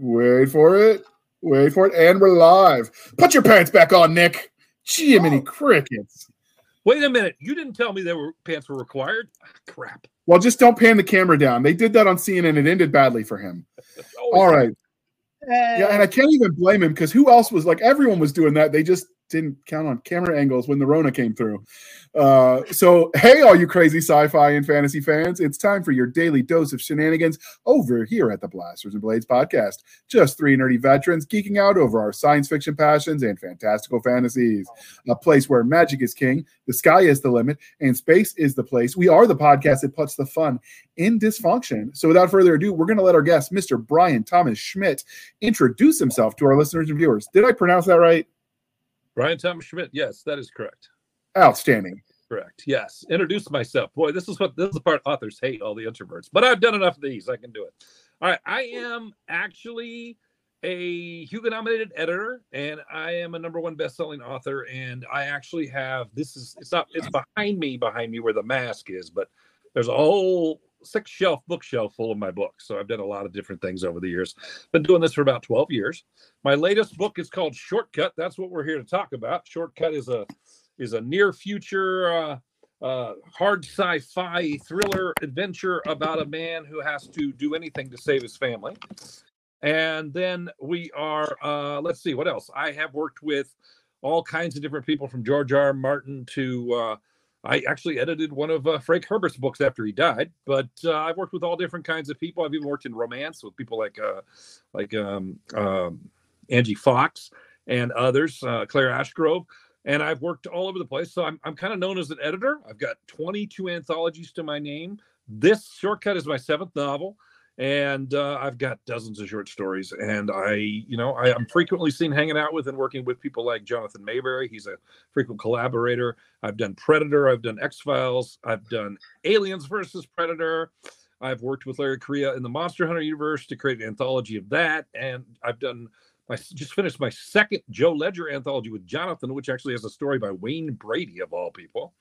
Wait for it. Wait for it. And we're live. Put your pants back on, Nick. Jiminy oh. crickets. Wait a minute. You didn't tell me that were pants were required. Ah, crap. Well, just don't pan the camera down. They did that on CNN. And it ended badly for him. All right. Yeah, and I can't even blame him because who else was like everyone was doing that. They just didn't count on camera angles when the Rona came through. Uh, so, hey, all you crazy sci fi and fantasy fans, it's time for your daily dose of shenanigans over here at the Blasters and Blades podcast. Just three nerdy veterans geeking out over our science fiction passions and fantastical fantasies. A place where magic is king, the sky is the limit, and space is the place. We are the podcast that puts the fun in dysfunction. So, without further ado, we're going to let our guest, Mr. Bryan Thomas Schmidt, introduce himself to our listeners and viewers. Did I pronounce that right? Bryan Thomas Schmidt. Yes, that is correct. Outstanding. Correct. Yes. Introduce myself. Boy, this is what this is the part authors hate all the introverts, but I've done enough of these. I can do it. All right. I am actually a Hugo nominated editor and I am a number one best-selling author. And I actually have this is it's not it's behind me, behind me where the mask is, but there's a whole six shelf bookshelf full of my books. So I've done a lot of different things over the years. Been doing this for about 12 years. My latest book is called Shortcut. That's what we're here to talk about. Shortcut is a is a near future uh, uh, hard sci-fi thriller adventure about a man who has to do anything to save his family. And then we are uh, let's see what else. I have worked with all kinds of different people from George R. R. Martin to uh, I actually edited one of uh, Frank Herbert's books after he died, but uh, I've worked with all different kinds of people. I've even worked in romance with people like uh, like um, um, Angie Fox and others, uh, Claire Ashgrove, and I've worked all over the place. So I'm I'm kind of known as an editor. I've got 22 anthologies to my name. This shortcut is my seventh novel and uh, I've got dozens of short stories. And I, you know, I, am frequently seen hanging out with and working with people like Jonathan Maberry. He's a frequent collaborator. I've done Predator. I've done X Files. I've done Aliens versus Predator. I've worked with Larry Correia in the Monster Hunter universe to create an anthology of that, and I've done. I just finished my second Joe Ledger anthology with Jonathan, which actually has a story by Wayne Brady of all people.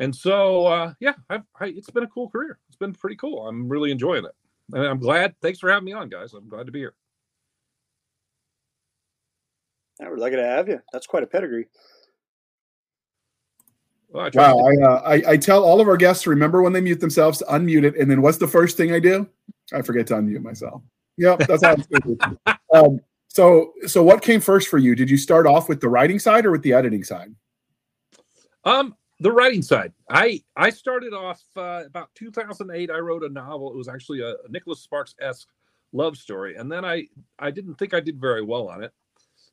And so, uh, yeah, I've, I, it's been a cool career. It's been pretty cool. I'm really enjoying it. And I'm glad. Thanks for having me on, guys. I'm glad to be here. Yeah, we're lucky to have you. That's quite a pedigree. Well, I wow, I, uh, I, I tell all of our guests to remember when they mute themselves to unmute it, and then what's the first thing I do? I forget to unmute myself. Yep, that's how I'm um, so so what came first for you? Did you start off with the writing side or with the editing side? Um, the writing side. I i started off uh, about 2008 i wrote a novel. It was actually a, a nicholas sparks-esque love story and then i i didn't think i did very well on it.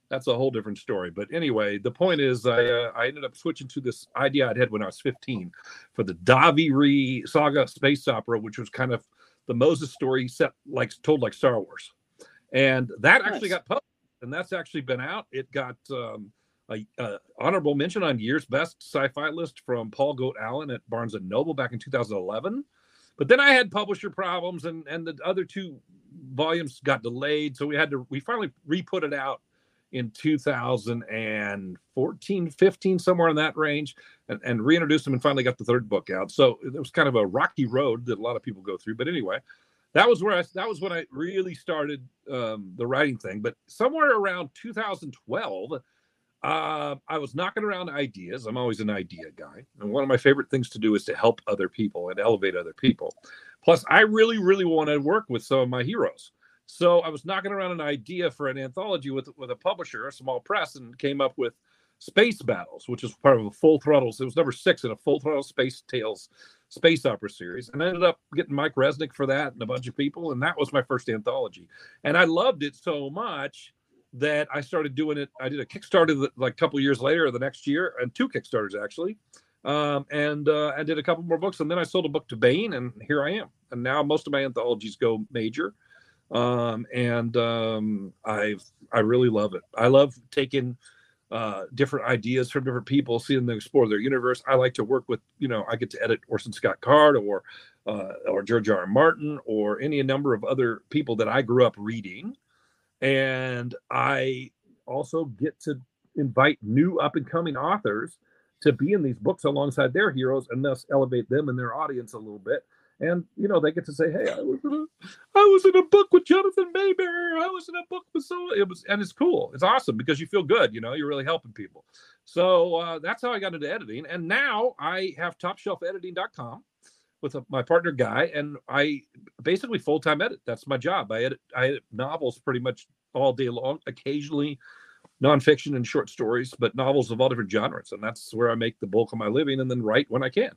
That's a whole different story but anyway the point is i uh, i ended up switching to this idea i'd had when i was 15 for the Davi Rhee saga space opera which was kind of the moses story set like told like star wars. And that nice. actually got published and that's actually been out. It got um, a, honorable mention on year's best sci-fi list from Paul Goat Allen at Barnes and Noble back in 2011. But then I had publisher problems, and and the other two volumes got delayed, so we had to we finally re-put it out in 2014 15 somewhere in that range and, and reintroduced them and finally got the third book out so it was kind of a rocky road that a lot of people go through but anyway that was where I that was when I really started um, the writing thing. But somewhere around 2012, uh, I was knocking around ideas. I'm always an idea guy. And one of my favorite things to do is to help other people and elevate other people. Plus, I really, really want to work with some of my heroes. So I was knocking around an idea for an anthology with, with a publisher, a small press, and came up with Space Battles, which is part of a full throttle. It was number six in a full throttle Space Tales space opera series. And I ended up getting Mike Resnick for that and a bunch of people. And that was my first anthology. And I loved it so much that I started doing it. I did a Kickstarter like a couple years later, or the next year, and two Kickstarters actually, um, and uh, I did a couple more books, and then I sold a book to Baen, and here I am. And now most of my anthologies go major, um, and um, I I really love it. I love taking uh, different ideas from different people, seeing them explore their universe. I like to work with, you know, I get to edit Orson Scott Card or uh, or George R. R. Martin or any number of other people that I grew up reading and I also get to invite new up and coming authors to be in these books alongside their heroes and thus elevate them and their audience a little bit. and you know they get to say, "Hey, I was in a, I was in a book with Jonathan Maber. I was in a book with so it was," and it's cool. It's awesome because you feel good. You know, you're really helping people. So uh, that's how I got into editing, and now I have TopShelfEditing.com with a, my partner Guy, and I basically full time edit. That's my job. I edit I edit novels pretty much all day long. Occasionally nonfiction and short stories, but novels of all different genres, and that's where I make the bulk of my living, and then write when I can.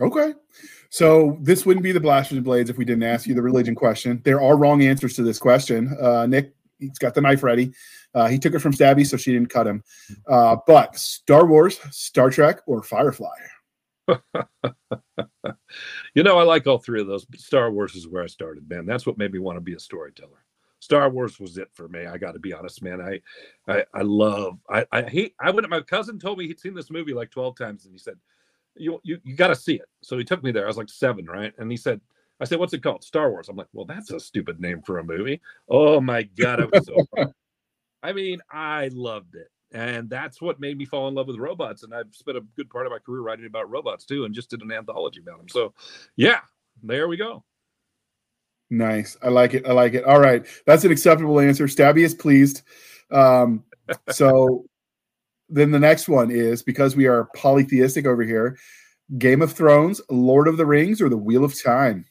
Okay. So this wouldn't be the Blasters and Blades if we didn't ask you the religion question. There are wrong answers to this question. Uh, Nick, he's got the knife ready. Uh, he took it from Stabby, so she didn't cut him. Uh, but Star Wars, Star Trek, or Firefly? you know, I like all three of those. But Star Wars is where I started, man. That's what made me want to be a storyteller. Star Wars was it for me. I got to be honest, man. I, I, I love. I, I hate. I went. My cousin told me he'd seen this movie like twelve times, and he said, "You, you, you got to see it." So he took me there. I was like seven, right? And he said, "I said, what's it called? Star Wars." I'm like, "Well, that's a stupid name for a movie." Oh my god, I was so. I mean, I loved it, and that's what made me fall in love with robots. And I've spent a good part of my career writing about robots too, and just did an anthology about them. So, yeah, there we go. Nice. I like it. I like it. All right. That's an acceptable answer. Stabby is pleased. Um, so then the next one is because we are polytheistic over here Game of Thrones, Lord of the Rings, or The Wheel of Time?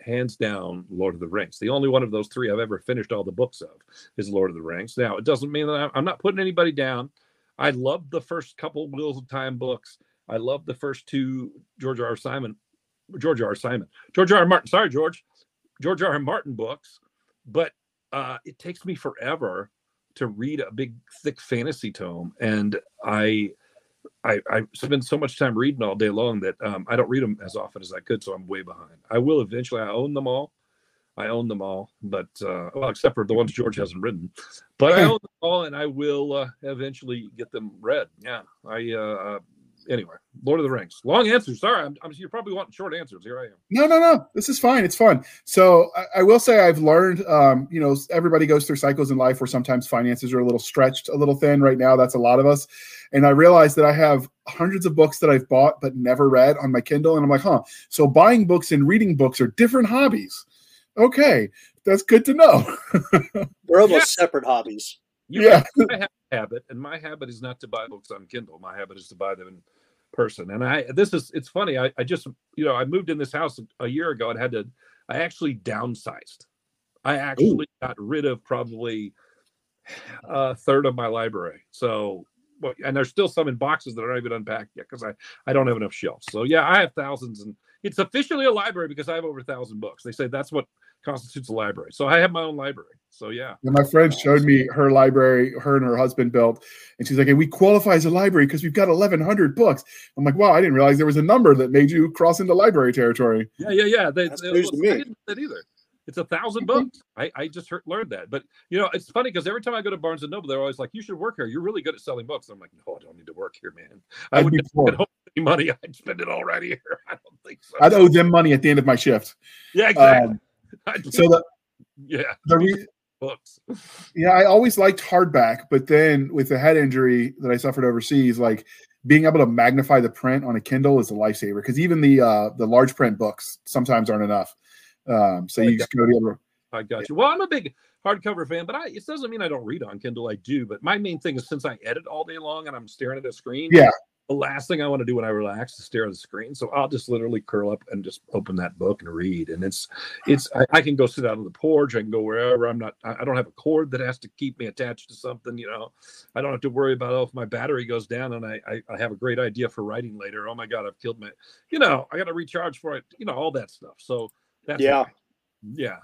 Hands down, Lord of the Rings. The only one of those three I've ever finished all the books of is Lord of the Rings. Now, it doesn't mean that I'm not putting anybody down. I love the first couple Wheels of Time books. I love the first two George R. Simon, George R. Simon, George R. Martin. Sorry, George. George R. R. Martin books, but uh, it takes me forever to read a big thick fantasy tome, and I, I I spend so much time reading all day long that um, I don't read them as often as I could, so I'm way behind. I will eventually. I own them all. I own them all, but uh, well, except for the ones George hasn't written. But I own them all, and I will uh, eventually get them read. Yeah, I uh, anyway, Lord of the Rings. Long answers. Sorry, I'm, I'm, you're probably wanting short answers. Here I am. No, no, no. This is fine. It's fun. So I, I will say I've learned. Um, you know, everybody goes through cycles in life where sometimes finances are a little stretched, a little thin. Right now, that's a lot of us. And I realized that I have hundreds of books that I've bought but never read on my Kindle, and I'm like, huh. So buying books and reading books are different hobbies. Okay, that's good to know. They're almost yeah. separate hobbies. You yeah, I have a habit, and my habit is not to buy books on Kindle. My habit is to buy them in person. And I this is it's funny. I, I just you know I moved in this house a year ago and had to I actually downsized. I actually Ooh. got rid of probably uh, a third of my library. So and there's still some in boxes that are not even unpacked yet because I I don't have enough shelves. So yeah, I have thousands and it's officially a library because I have over a thousand books. They say that's what constitutes a library. So I have my own library. So yeah. And my friend showed me her library, her and her husband built, and she's like, "Hey, we qualify as a library because we've got 1,100 books." I'm like, "Wow, I didn't realize there was a number that made you cross into library territory." Yeah, yeah, yeah. They, That's they, news to me. I didn't that either. It's a thousand books. I, I just heard, learned that. But you know, it's funny because every time I go to Barnes and Noble, they're always like, "You should work here. You're really good at selling books." I'm like, "No, I don't need to work here, man. I would get money. I'd spend it all right here. I don't think so. I'd owe them money at the end of my shift. Yeah, exactly. Um, so the yeah the re- books. Yeah, I always liked hardback, but then with the head injury that I suffered overseas, like being able to magnify the print on a Kindle is a lifesaver because even the uh, the large print books sometimes aren't enough. Um, so you just go to the other. I got you. Well, I'm a big hardcover fan, but I it doesn't mean I don't read on Kindle. I do, but my main thing is since I edit all day long and I'm staring at a screen. Yeah. The last thing I want to do when I relax is stare at the screen. So I'll just literally curl up and just open that book and read. And it's it's I, I can go sit out on the porch. I can go wherever. I'm not. I, I don't have a cord that has to keep me attached to something. You know, I don't have to worry about oh if my battery goes down and I I, I have a great idea for writing later. Oh my god, I've killed my. You know, I got to recharge for it. You know, all that stuff. So that's yeah. Yeah.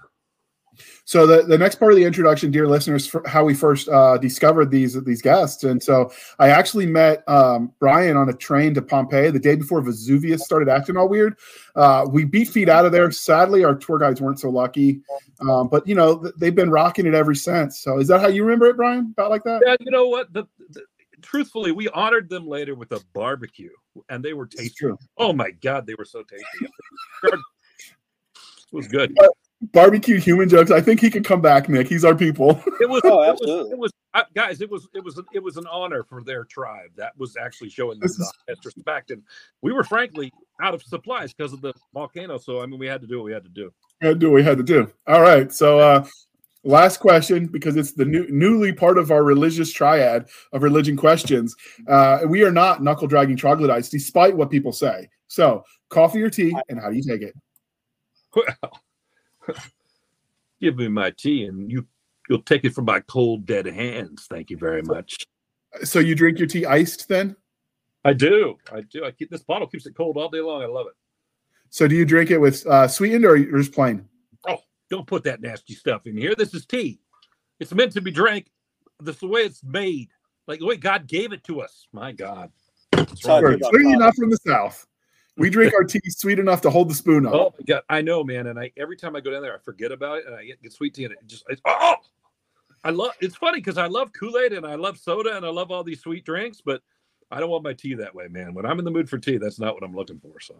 So the, the next part of the introduction, dear listeners, how we first uh, discovered these these guests, and so I actually met um, Bryan on a train to Pompeii the day before Vesuvius started acting all weird. Uh, we beat feet out of there. Sadly, our tour guides weren't so lucky, um, but you know they've been rocking it ever since. So is that how you remember it, Bryan? About like that? Yeah, you know what? The, the, truthfully, we honored them later with a barbecue, and they were tasty. Oh my god, they were so tasty. it was good. Barbecue human jokes. I think he could come back, Nick. He's our people. It was, oh, absolutely. It was, it was I, guys, it was it was it was an honor for their tribe. That was actually showing them the respect, and we were frankly out of supplies because of the volcano. So I mean, we had to do what we had to do. We had to do what we had to do. All right, so uh, last question because it's the new newly part of our religious triad of religion questions. Uh, we are not knuckle dragging troglodytes, despite what people say. So, coffee or tea, and how do you take it? Well, give me my tea, and you you'll take it from my cold dead hands. Thank you very much. So you drink your tea iced then? I do. I do. I keep this bottle keeps it cold all day long. I love it. So do you drink it with uh, sweetened or just plain? Oh, don't put that nasty stuff in here. This is tea. It's meant to be drank. This is the way it's made, like the way God gave it to us. My God. Sorry, clearly not from the South. We drink our tea sweet enough to hold the spoon up. Oh my God, I know, man. And I every time I go down there, I forget about it, and I get, get sweet tea, and it just it's, oh, I love. It's funny because I love Kool Aid and I love soda and I love all these sweet drinks, but I don't want my tea that way, man. When I'm in the mood for tea, that's not what I'm looking for. So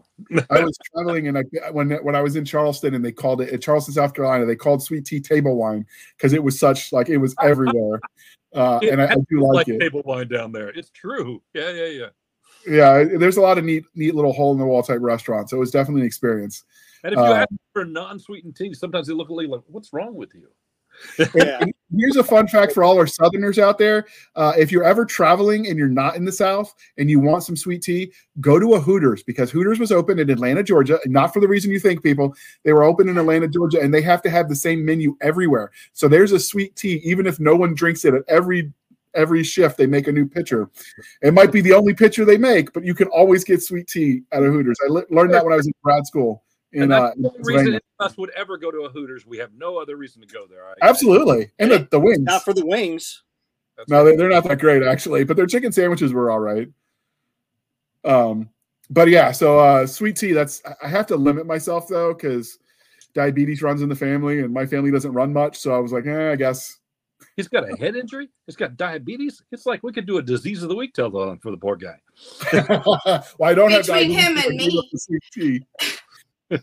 I was traveling and I when when I was in Charleston and they called it in Charleston, South Carolina, they called sweet tea table wine because it was such like it was everywhere. Uh, and I, I, do like, like it. Table wine down there. It's true. Yeah, yeah, yeah. Yeah, there's a lot of neat, neat little hole in the wall type restaurants. So it was definitely an experience. And if you um, ask for non-sweetened tea, sometimes they look at little like, "What's wrong with you?" yeah. Here's a fun fact for all our Southerners out there: uh, if you're ever traveling and you're not in the South and you want some sweet tea, go to a Hooters because Hooters was open in Atlanta, Georgia. Not for the reason you think, people. They were open in Atlanta, Georgia, and they have to have the same menu everywhere. So there's a sweet tea, even if no one drinks it at every every shift they make a new pitcher. It might be the only pitcher they make, but you can always get sweet tea at a Hooters. I le- learned that when I was in grad school. In, and that's uh, the reason us would ever go to a Hooters. We have no other reason to go there. I, Absolutely, and the, the wings. Not for the wings. That's no, right. they're not that great actually, but their chicken sandwiches were all right. Um, but yeah, so uh, sweet tea. That's I have to limit myself though because diabetes runs in the family, and my family doesn't run much. So I was like, eh, I guess. He's got a head injury. He's got diabetes. It's like we could do a disease of the week telethon for the poor guy. well, I don't Between have diabetes. him and me.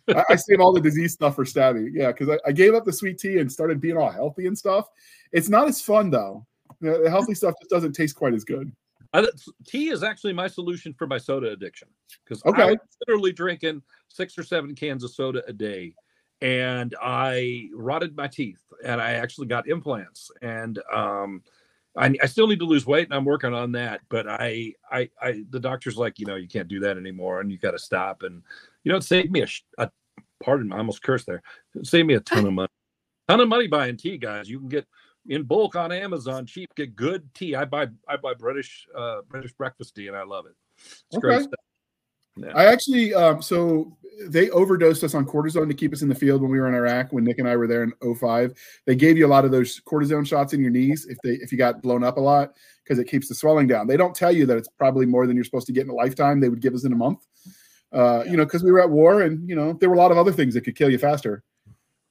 I, I, save all the disease stuff for Stabby. Yeah, because I, I, gave up the sweet tea and started being all healthy and stuff. It's not as fun though. The, the healthy stuff just doesn't taste quite as good. I, tea is actually my solution for my soda addiction because okay. I'm literally drinking six or seven cans of soda a day, and I rotted my teeth, and I actually got implants, and um, I, I, still need to lose weight, and I'm working on that. But I, I, I, the doctor's like, you know, you can't do that anymore, and you got to stop. And you know, it saved me a, a pardon, I almost cursed there. It saved me a ton of money, ton of money buying tea, guys. You can get in bulk on Amazon, cheap, get good tea. I buy, I buy British, uh, British breakfast tea, and I love it. It's okay. great stuff. Yeah. I actually, um, so they overdosed us on cortisone to keep us in the field when we were in Iraq. When Nick and I were there in 05, they gave you a lot of those cortisone shots in your knees if they if you got blown up a lot because it keeps the swelling down. They don't tell you that it's probably more than you're supposed to get in a lifetime. They would give us in a month uh, you know, because we were at war and you know there were a lot of other things that could kill you faster.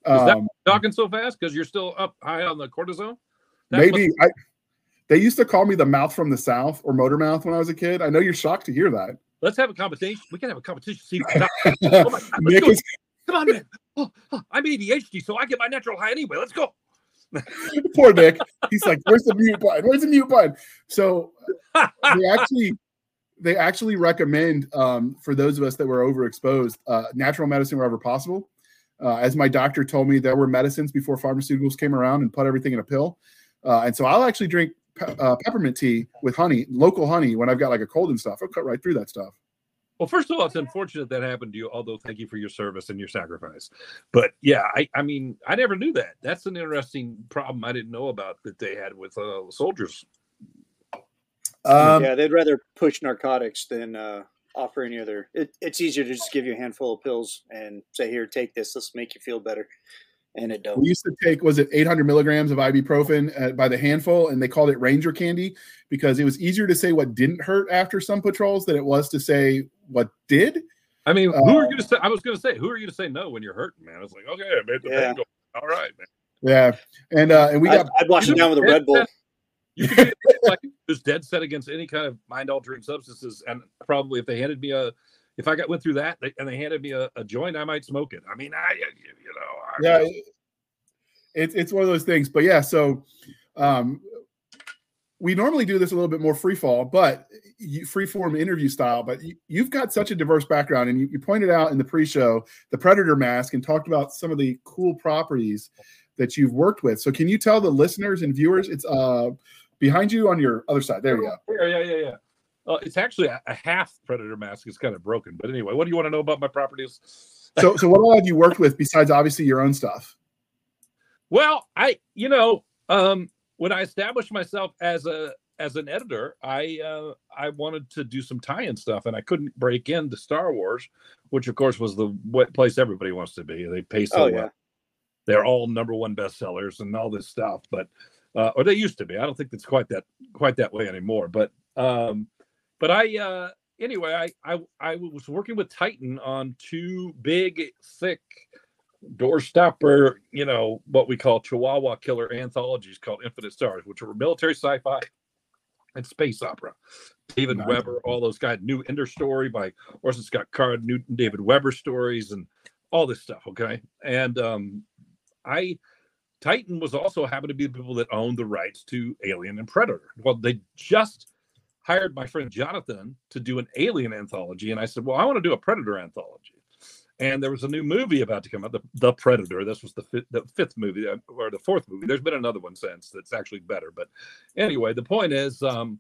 Is that um, talking so fast because you're still up high on the cortisone? That maybe must- I. They used to call me the mouth from the south or motor mouth when I was a kid. I know you're shocked to hear that. Let's have a competition. We can have a competition. See, oh is- come on, man. Oh, oh, I'm ADHD, so I get my natural high anyway. Let's go. Poor Nick. He's like, "Where's the mute button? Where's the mute button?" So they actually they actually recommend um, for those of us that were overexposed uh, natural medicine wherever possible. Uh, as my doctor told me, there were medicines before pharmaceuticals came around and put everything in a pill. Uh, and so I'll actually drink pe- uh, peppermint tea with honey, local honey, when I've got like a cold and stuff. I'll cut right through that stuff. Well, first of all, it's unfortunate that happened to you, although thank you for your service and your sacrifice. But yeah, I, I mean, I never knew that. That's an interesting problem I didn't know about that they had with uh, soldiers um, yeah, they'd rather push narcotics than uh, offer any other. It, it's easier to just give you a handful of pills and say, "Here, take this. Let's make you feel better." And it don't. We used to take was it 800 milligrams of ibuprofen uh, by the handful, and they called it Ranger candy because it was easier to say what didn't hurt after some patrols than it was to say what did. I mean, who uh, are you to say? I was going to say, who are you to say no when you're hurting, man? It's like, okay, I made the yeah. All right, man. Yeah, and uh, and we got. I'd, I'd wash it down with a Red Bull. You could be like who's dead set against any kind of mind altering substances, and probably if they handed me a, if I got went through that and they handed me a, a joint, I might smoke it. I mean, I you know, I yeah, it's it's one of those things. But yeah, so um, we normally do this a little bit more free fall, but you, free form interview style. But you, have got such a diverse background, and you, you, pointed out in the pre-show the predator mask and talked about some of the cool properties that you've worked with. So, can you tell the listeners and viewers it's uh behind you on your other side? There you go. Yeah, yeah, yeah, yeah. Uh, it's actually a, a, half predator mask. It's kind of broken, but anyway, what do you want to know about my properties? so, so what all have you worked with besides obviously your own stuff? Well, I, you know, um, when I established myself as a as an editor, I uh, I wanted to do some tie-in stuff, and I couldn't break into Star Wars, which of course was the place everybody wants to be. They pay so oh, well. They're all number one bestsellers and all this stuff, but uh, or they used to be. I don't think it's quite that quite that way anymore. But um, but I uh, anyway, I I I was working with Titan on two big, thick doorstopper, you know, what we call Chihuahua killer anthologies called Infinite Stars, which were military sci-fi and space opera. David nice. Weber, all those guys, New Ender story by Orson Scott Card, new David Weber stories, and all this stuff. Okay, and um, I Titan was also happened to be the people that owned the rights to Alien and Predator. Well, they just hired my friend Jonathan to do an Alien anthology, and I said, "Well, I want to do a Predator anthology." and there was a new movie about to come out, the, the Predator. This was the fifth, the fifth movie uh, or the fourth movie. There's been another one since that's actually better. But anyway, the point is, um,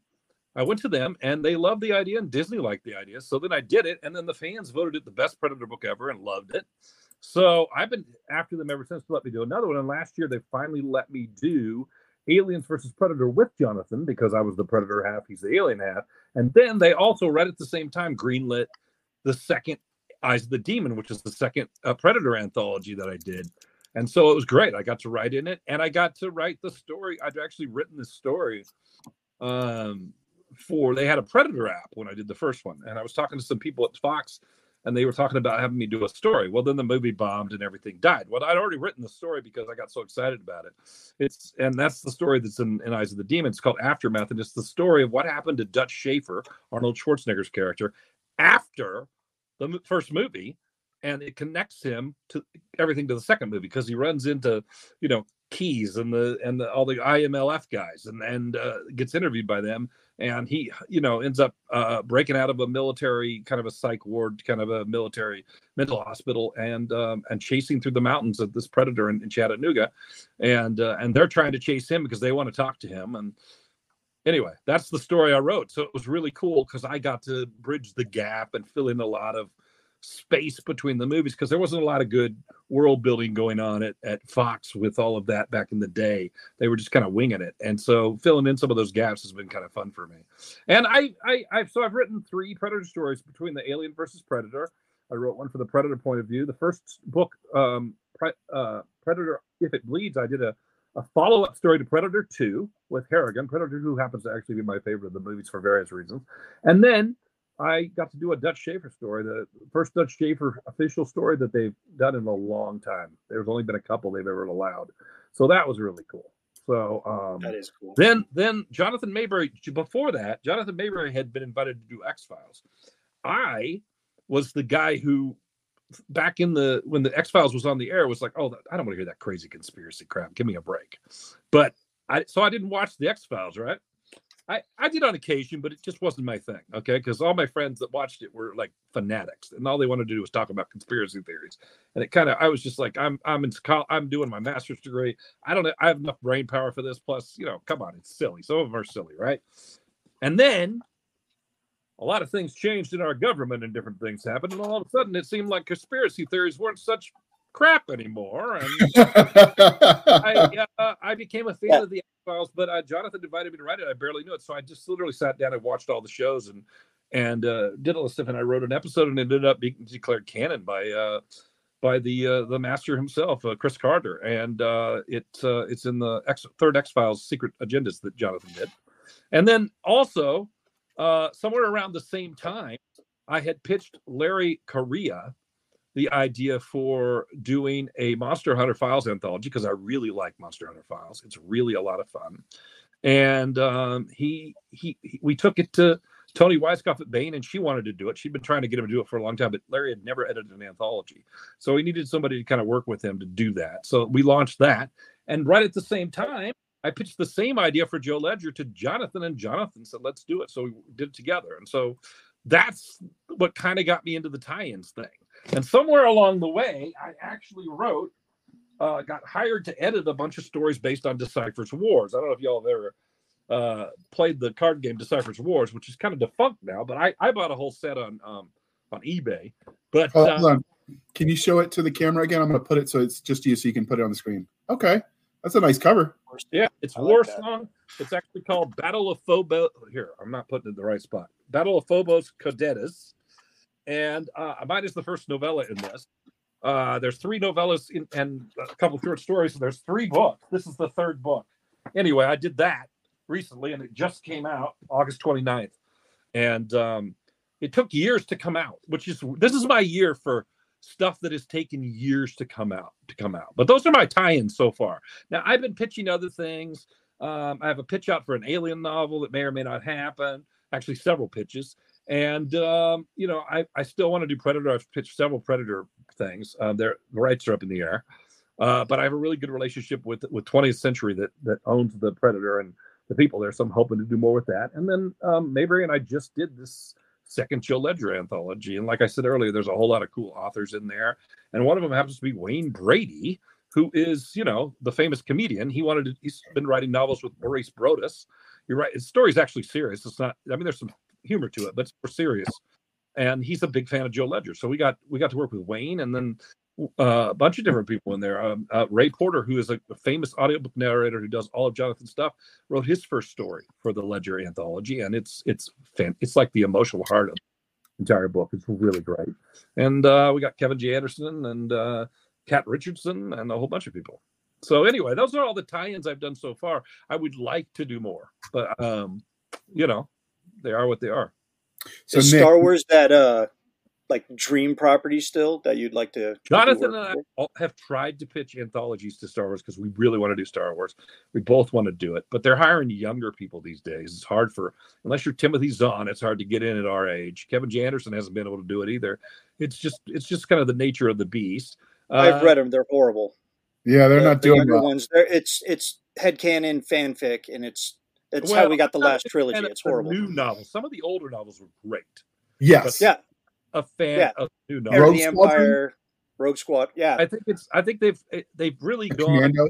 I went to them and they loved the idea, and Disney liked the idea. So then I did it, and then the fans voted it the best Predator book ever and loved it. So I've been after them ever since to let me do another one. And last year they finally let me do Aliens versus Predator with Jonathan because I was the Predator half, he's the alien half. And then they also right at the same time greenlit the second Eyes of the Demon, which is the second uh, Predator anthology that I did. And so it was great. I got to write in it and I got to write the story. I'd actually written the story um, for, they had a Predator app when I did the first one. And I was talking to some people at Fox and they were talking about having me do a story. Well, then the movie bombed and everything died. Well, I'd already written the story because I got so excited about it. It's and that's the story that's in, in Eyes of the Demon. It's called Aftermath, and it's the story of what happened to Dutch Schaefer, Arnold Schwarzenegger's character, after the first movie and it connects him to everything to the second movie because he runs into you know Keyes and the and the, all the IMLF guys and and uh, gets interviewed by them. And he you know ends up uh, breaking out of a military kind of a psych ward kind of a military mental hospital and um, and chasing through the mountains of this predator in, in Chattanooga. And uh, and they're trying to chase him because they want to talk to him. And anyway, that's the story I wrote. So it was really cool because I got to bridge the gap and fill in a lot of space between the movies because there wasn't a lot of good world building going on at, at Fox with all of that back in the day. They were just kind of winging it. And so filling in some of those gaps has been kind of fun for me. And I, I, I've, so I've written three Predator stories between the Alien versus Predator. I wrote one for the Predator point of view. The first book, um, Pre, uh, Predator If It Bleeds, I did a a follow up story to Predator 2 with Harrigan. Predator 2 happens to actually be my favorite of the movies for various reasons. And then I got to do a Dutch Schaefer story, the first Dutch Schaefer official story that they've done in a long time. There's only been a couple they've ever allowed. So that was really cool. So um, that is cool. Then then Jonathan Maberry. before that, Jonathan Maberry had been invited to do X Files. I was the guy who back in the when the X Files was on the air was like, oh, I don't want to hear that crazy conspiracy crap. Give me a break. But I so I didn't watch the X Files, right? I, I did on occasion, but it just wasn't my thing. Okay. Because all my friends that watched it were like fanatics and all they wanted to do was talk about conspiracy theories. And it kind of, I was just like, I'm, I'm in, I'm doing my master's degree. I don't, I have enough brain power for this. Plus, you know, come on, it's silly. Some of them are silly. Right. And then a lot of things changed in our government and different things happened. And all of a sudden, it seemed like conspiracy theories weren't such crap anymore. And I, uh, I became a fan yeah. of the X Files, but uh, Jonathan invited me to write it. I barely knew it, so I just literally sat down and watched all the shows and and uh, did all the stuff. And I wrote an episode, and it ended up being declared canon by uh, by the uh, the master himself, uh, Chris Carter, and uh, it uh, it's in the X, third X Files secret agendas that Jonathan did. And then also uh, somewhere around the same time, I had pitched Larry Correia the idea for doing a Monster Hunter Files anthology because I really like Monster Hunter Files. It's really a lot of fun, and um, he, he, he we took it to Toni Weisskopf at Baen, and she wanted to do it. She'd been trying to get him to do it for a long time, but Larry had never edited an anthology, so he needed somebody to kind of work with him to do that. So we launched that, and right at the same time, I pitched the same idea for Joe Ledger to Jonathan, and Jonathan said, "Let's do it." So we did it together, and so that's what kind of got me into the tie-ins thing. And somewhere along the way, I actually wrote, uh, got hired to edit a bunch of stories based on Decipher's Wars. I don't know if y'all have ever uh, played the card game Decipher's Wars, which is kind of defunct now, but I, I bought a whole set on um, on eBay. But uh, can you show it to the camera again? I'm going to put it so it's just you, so you can put it on the screen. Okay, that's a nice cover. Yeah, it's I War like Song. It's actually called Battle of Phobos. Here, I'm not putting it in the right spot. Battle of Phobos Cadetes. And uh, mine is the first novella in this. Uh, there's three novellas in, and a couple short stories. There's three books. This is the third book. Anyway, I did that recently, and it just came out August 29th. And um, it took years to come out, which is this is my year for stuff that has taken years to come out to come out. But those are my tie-ins so far. Now I've been pitching other things. Um, I have a pitch out for an alien novel that may or may not happen. Actually, several pitches. And um, you know, I, I still want to do Predator. I've pitched several Predator things. Uh, their the rights are up in the air. Uh, but I have a really good relationship with with 20th Century that that owns the Predator and the people there. So I'm hoping to do more with that. And then um, Maberry and I just did this second Joe Ledger anthology. And like I said earlier, there's a whole lot of cool authors in there. And one of them happens to be Wayne Brady, who is, you know, the famous comedian. He wanted to, he's been writing novels with Maurice Broaddus. You're right. His story's actually serious. It's not, I mean, there's some humor to it, but it's more serious. And he's a big fan of Joe Ledger. So we got, we got to work with Wayne and then uh, a bunch of different people in there. Um, uh, Ray Porter, who is a, a, famous audiobook narrator who does all of Jonathan's stuff, wrote his first story for the Ledger anthology, and it's it's fan, it's like the emotional heart of the entire book. It's really great. And uh, we got Kevin J. Anderson and uh, Kat Richardson and a whole bunch of people. So anyway, those are all the tie-ins I've done so far. I would like to do more, but um, you know, they are what they are. So Nick, Star Wars that uh like dream property still that you'd like to? Jonathan and I have tried to pitch anthologies to Star Wars because we really want to do Star Wars. We both want to do it, but they're hiring younger people these days. It's hard for unless you're Timothy Zahn. It's hard to get in at our age. Kevin J. Anderson hasn't been able to do it either. It's just it's just kind of the nature of the beast. I've uh, read them; they're horrible. Yeah, they're the, not the doing well. ones. They're, it's it's headcanon fanfic, and it's it's well, how we got the last trilogy. It's horrible. New novels. Some of the older novels were great. Yes. But, yeah a fan yeah. of new novels. Rogue the Empire, Rogue Squad. Yeah, I think it's. I think they've eh, they've really gone. Commando.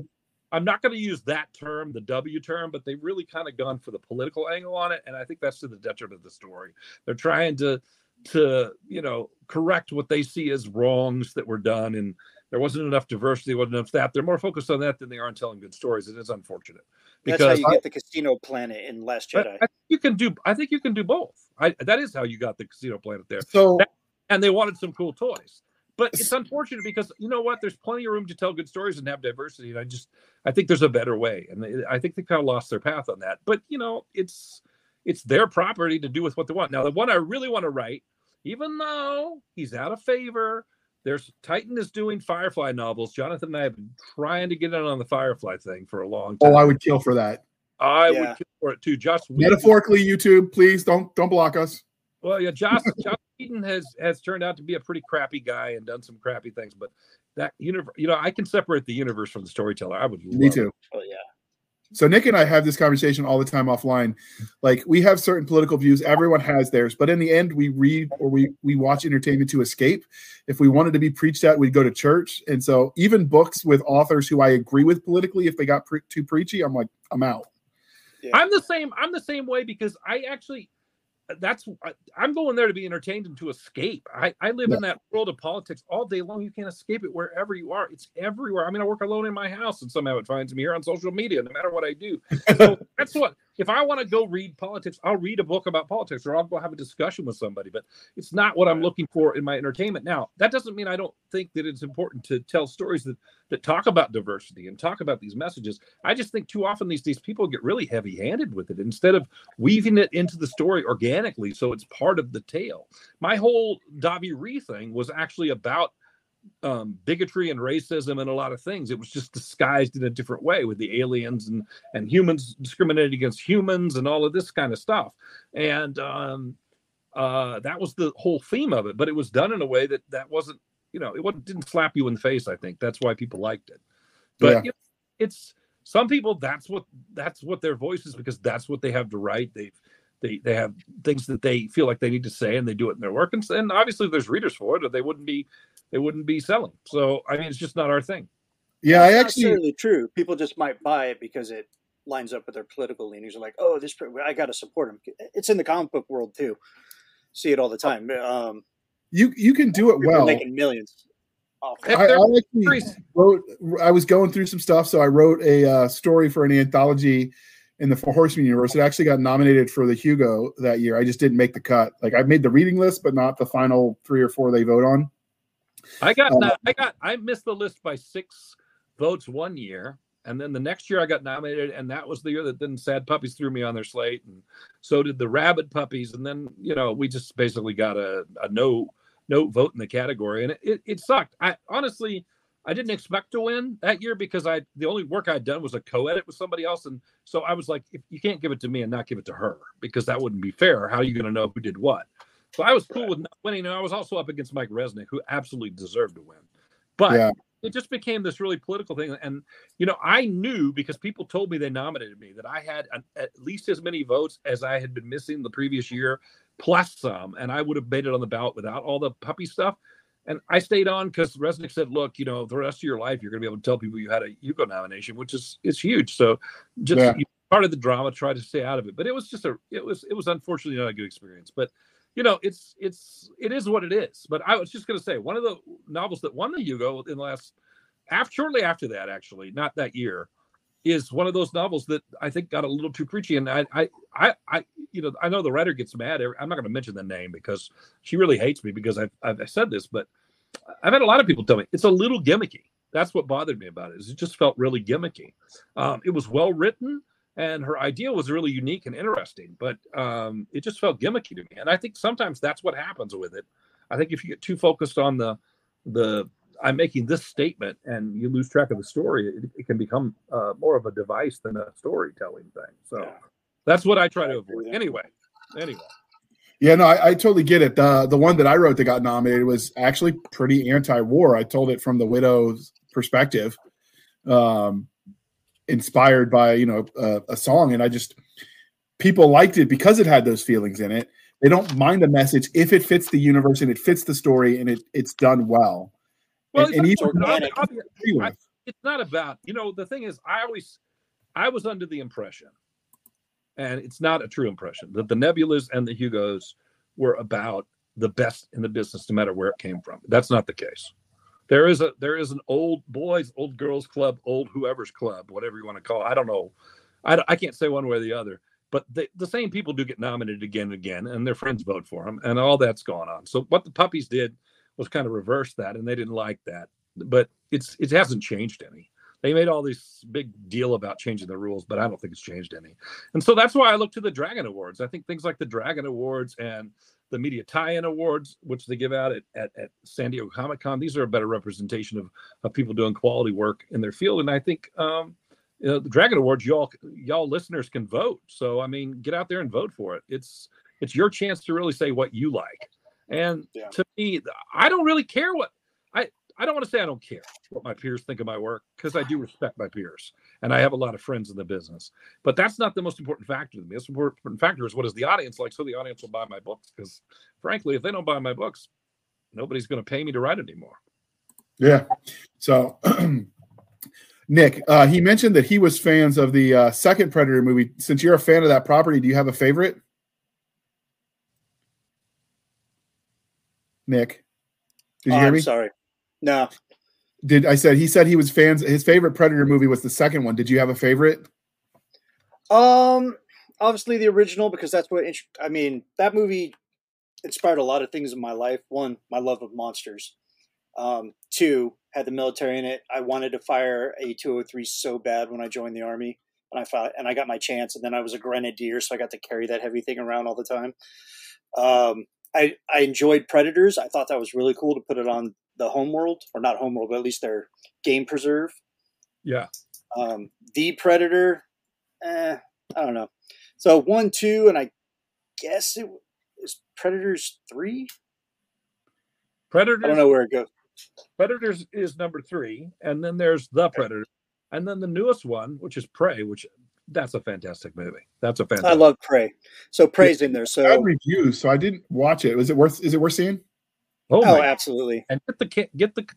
I'm not going to use that term, the W term, but they've really kind of gone for the political angle on it, and I think that's to the detriment of the story. They're trying to to you know correct what they see as wrongs that were done and there wasn't enough diversity, wasn't enough that. They're more focused on that than they are on telling good stories. It is unfortunate. Because That's how you get the casino planet in Last Jedi. I, I you can do. I think you can do both. I, that is how you got the casino planet there. So, that, and they wanted some cool toys. But it's unfortunate because you know what? There's plenty of room to tell good stories and have diversity. And I just, I think there's a better way. And they, I think they kind of lost their path on that. But you know, it's it's their property to do with what they want. Now, the one I really want to write, even though he's out of favor, there's Titan is doing Firefly novels. Jonathan and I have been trying to get in on the Firefly thing for a long time. Oh, I would kill for that. I yeah. would kill for it too. Joss metaphorically, YouTube, please don't don't block us. Well, yeah, Joss Joss Whedon has has turned out to be a pretty crappy guy and done some crappy things, but that universe, you know, I can separate the universe from the storyteller. I would. Me too. It. Oh yeah. So Nick and I have this conversation all the time offline. Like we have certain political views, everyone has theirs, but in the end we read or we we watch entertainment to escape. If we wanted to be preached at, we'd go to church. And so even books with authors who I agree with politically, if they got pre- too preachy, I'm like, I'm out. Yeah. I'm the same. I'm the same way because I actually that's I'm going there to be entertained and to escape. I, I live yeah. in that world of politics all day long. You can't escape it wherever you are. It's everywhere. I mean, I work alone in my house, and somehow it finds me here on social media, no matter what I do. So that's what if I want to go read politics, I'll read a book about politics or I'll go have a discussion with somebody, but it's not what I'm looking for in my entertainment. Now, that doesn't mean I don't think that it's important to tell stories that that talk about diversity and talk about these messages. I just think too often these days people get really heavy-handed with it instead of weaving it into the story organically so it's part of the tale. My whole Davi Rhee thing was actually about um, bigotry and racism and a lot of things. It was just disguised in a different way with the aliens and and humans discriminating against humans and all of this kind of stuff. And um, uh, that was the whole theme of it. But it was done in a way that that wasn't, you know, it wasn't, didn't slap you in the face. I think that's why people liked it. But yeah. you know, it's some people that's what that's what their voice is because that's what they have to write. They've they they have things that they feel like they need to say and they do it in their work. And, and obviously there's readers for it or they wouldn't be they wouldn't be selling. So i mean it's just not our thing. Yeah i actually necessarily true. People just might buy it because it lines up with their political leanings. Are like oh this i gotta support him. It's in the comic book world too. See it all the time. Um you you can do it well. making millions I, I, actually wrote, I was going through some stuff, so I wrote a uh, story for an anthology in the Four Horsemen universe. It actually got nominated for the Hugo that year. I just didn't make the cut. Like I made the reading list, but not the final three or four they vote on. I got uh, I got I missed the list by six votes one year, and then the next year I got nominated, and that was the year that then Sad Puppies threw me on their slate, and so did the Rabid Puppies, and then you know we just basically got a, a no no vote in the category, and it, it, it sucked. I honestly I didn't expect to win that year because I the only work I'd done was a co-edit with somebody else, and so I was like, if you can't give it to me and not give it to her because that wouldn't be fair. How are you going to know who did what? So I was cool right. with not winning. And I was also up against Mike Resnick, who absolutely deserved to win, but yeah. it just became this really political thing. And you know, I knew because people told me they nominated me that I had an, at least as many votes as I had been missing the previous year, plus some, and I would have made it on the ballot without all the puppy stuff. And I stayed on because Resnick said, "Look, you know, the rest of your life, you're going to be able to tell people you had a Hugo nomination, which is it's huge. So, just yeah. part of the drama, try to stay out of it. But it was just a, it was, it was unfortunately not a good experience. But you know, it's, it's, it is what it is. But I was just going to say, one of the novels that won the Hugo in the last, after shortly after that, actually, not that year, is one of those novels that I think got a little too preachy. And I, I, I, I you know, I know the writer gets mad. I'm not going to mention the name because she really hates me because I've, I've said this, but I've had a lot of people tell me it's a little gimmicky. That's what bothered me about it. Is it just felt really gimmicky. Um, it was well written, and her idea was really unique and interesting, but um, it just felt gimmicky to me. And I think sometimes that's what happens with it. I think if you get too focused on the the I'm making this statement and you lose track of the story, it, it can become uh, more of a device than a storytelling thing. So yeah. that's what I try to avoid. Anyway, anyway. Yeah, no, I, I, totally get it. The the one that I wrote that got nominated was actually pretty anti-war. I told it from the widow's perspective, um, inspired by you know a, a song, and I just people liked it because it had those feelings in it. They don't mind the message if it fits the universe and it fits the story and it it's done well. Well, and, and even, I, it's not about you know the thing is I always I was under the impression and it's not a true impression. That the nebulas and the hugos were about the best in the business no matter where it came from. That's not the case. There is a there is an old boys old girls club old whoever's club whatever you want to call it. I don't know. I, I can't say one way or the other but they, the same people do get nominated again and again and their friends vote for them and all that's gone on. So what the puppies did was kind of reverse that and they didn't like that. But it's it hasn't changed any they made all this big deal about changing the rules, but I don't think it's changed any. And so that's why I look to the Dragon Awards. I think things like the Dragon Awards and the Media Tie-In Awards, which they give out at, at, at San Diego Comic Con, these are a better representation of, of people doing quality work in their field. And I think um, you know, the Dragon Awards, y'all y'all listeners can vote. So I mean, get out there and vote for it. It's it's your chance to really say what you like. And yeah. to me, I don't really care what I I don't want to say I don't care what my peers think of my work because I do respect my peers and I have a lot of friends in the business. But that's not the most important factor to me. The most important factor is what is the audience like, so the audience will buy my books. Because frankly, if they don't buy my books, nobody's going to pay me to write anymore. Yeah. So. Nick, uh, he mentioned that he was fans of the uh, second Predator movie. Since you're a fan of that property, do you have a favorite? Nick, did you oh, hear me? I'm sorry. No. Did I said he said he was fans his favorite Predator movie was the second one. Did you have a favorite? Um obviously the original because that's what I mean, that movie inspired a lot of things in my life. One, my love of monsters. Um, two, had the military in it. I wanted to fire a 203 so bad when I joined the army, and I fought, and I got my chance. And then I was a grenadier, so I got to carry that heavy thing around all the time. Um, I I enjoyed Predators. I thought that was really cool to put it on the homeworld, or not homeworld, but at least their game preserve. Yeah. Um, the Predator, eh, I don't know. So one, two, and I guess it was Predators three. Predators. I don't know where it goes. Predators is number three, and then there's the Predator. and then the newest one, which is Prey, which that's a fantastic movie. That's a fantastic. I love Prey. So Prey's in there. So bad reviews, so I didn't watch it. Was it worth? Is it worth seeing? Oh, oh absolutely. And get the get the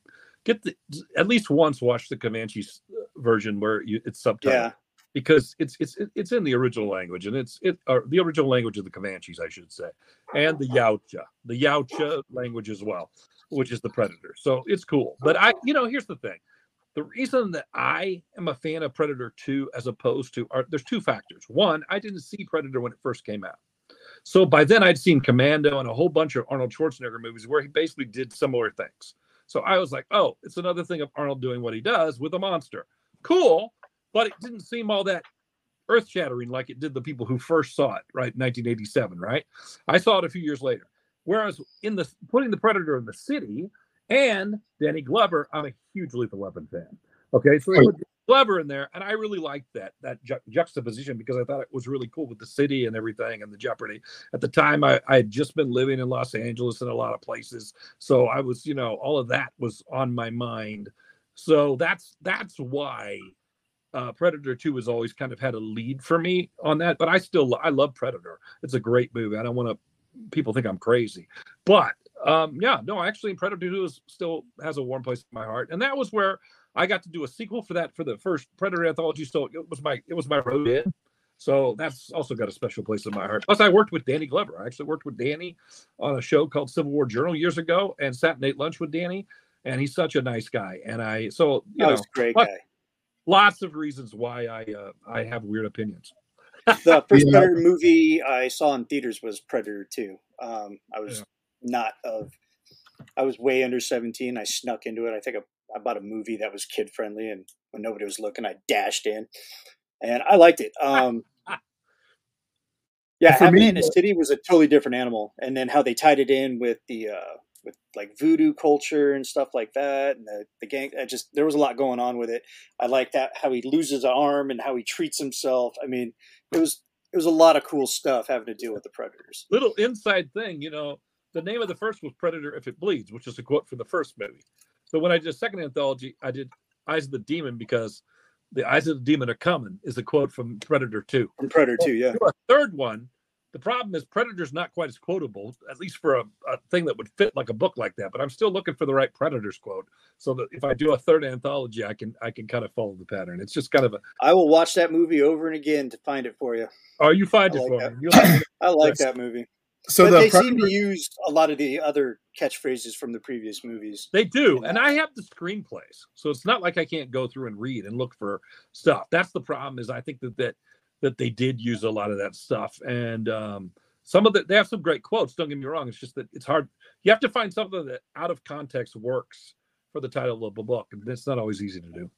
get the at least once watch the Comanche uh, version where you, it's subtitled. Yeah. Because it's it's it's in the original language and it's it or the original language of the Comanches, I should say, and the Yautja, the Yautja language as well, which is the Predator. So it's cool. But I, you know, here's the thing: the reason that I am a fan of Predator 2 as opposed to are there's two factors. One, I didn't see Predator when it first came out. So by then I'd seen Commando and a whole bunch of Arnold Schwarzenegger movies where he basically did similar things. So I was like, oh, it's another thing of Arnold doing what he does with a monster. Cool, but it didn't seem all that earth shattering like it did the people who first saw it, right? 1987, right? I saw it a few years later. Whereas in the putting the Predator in the city, and Danny Glover. I'm a huge Lethal Weapon fan. Okay, so they put Glover in there, and I really liked that that ju- juxtaposition because I thought it was really cool with the city and everything and the jeopardy. At the time, I, I had just been living in Los Angeles and a lot of places, so I was, you know, all of that was on my mind. So that's that's why uh, Predator 2 has always kind of had a lead for me on that. But I still I love Predator. It's a great movie. I don't want to people think I'm crazy, but um, yeah, no, actually, Predator 2 is still has a warm place in my heart, and that was where I got to do a sequel for that for the first Predator anthology. So it was my it was my road in. So that's also got a special place in my heart. Plus, I worked with Danny Glover. I actually worked with Danny on a show called Civil War Journal years ago, and sat and ate lunch with Danny. And he's such a nice guy. And I so you that know, great guy. Lots of reasons why I uh, I have weird opinions. the first yeah. Predator movie I saw in theaters was Predator Two. Um, I was yeah not of I was way under 17. I snuck into it. I think I, I bought a movie that was kid friendly, and when nobody was looking, I dashed in, and I liked it. Um, yeah, having me, in a city was a totally different animal, and then how they tied it in with the uh, with like voodoo culture and stuff like that, and the, the gang. I just there was a lot going on with it. I like that how he loses an arm and how he treats himself. I mean, it was it was a lot of cool stuff having to deal with the predators. Little inside thing, you know the name of the first was Predator If It Bleeds, which is a quote from the first movie. So when I did a second anthology, I did Eyes of the Demon because the Eyes of the Demon are coming is a quote from Predator 2. From Predator 2, yeah. A third one, the problem is Predator's not quite as quotable, at least for a, a, thing that would fit like a book like that. But I'm still looking for the right Predators quote, so that if I do a third anthology, I can I can kind of follow the pattern. It's just kind of a. I will watch that movie over and again to find it for you. Oh, you find I it like for me. I like that movie. So but the they seem to use a lot of the other catchphrases from the previous movies. They do, and I have the screenplays, so it's not like I can't go through and read and look for stuff. That's the problem. Is I think that that that they did use a lot of that stuff, and um, some of the they have some great quotes. Don't get me wrong. It's just that it's hard. You have to find something that out of context works for the title of a book, and it's not always easy to do.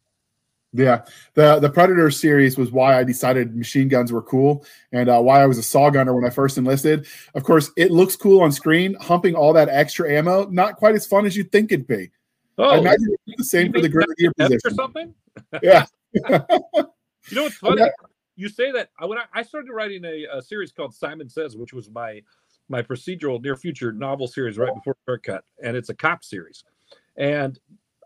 Yeah, the the Predator series was why I decided machine guns were cool, and uh, why I was a saw gunner when I first enlisted. Of course, it looks cool on screen. Humping all that extra ammo, not quite as fun as you'd think it'd be. Oh, I imagine the same for the grenadier position or something. Yeah. you know what's funny? You say that when I, I started writing a, a, series called Simon Says, which was my my procedural near future novel series right before Haircut, and it's a cop series, and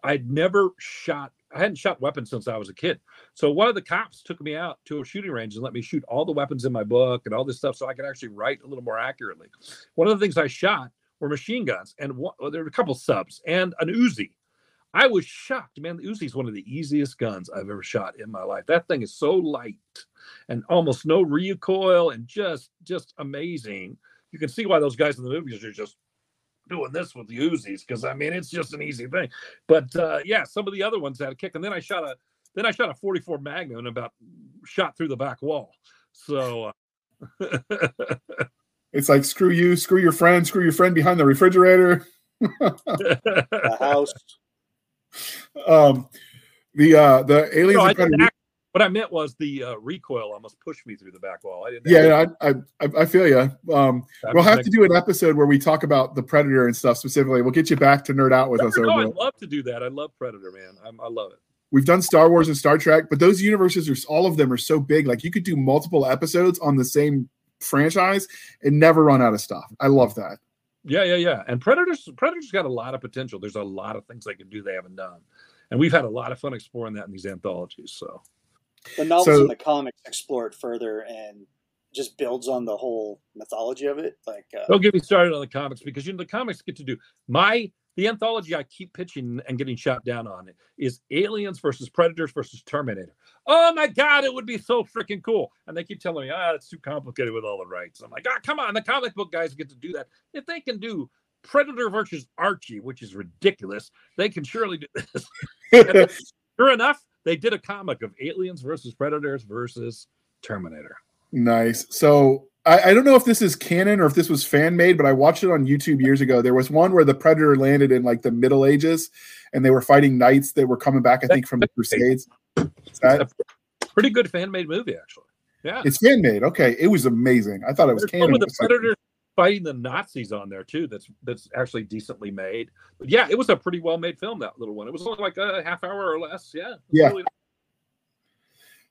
I'd never shot I hadn't shot weapons since I was a kid. So one of the cops took me out to a shooting range and let me shoot all the weapons in my book and all this stuff so I could actually write a little more accurately. One of the things I shot were machine guns and one, well, there were a couple subs and an Uzi. I was shocked, man. The Uzi is one of the easiest guns I've ever shot in my life. That thing is so light and almost no recoil and just just amazing. You can see why those guys in the movies are just doing this with the Uzis because I mean it's just an easy thing. But uh, yeah, some of the other ones had a kick, and then I shot a then I shot a 44 Magnum and about shot through the back wall. So uh, it's like screw you, screw your friend, screw your friend behind the refrigerator. the house. Um, the uh, the aliens. No, what I meant was the uh, recoil almost pushed me through the back wall. I didn't. Yeah, I, I, I feel you. Um, we'll have to do an episode where we talk about the Predator and stuff specifically. We'll get you back to nerd out with us. No, I'd love to do that. I love Predator, man. I'm, I love it. We've done Star Wars and Star Trek, but those universes are all of them are so big. Like you could do multiple episodes on the same franchise and never run out of stuff. I love that. Yeah, yeah, yeah. And Predators, Predators got a lot of potential. There's a lot of things they can do they haven't done and we've had a lot of fun exploring that in these anthologies. So the novels so, and the comics explore it further and just builds on the whole mythology of it. Like, uh, don't get me started on the comics because you know the comics get to do my the anthology I keep pitching and getting shot down on it is Aliens versus Predators versus Terminator. Oh my God, it would be so freaking cool. And they keep telling me, ah, it's too complicated with all the rights. I'm like, ah, come on, the comic book guys get to do that. If they can do Predator versus Archie, which is ridiculous, they can surely do this. sure enough, they did a comic of Aliens versus Predators versus Terminator. Nice. So I, I, don't know if this is canon or if this was fan made, but I watched it on YouTube years ago. There was one where the Predator landed in like the Middle Ages, and they were fighting knights that were coming back, I think, from the Crusades. That, pretty good fan made movie, actually. Yeah, it's fan made. Okay, it was amazing. I thought it was There's canon. With the Predator fighting the Nazis on there too. That's that's actually decently made. But yeah, it was a pretty well made film. That little one. It was only like a half hour or less. Yeah. Yeah. Really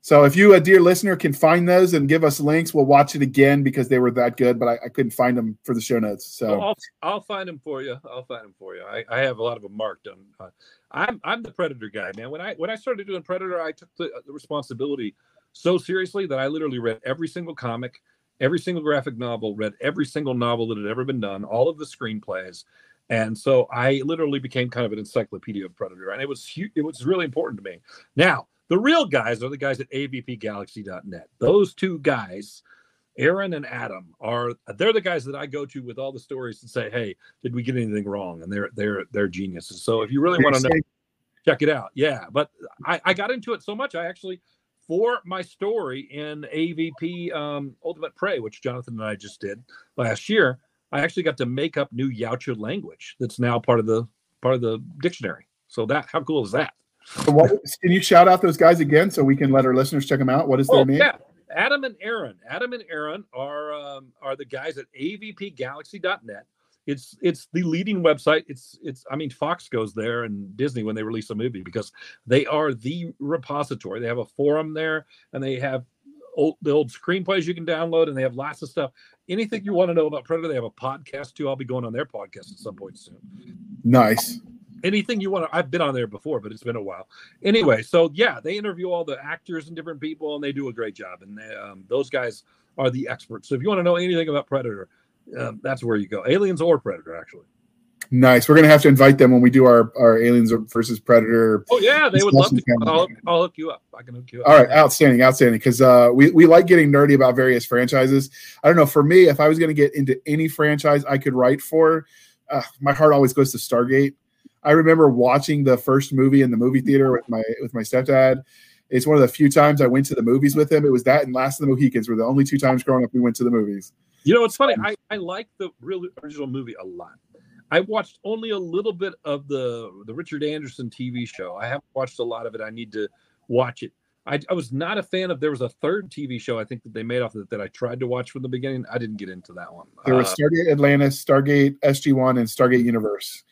so if you, a dear listener, can find those and give us links, we'll watch it again because they were that good. But I, I couldn't find them for the show notes. So I'll, I'll, find them for you. I'll find them for you. I, I have a lot of them marked. On, uh, I'm I'm the Predator guy, man. When I when I started doing Predator, I took the, the responsibility so seriously that I literally read every single comic, every single graphic novel, read every single novel that had ever been done, all of the screenplays. And so I literally became kind of an encyclopedia of Predator, and it was it was really important to me. Now, the real guys are the guys at avpgalaxy.net. Those two guys, Aaron and Adam, are they're the guys that I go to with all the stories and say, "Hey, did we get anything wrong?" And they're they're they're geniuses. So if you really want to know, check it out. Yeah, but I, I got into it so much I actually for my story in AVP um, Ultimate Prey, which Jonathan and I just did last year, I actually got to make up new Yautja language that's now part of the part of the dictionary. So that how cool is that? So what, can you shout out those guys again so we can let our listeners check them out? What is their oh, name? Yeah. Adam and Aaron. Adam and Aaron are um, are the guys at avpgalaxy.net. It's it's the leading website. It's it's I mean Fox goes there and Disney when they release a movie because they are the repository. They have a forum there and they have old the old screenplays you can download and they have lots of stuff. Anything you want to know about Predator, they have a podcast too. I'll be going on their podcast at some point soon. Nice anything you want to i've been on there before but it's been a while anyway so yeah they interview all the actors and different people and they do a great job and they, um, those guys are the experts so if you want to know anything about predator um, that's where you go. Aliens or predator actually. Nice. We're gonna have to invite them when we do our our aliens versus predator oh yeah they would love to. I'll, I'll, hook you up. I can hook you up. All right outstanding outstanding because uh we, we like getting nerdy about various franchises. I don't know for me if i was gonna get into any franchise i could write for uh, my heart always goes to stargate. I remember watching the first movie in the movie theater with my with my stepdad. It's one of the few times I went to the movies with him. It was that and Last of the Mohicans were the only two times growing up we went to the movies. You know, it's funny. I, I like the real original movie a lot. I watched only a little bit of the the Richard Anderson TV show. I haven't watched a lot of it. I need to watch it. I, I was not a fan of. There was a third TV show I think that they made off of it that I tried to watch from the beginning. I didn't get into that one. There was uh, Stargate Atlantis, Stargate SG One, and Stargate Universe.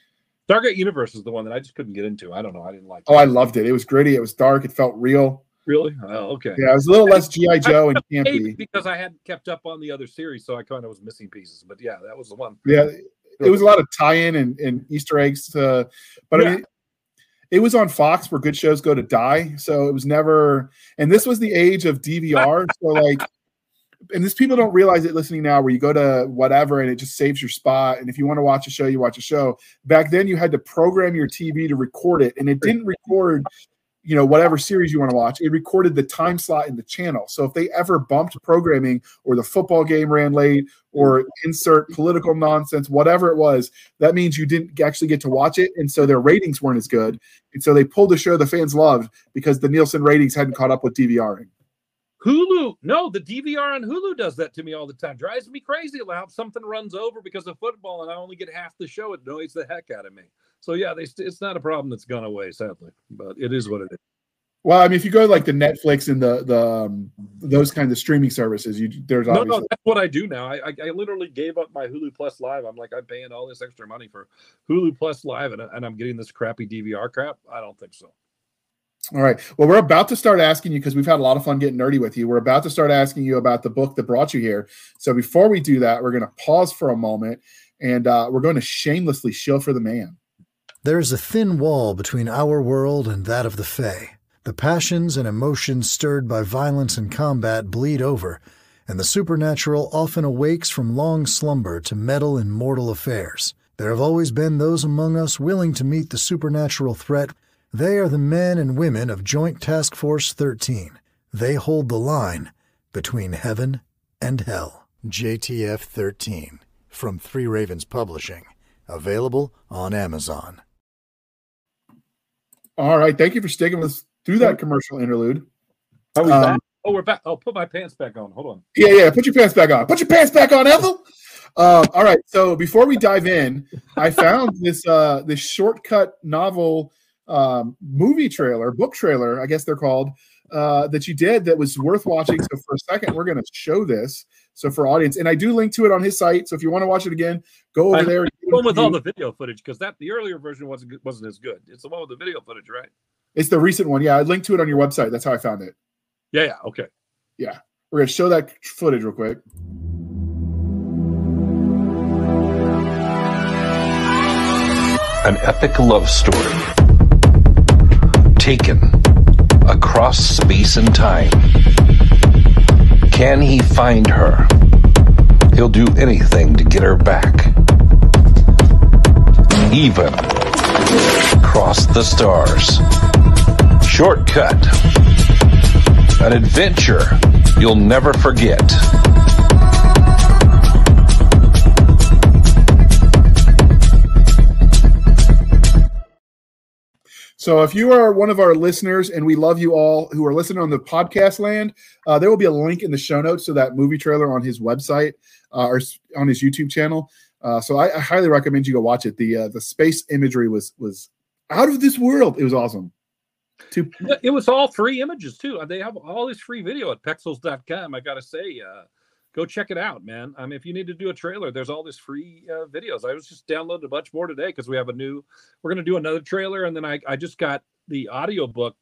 Stargate Universe is the one that I just couldn't get into. I don't know. I didn't like. Oh, I loved it. It was gritty. It was dark. It felt real. Really? Oh, okay. Yeah, it was a little less GI Joe and campy because I hadn't kept up on the other series, so I kind of was missing pieces. But yeah, that was the one. Yeah, it was a lot of tie-in and, and Easter eggs. To, but yeah. I mean, it was on Fox where good shows go to die. So it was never. And this was the age of DVR. so like and this people don't realize it listening now where you go to whatever and it just saves your spot and if you want to watch a show you watch a show back then you had to program your tv to record it and it didn't record you know whatever series you want to watch it recorded the time slot in the channel so if they ever bumped programming or the football game ran late or insert political nonsense whatever it was that means you didn't actually get to watch it and so their ratings weren't as good and so they pulled a show the fans loved because the nielsen ratings hadn't caught up with dvring Hulu, no, the DVR on Hulu does that to me all the time. Drives me crazy how something runs over because of football and I only get half the show. It annoys the heck out of me. So yeah, they, it's not a problem that's gone away, sadly, but it is what it is. Well, I mean, if you go like the Netflix and the the um, those kinds of streaming services, you there's no, no. That's what I do now. I, I, I literally gave up my Hulu Plus Live. I'm like, I'm paying all this extra money for Hulu Plus Live, and, and I'm getting this crappy DVR crap. I don't think so. All right. Well, we're about to start asking you because we've had a lot of fun getting nerdy with you. We're about to start asking you about the book that brought you here. So before we do that, we're going to pause for a moment and uh, we're going to shamelessly shill for the man. There is a thin wall between our world and that of the Fae. The passions and emotions stirred by violence and combat bleed over, and the supernatural often awakes from long slumber to meddle in mortal affairs. There have always been those among us willing to meet the supernatural threat. They are the men and women of Joint Task Force 13. They hold the line between heaven and hell. JTF 13 from Three Ravens Publishing. Available on Amazon. All right. Thank you for sticking with us through that commercial interlude. Are we um, back? Oh, we're back. Oh, put my pants back on. Hold on. Yeah, yeah. Put your pants back on. Put your pants back on, Ethel. Um, all right. So before we dive in, I found this uh, this shortcut novel um, movie trailer, book trailer, I guess they're called, uh, that you did that was worth watching. So for a second, we're going to show this. So for audience, and I do link to it on his site. So if you want to watch it again, go over I, there. The one with all the video footage because that the earlier version wasn't wasn't as good. It's the one with the video footage, right? It's the recent one. Yeah, I linked to it on your website. That's how I found it. Yeah, yeah, okay. Yeah. We're gonna show that footage real quick. An epic love story taken across space and time. Can he find her? He'll do anything to get her back. Even cross the stars. Shortcut. An adventure you'll never forget. So, if you are one of our listeners, and we love you all who are listening on the podcast land, uh, there will be a link in the show notes to that movie trailer on his website uh, or on his YouTube channel. Uh, so, I, I, highly recommend you go watch it. the uh, The space imagery was was out of this world. It was awesome. To it was all free images too. They have all this free video at pexels.com. I gotta say, uh, go check it out, man. I mean, if you need to do a trailer, there's all these free uh, videos. I was just downloading a bunch more today because we have a new. We're gonna do another trailer, and then I I just got the audiobook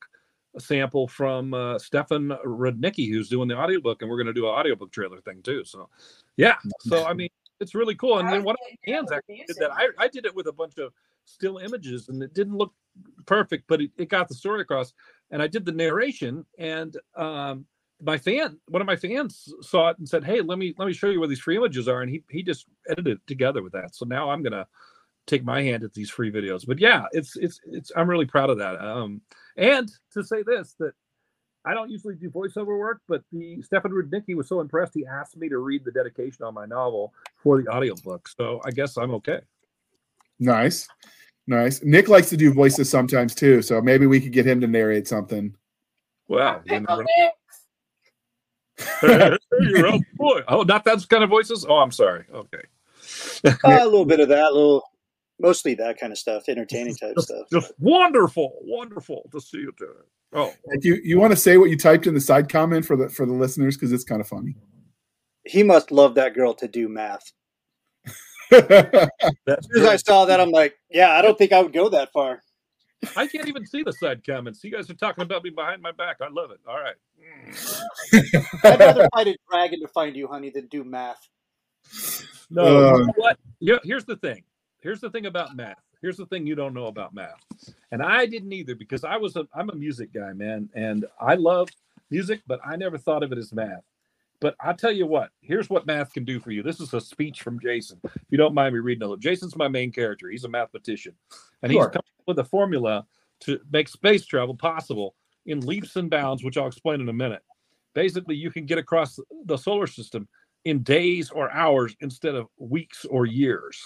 sample from uh, Stefan Rudnicki, who's doing the audiobook, and we're gonna do an audiobook trailer thing too. So, yeah. So I mean, it's really cool. And then one of my hands actually did that. I, I did it with a bunch of still images, and it didn't look perfect, but it, it got the story across. And I did the narration, and um, my fan, one of my fans, saw it and said, "Hey, let me let me show you where these free images are," and he he just edited it together with that. So now I'm gonna take my hand at these free videos. But yeah, it's it's it's I'm really proud of that. Um, and to say this that I don't usually do voiceover work, but the Stefan Rudnicki was so impressed he asked me to read the dedication on my novel for the audiobook. So I guess I'm okay. Nice. Nice. Nick likes to do voices sometimes too, so maybe we could get him to narrate something. Wow. Oh boy. Oh, not that kind of voices. Oh, I'm sorry. Okay. uh, a little bit of that, little, mostly that kind of stuff, entertaining type just, stuff. Just wonderful, wonderful to see you doing. Oh, you you want to say what you typed in the side comment for the for the listeners because it's kind of funny. He must love that girl to do math as soon as I saw that, I'm like, yeah, I don't think I would go that far. I can't even see the side comments. You guys are talking about me behind my back. I love it. All right. I'd rather fight a dragon to find you, honey, than do math. No, uh, you know what? Here's the thing. Here's the thing about math. Here's the thing you don't know about math, and I didn't either because I was a I'm a music guy, man, and I love music, but I never thought of it as math. But I'll tell you what, here's what math can do for you. This is a speech from Jason. If you don't mind me reading it, Jason's my main character. He's a mathematician, and sure. he's come up with a formula to make space travel possible in leaps and bounds, which I'll explain in a minute. Basically, you can get across the solar system in days or hours instead of weeks or years.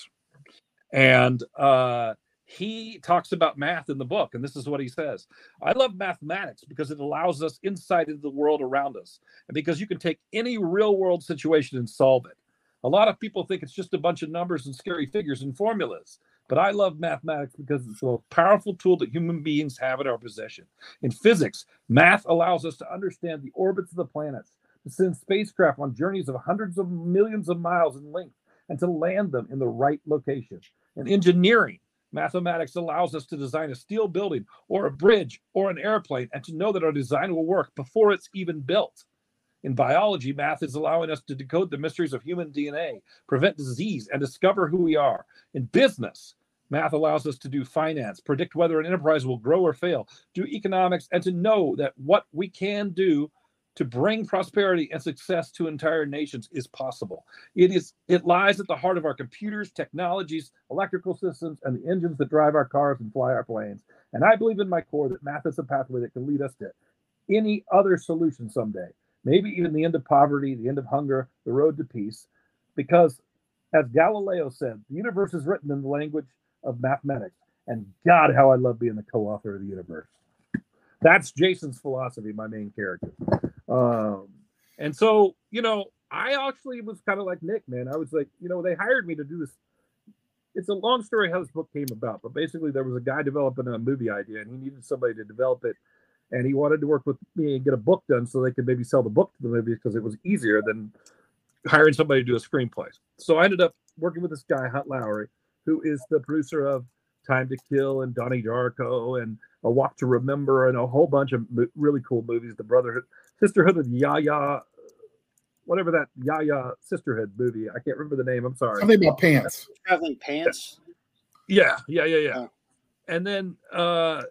And uh, he talks about math in the book, and this is what he says I love mathematics because it allows us insight into the world around us, and because you can take any real world situation and solve it. A lot of people think it's just a bunch of numbers and scary figures and formulas, but I love mathematics because it's the most powerful tool that human beings have at our possession. In physics, math allows us to understand the orbits of the planets, to send spacecraft on journeys of hundreds of millions of miles in length, and to land them in the right location. In engineering, Mathematics allows us to design a steel building or a bridge or an airplane and to know that our design will work before it's even built. In biology, math is allowing us to decode the mysteries of human DNA, prevent disease, and discover who we are. In business, Math allows us to do finance, predict whether an enterprise will grow or fail, do economics, and to know that what we can do to bring prosperity and success to entire nations is possible. It is it lies at the heart of our computers, technologies, electrical systems, and the engines that drive our cars and fly our planes. And I believe in my core that math is a pathway that can lead us to any other solution someday. Maybe even the end of poverty, the end of hunger, the road to peace. Because as Galileo said, the universe is written in the language of mathematics. And God, how I love being the co-author of the universe. That's Jason's philosophy, my main character. Um, and so, you know, I actually was kind of like Nick, man. I was like, you know, they hired me to do this. It's a long story how this book came about, but basically there was a guy developing a movie idea and he needed somebody to develop it. And he wanted to work with me and get a book done so they could maybe sell the book to the movie because it was easier than hiring somebody to do a screenplay. So I ended up working with this guy, Hunt Lowry, who is the producer of Time to Kill and Donnie Darko and A Walk to Remember and a whole bunch of really cool movies. The Brotherhood, Sisterhood of Yaya, whatever that Yaya Sisterhood movie. I can't remember the name. I'm sorry. Something about pants. Traveling pants. Yeah, yeah, yeah, yeah. Oh. And then, uh,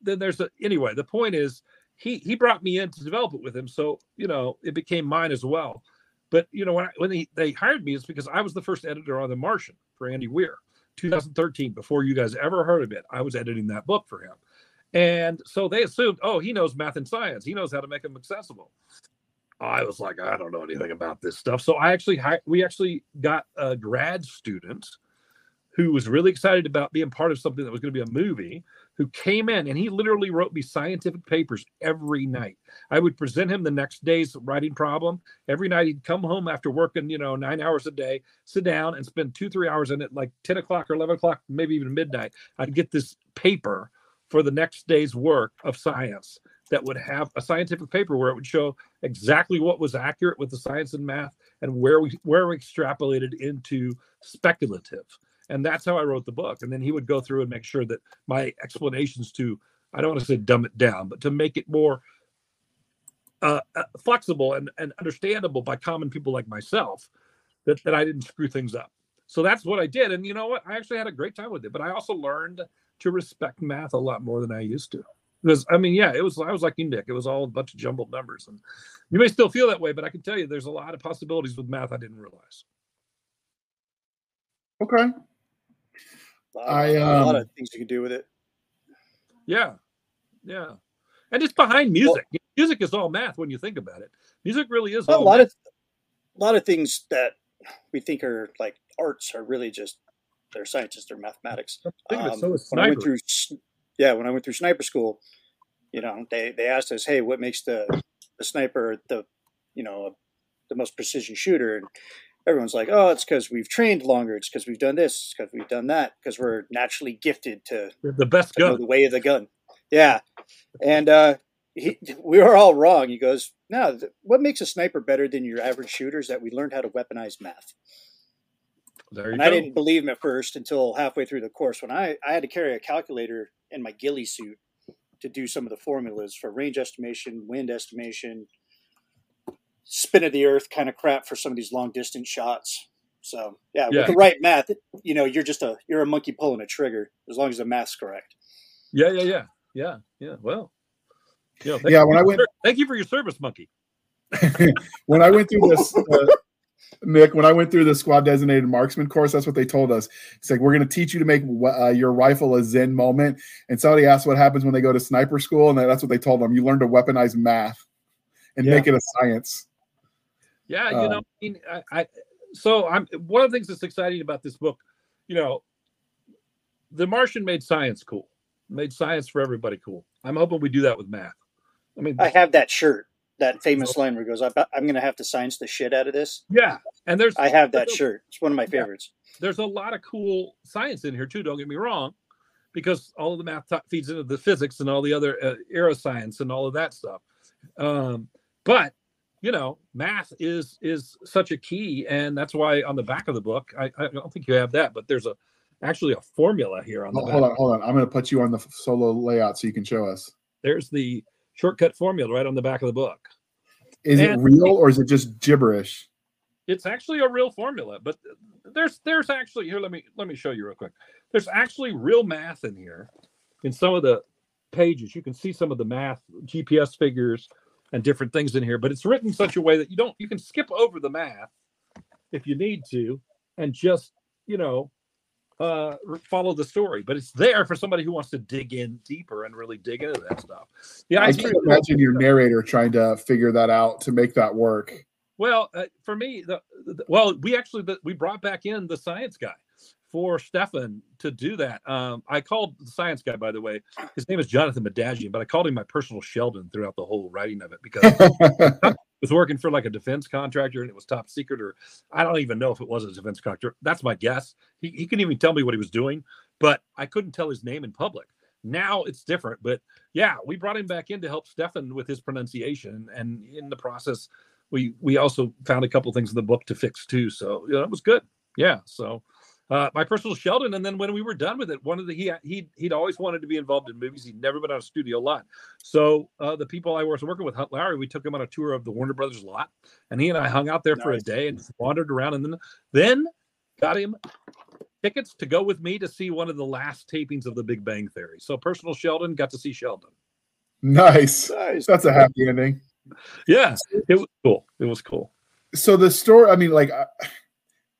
then there's a anyway. The point is, he he brought me in to develop it with him, so you know it became mine as well. But you know when I, when they, they hired me, it's because I was the first editor on The Martian for Andy Weir, 2013. Before you guys ever heard of it, I was editing that book for him, and so they assumed, oh, he knows math and science, he knows how to make them accessible. I was like, I don't know anything about this stuff. So I actually we actually got a grad student who was really excited about being part of something that was going to be a movie who came in and he literally wrote me scientific papers every night. I would present him the next day's writing problem. Every night he'd come home after working, you know, nine hours a day, sit down and spend two, three hours in it, like 10 o'clock or 11 o'clock, maybe even midnight. I'd get this paper for the next day's work of science that would have a scientific paper where it would show exactly what was accurate with the science and math and where we where we extrapolated into speculative and that's how I wrote the book. And then he would go through and make sure that my explanations to I don't want to say dumb it down, but to make it more uh, uh, flexible and, and understandable by common people like myself, that, that I didn't screw things up. So that's what I did. And you know what? I actually had a great time with it, but I also learned to respect math a lot more than I used to. Because I mean, yeah, it was I was like you, Nick. It was all a bunch of jumbled numbers, and you may still feel that way, but I can tell you, there's a lot of possibilities with math I didn't realize. Okay, I um, a lot of things you can do with it. Yeah, yeah, and it's behind music. Well, music is all math when you think about it. Music really is a lot math. of a lot of things that we think are like arts are really just they're scientists or mathematics. Um, so when I went through, yeah, when I went through sniper school, you know, they they asked us, hey, what makes the the sniper the you know the most precision shooter? And everyone's like, oh, it's because we've trained longer. It's because we've done this. It's because we've done that. Because we're naturally gifted to the best gun, the way of the gun. Yeah, and uh, he, we were all wrong. He goes, no, what makes a sniper better than your average shooter is that we learned how to weaponize math. There you and go. I didn't believe him at first until halfway through the course when I, I had to carry a calculator in my ghillie suit to do some of the formulas for range estimation, wind estimation, spin of the earth kind of crap for some of these long distance shots. So yeah, yeah, with the right math, you know, you're just a you're a monkey pulling a trigger as long as the math's correct. Yeah, yeah, yeah, yeah, yeah. Well, yeah. Yeah, when I went, thank you for your service, monkey. when I went through this, uh, Nick, when I went through the squad designated marksman course, that's what they told us. It's like we're going to teach you to make uh, your rifle a zen moment. And somebody asked what happens when they go to sniper school, and that's what they told them. You learn to weaponize math and yeah. make it a science. Yeah, you know, um, I mean, I, I, so I'm one of the things that's exciting about this book, you know, The Martian made science cool, made science for everybody cool. I'm hoping we do that with math. I mean, I have that shirt, that famous line where he goes, "I'm going to have to science the shit out of this." Yeah, and there's I have that shirt. It's one of my favorites. Yeah. There's a lot of cool science in here too. Don't get me wrong, because all of the math t- feeds into the physics and all the other uh, aeroscience and all of that stuff. Um, but you know, math is is such a key, and that's why on the back of the book, I, I don't think you have that, but there's a actually a formula here on the. Oh, hold on, hold on. I'm going to put you on the solo layout so you can show us. There's the shortcut formula right on the back of the book. Is and, it real or is it just gibberish? it's actually a real formula, but there's there's actually here. Let me let me show you real quick. There's actually real math in here in some of the pages. You can see some of the math, GPS figures, and different things in here. But it's written in such a way that you don't you can skip over the math if you need to, and just you know uh, follow the story. But it's there for somebody who wants to dig in deeper and really dig into that stuff. Yeah, I can imagine your narrator trying to figure that out to make that work. Well, uh, for me, the, the, well, we actually the, we brought back in the science guy for Stefan to do that. Um, I called the science guy, by the way. His name is Jonathan Madagian, but I called him my personal Sheldon throughout the whole writing of it because I was working for like a defense contractor and it was top secret, or I don't even know if it was a defense contractor. That's my guess. He, he couldn't even tell me what he was doing, but I couldn't tell his name in public. Now it's different, but yeah, we brought him back in to help Stefan with his pronunciation, and in the process, we we also found a couple things in the book to fix too. So you know, it was good. Yeah. So uh, my personal Sheldon, and then when we were done with it, one of the he he he'd always wanted to be involved in movies. He'd never been on a studio lot. So uh, the people I was working with, Hunt Lowry, we took him on a tour of the Warner Brothers lot, and he and I hung out there nice. for a day and wandered around, and then then got him tickets to go with me to see one of the last tapings of The Big Bang Theory. So personal Sheldon got to see Sheldon. Nice. nice. That's a happy ending yeah, it was cool. It was cool. So the story, I mean, like, I,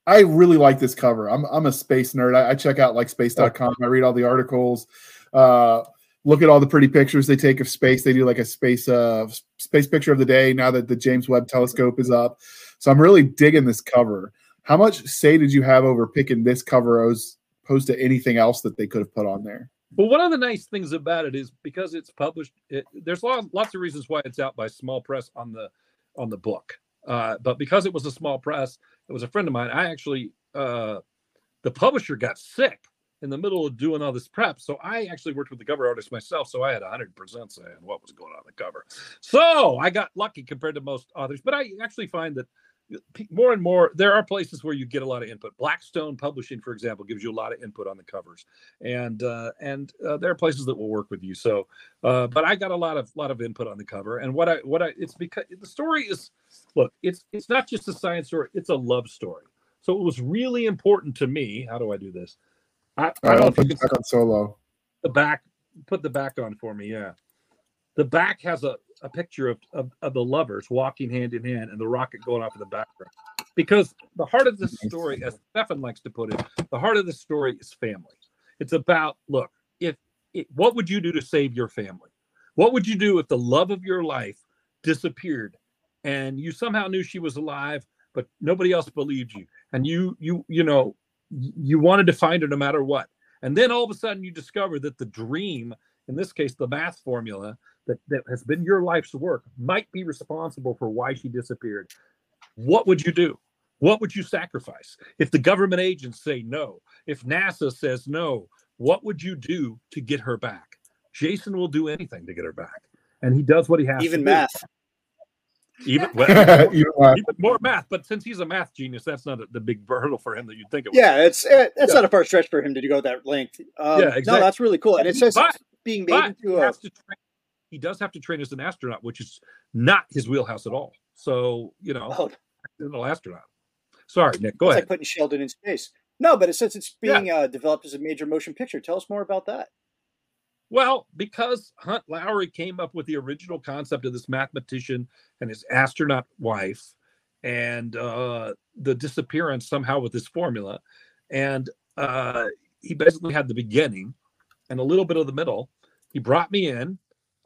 I really like this cover. I'm I'm a space nerd. I, I check out like space.com. I read all the articles. Uh, look at all the pretty pictures they take of space. They do like a space uh space picture of the day now that the James Webb telescope is up. So I'm really digging this cover. How much say did you have over picking this cover as opposed to anything else that they could have put on there? Well, one of the nice things about it is because it's published. It, there's lots, lots of reasons why it's out by small press on the on the book, uh, but because it was a small press, it was a friend of mine. I actually uh, the publisher got sick in the middle of doing all this prep, so I actually worked with the cover artist myself. So I had 100 percent say on what was going on the cover. So I got lucky compared to most authors, but I actually find that more and more there are places where you get a lot of input. Blackstone publishing for example gives you a lot of input on the covers. And uh, and uh, there are places that will work with you. So uh, but i got a lot of lot of input on the cover. And what i what i it's because the story is look it's it's not just a science story it's a love story. So it was really important to me how do i do this? I, I, don't think it's on solo. The back put the back on for me yeah. The back has a, a picture of, of, of, the lovers walking hand in hand and the rocket going off in the background. Because the heart of this story, as Stefan likes to put it, the heart of the story is family. It's about look, if it, what would you do to save your family? What would you do if the love of your life disappeared and you somehow knew she was alive, but nobody else believed you, and you you you know you wanted to find her no matter what, and then all of a sudden you discover that the dream, in this case the math formula, that, that has been your life's work might be responsible for why she disappeared, what would you do? What would you sacrifice? If the government agents say no, if NASA says no, what would you do to get her back? Jason will do anything to get her back. And he does what he has Even math. Do. Even, well, even, more, even, more math, but since he's a math genius, that's not a, the big hurdle for him that you'd think it was. Yeah, it's it, it's yeah. not a far stretch for him to go that length. Um, yeah, exactly. No, that's really cool, and it says but, being made into a. Train, he does have to train as an astronaut, which is not his wheelhouse at all. So, you know, oh. astronaut. Sorry, Nick, go it's ahead. like putting Sheldon in space. No, but it says it's being yeah. uh, developed as a major motion picture. Tell us more about that. Well, because Hunt Lowry came up with the original concept of this mathematician and his astronaut wife, and uh, the disappearance somehow with this formula, and uh, he basically had the beginning and a little bit of the middle. He brought me in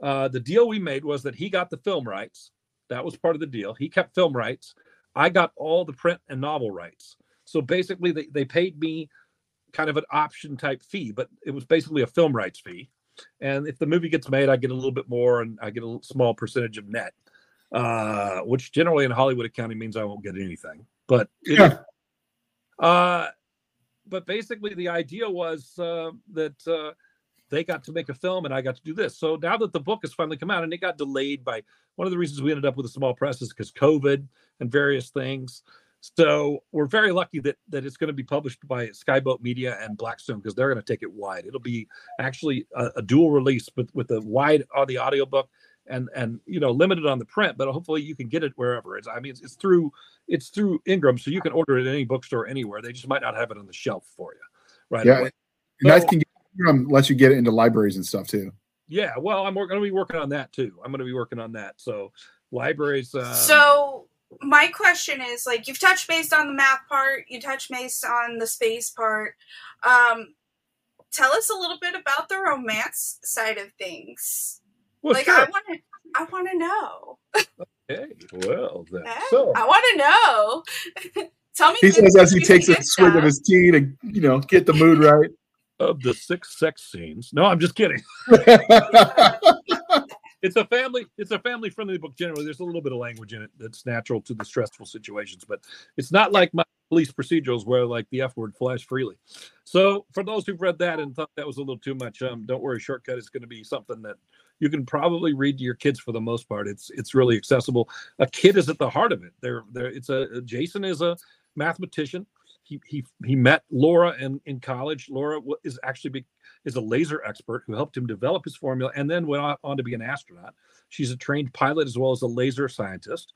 uh, the deal we made was that he got the film rights. That was part of the deal. He kept film rights. I got all the print and novel rights. So basically, they, they paid me kind of an option type fee, but it was basically a film rights fee. And if the movie gets made, I get a little bit more and I get a small percentage of net, uh, which generally in Hollywood accounting means I won't get anything. But, yeah. uh, but basically, the idea was uh, that uh, they got to make a film and I got to do this. So now that the book has finally come out and it got delayed by one of the reasons we ended up with a small press is because COVID and various things. So we're very lucky that that it's going to be published by Skyboat Media and Blackstone because they're going to take it wide. It'll be actually a, a, dual release with with a wide on the audiobook and and you know limited on the print, but hopefully you can get it wherever. It's I mean it's, it's through it's through Ingram, so you can order it at any bookstore anywhere. They just might not have it on the shelf for you, right? Yeah, away. and so, can get Ingram lets you get it into libraries and stuff too. Yeah, well, I'm going to be working on that too. I'm going to be working on that. So libraries. Um, so my question is like you've touched based on the math part, you touched based on the space part. Um, tell us a little bit about the romance side of things. Well, like sure. I want to, I want to know. okay, well, then, okay. so I want to know. tell me. He says as he takes a swig of his tea to you know get the mood right. Of the six sex scenes. No, I'm just kidding. It's a family it's a family friendly book. Generally there's a little bit of language in it that's natural to the stressful situations but it's not like my police procedurals where like the f word flies freely. So for those who've read that and thought that was a little too much um, don't worry shortcut is going to be something that you can probably read to your kids for the most part. It's it's really accessible. A kid is at the heart of it. There there it's a jason is a mathematician he he he met Laura in, in college. Laura is actually be, is a laser expert who helped him develop his formula and then went on, on to be an astronaut. She's a trained pilot as well as a laser scientist.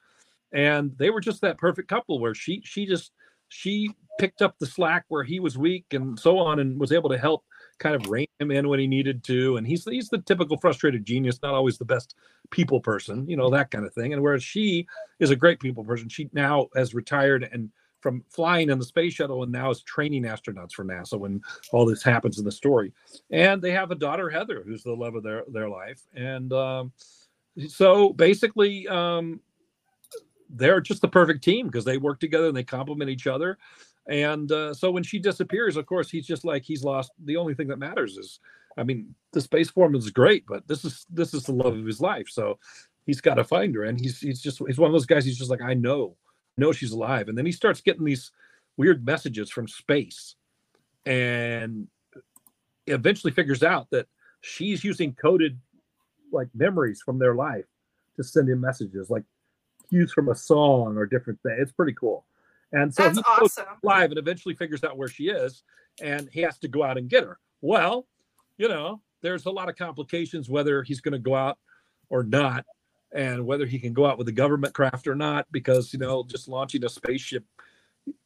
And they were just that perfect couple where she she just she picked up the slack where he was weak and so on and was able to help kind of rein him in when he needed to. And he's he's the typical frustrated genius, not always the best people person, you know, that kind of thing. And whereas she is a great people person, she now has retired and from flying in the space shuttle and now is training astronauts for NASA when all this happens in the story. And they have a daughter, Heather, who's the love of their, their life. And um, so basically, um, they're just the perfect team because they work together and they complement each other. And uh, so when she disappears, of course, he's just like he's lost. The only thing that matters is, I mean, the space form is great, but this is this is the love of his life. So he's got to find her, and he's he's just he's one of those guys. He's just like I know know she's alive. And then he starts getting these weird messages from space and eventually figures out that she's using coded like memories from their life to send him messages like cues from a song or different things. It's pretty cool. And so That's he awesome. live and eventually figures out where she is and he has to go out and get her. Well, you know, there's a lot of complications whether he's going to go out or not and whether he can go out with a government craft or not, because you know, just launching a spaceship,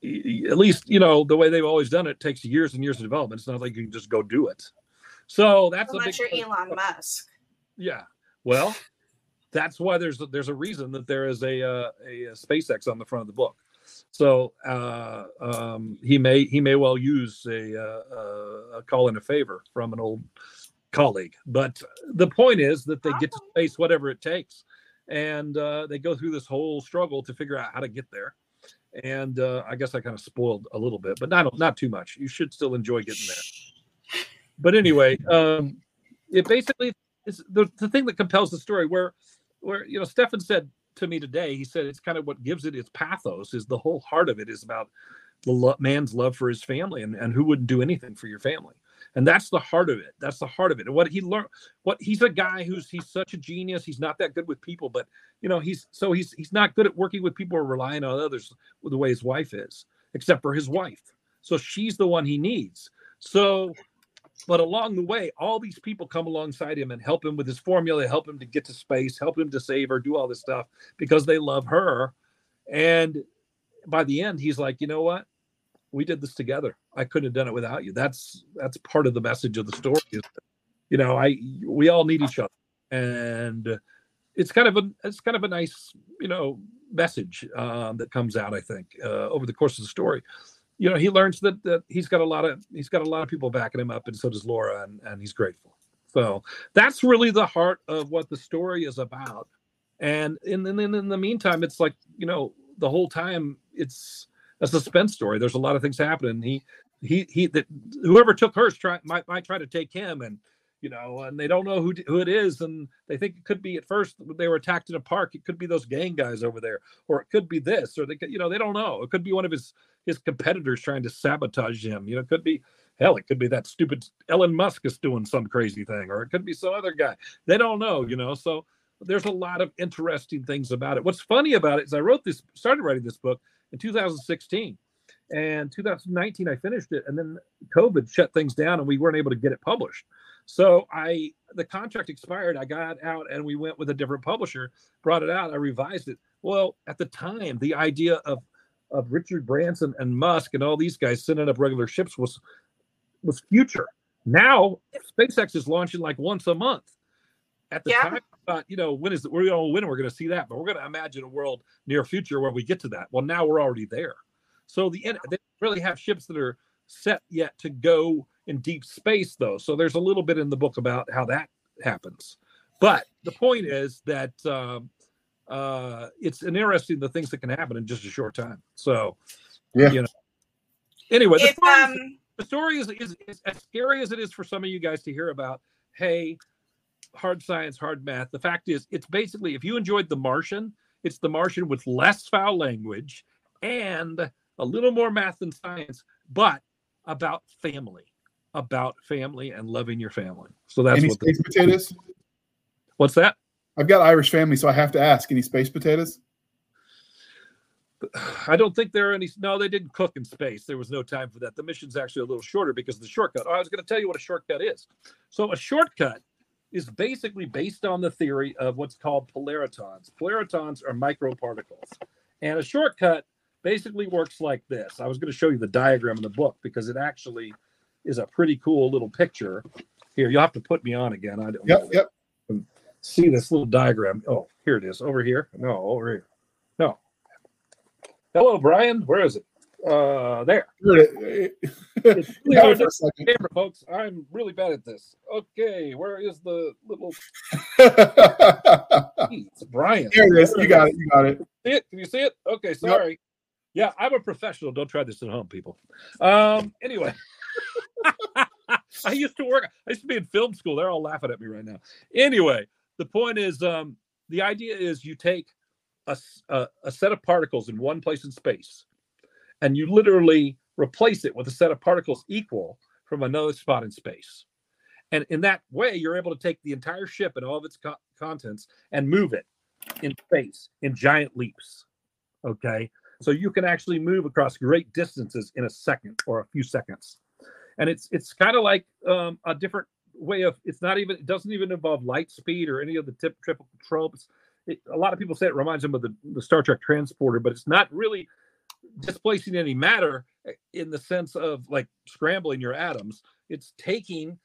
at least you know the way they've always done it, takes years and years of development. It's not like you can just go do it. So that's unless you're Elon Musk. Yeah, well, that's why there's there's a reason that there is a uh, a, a SpaceX on the front of the book. So uh, um, he may he may well use a, uh, a call in a favor from an old colleague. But the point is that they get to space whatever it takes and uh, they go through this whole struggle to figure out how to get there. And uh, I guess I kind of spoiled a little bit, but not not too much. You should still enjoy getting there. But anyway, um, it basically is the, the thing that compels the story. Where where you know Stefan said to me today, he said it's kind of what gives it its pathos. Is the whole heart of it is about the lo- man's love for his family and, and who wouldn't do anything for your family and that's the heart of it. That's the heart of it. And what he learned what he's a guy who's he's such a genius. He's not that good with people but you know he's so he's he's not good at working with people or relying on others the way his wife is except for his wife. So she's the one he needs. So but along the way all these people come alongside him and help him with his formula help him to get to space help him to save her do all this stuff because they love her. And by the end he's like you know what? We did this together. I couldn't have done it without you. That's that's part of the message of the story. You know, I we all need each other, and it's kind of a it's kind of a nice you know message um, that comes out. I think uh, over the course of the story, you know, he learns that that he's got a lot of he's got a lot of people backing him up, and so does Laura, and and he's grateful. So that's really the heart of what the story is about. And in, in in the meantime, it's like you know the whole time it's a suspense story. There's a lot of things happening. He he he that whoever took hers try might might try to take him and you know and they don't know who who it is and they think it could be at first they were attacked in a park it could be those gang guys over there or it could be this or they could you know they don't know. It could be one of his his competitors trying to sabotage him you know it could be hell it could be that stupid Elon Musk is doing some crazy thing or it could be some other guy. They don't know you know so there's a lot of interesting things about it. What's funny about it is I wrote this started writing this book in 2016. And 2019, I finished it, and then COVID shut things down, and we weren't able to get it published. So I, the contract expired. I got out, and we went with a different publisher. Brought it out. I revised it. Well, at the time, the idea of of Richard Branson and Musk and all these guys sending up regular ships was was future. Now SpaceX is launching like once a month. At the yeah. time, I thought, you know, when is it? We're going to when we're going to see that, but we're going to imagine a world near future where we get to that. Well, now we're already there. So the they really have ships that are set yet to go in deep space, though. So there's a little bit in the book about how that happens. But the point is that um, uh, it's interesting the things that can happen in just a short time. So, yeah. You know. Anyway, the, if, story, um, the story is, is, is as scary as it is for some of you guys to hear about. Hey, hard science, hard math. The fact is, it's basically if you enjoyed The Martian, it's The Martian with less foul language and a little more math and science, but about family, about family and loving your family. So that's Any what space potatoes. What's that? I've got Irish family, so I have to ask: any space potatoes? I don't think there are any. No, they didn't cook in space. There was no time for that. The mission's actually a little shorter because of the shortcut. Oh, I was going to tell you what a shortcut is. So a shortcut is basically based on the theory of what's called polaritons. Polaritons are microparticles, and a shortcut basically works like this. I was going to show you the diagram in the book because it actually is a pretty cool little picture. Here, you'll have to put me on again. I don't yep, yep. see this little diagram. Oh, here it is. Over here. No, over here. No. Hello, Bryan. Where is it? Uh, there. it's really hard to camera, folks. I'm really bad at this. Okay, where is the little? it's Bryan. Here it is. You got it. You got it. See it? Can you see it? Okay, sorry. Yeah, I'm a professional. Don't try this at home, people. Um, anyway, I used to work. I used to be in film school. They're all laughing at me right now. Anyway, the point is, um, the idea is you take a, a, a set of particles in one place in space, and you literally replace it with a set of particles equal from another spot in space. And in that way, you're able to take the entire ship and all of its co- contents and move it in space in giant leaps. Okay. So you can actually move across great distances in a second or a few seconds. And it's it's kind of like um, a different way of it's not even it doesn't even involve light speed or any of the tip, typical tropes. It, a lot of people say it reminds them of the, the Star Trek transporter, but it's not really displacing any matter eh, in the sense of like scrambling your atoms. It's taking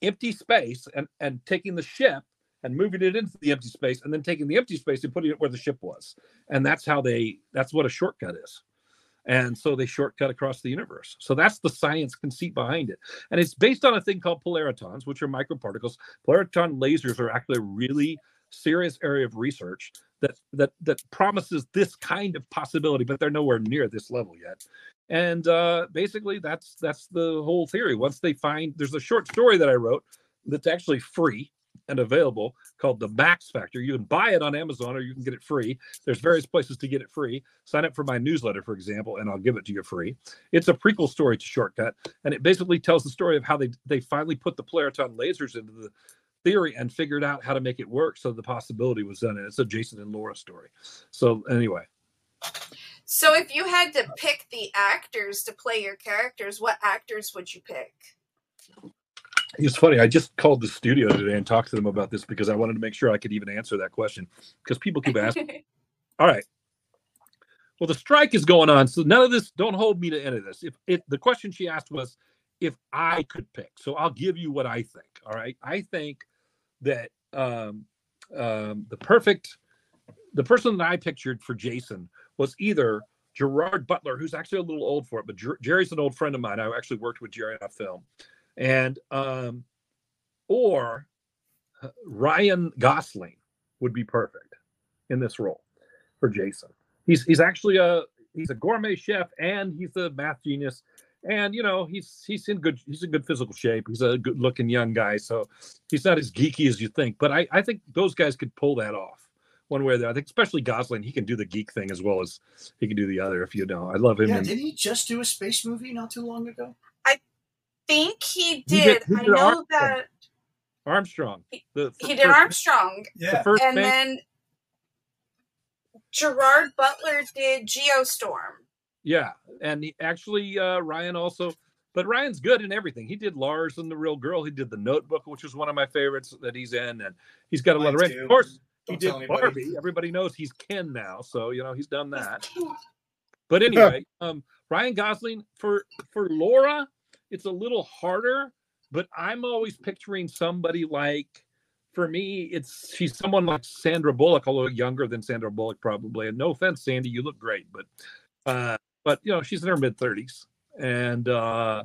empty space and, and taking the ship and moving it into the empty space and then taking the empty space and putting it where the ship was. And that's how they that's what a shortcut is. And so they shortcut across the universe. So that's the science conceit behind it. And it's based on a thing called polaritons, which are microparticles. Polariton lasers are actually a really serious area of research that that that promises this kind of possibility, but they're nowhere near this level yet. And uh, basically, that's that's the whole theory. Once they find, there's a short story that I wrote that's actually free and available called the Max Factor. You can buy it on Amazon or you can get it free. There's various places to get it free. Sign up for my newsletter, for example, and I'll give it to you free. It's a prequel story to Shortcut, and it basically tells the story of how they they finally put the Polariton lasers into the theory and figured out how to make it work. So the possibility was done, and it's a Jason and Laura story. So anyway. So if you had to pick the actors to play your characters, what actors would you pick? It's funny. I just called the studio today and talked to them about this because I wanted to make sure I could even answer that question because people keep asking. All right. Well, the strike is going on, so none of this. Don't hold me to any of this. If it, the question she asked was if I could pick, so I'll give you what I think. All right. I think that um, um, the perfect, the person that I pictured for Jason was either Gerard Butler, who's actually a little old for it, but Jer- Jerry's an old friend of mine. I actually worked with Jerry on a film and um, or uh, Ryan Gosling would be perfect in this role for Jason. He's he's actually a he's a gourmet chef and he's a math genius. And you know he's he's in good he's in good physical shape. He's a good looking young guy so he's not as geeky as you think but i i think those guys could pull that off one way or the other i think especially gosling he can do the geek thing as well as he can do the other if you know. I love him yeah, did he just do a space movie not too long ago think he did. He did, he did I know Armstrong. that Armstrong. The, he did Armstrong. Yeah. The and man. then Gerard Butler did Geostorm. Yeah, and he, actually uh, Ryan also, but Ryan's good in everything. He did Lars and the Real Girl. He did The Notebook, which was one of my favorites that he's in, and he's got a lot of. range. Of course, Don't he did Barbie. Everybody knows he's Ken now, so you know he's done that. But anyway, um, Ryan Gosling for for Laura, it's a little harder, but I'm always picturing somebody like for me, it's she's someone like Sandra Bullock, although younger than Sandra Bullock probably. And no offense, Sandy, you look great, but uh, but you know she's in her mid thirties, and uh,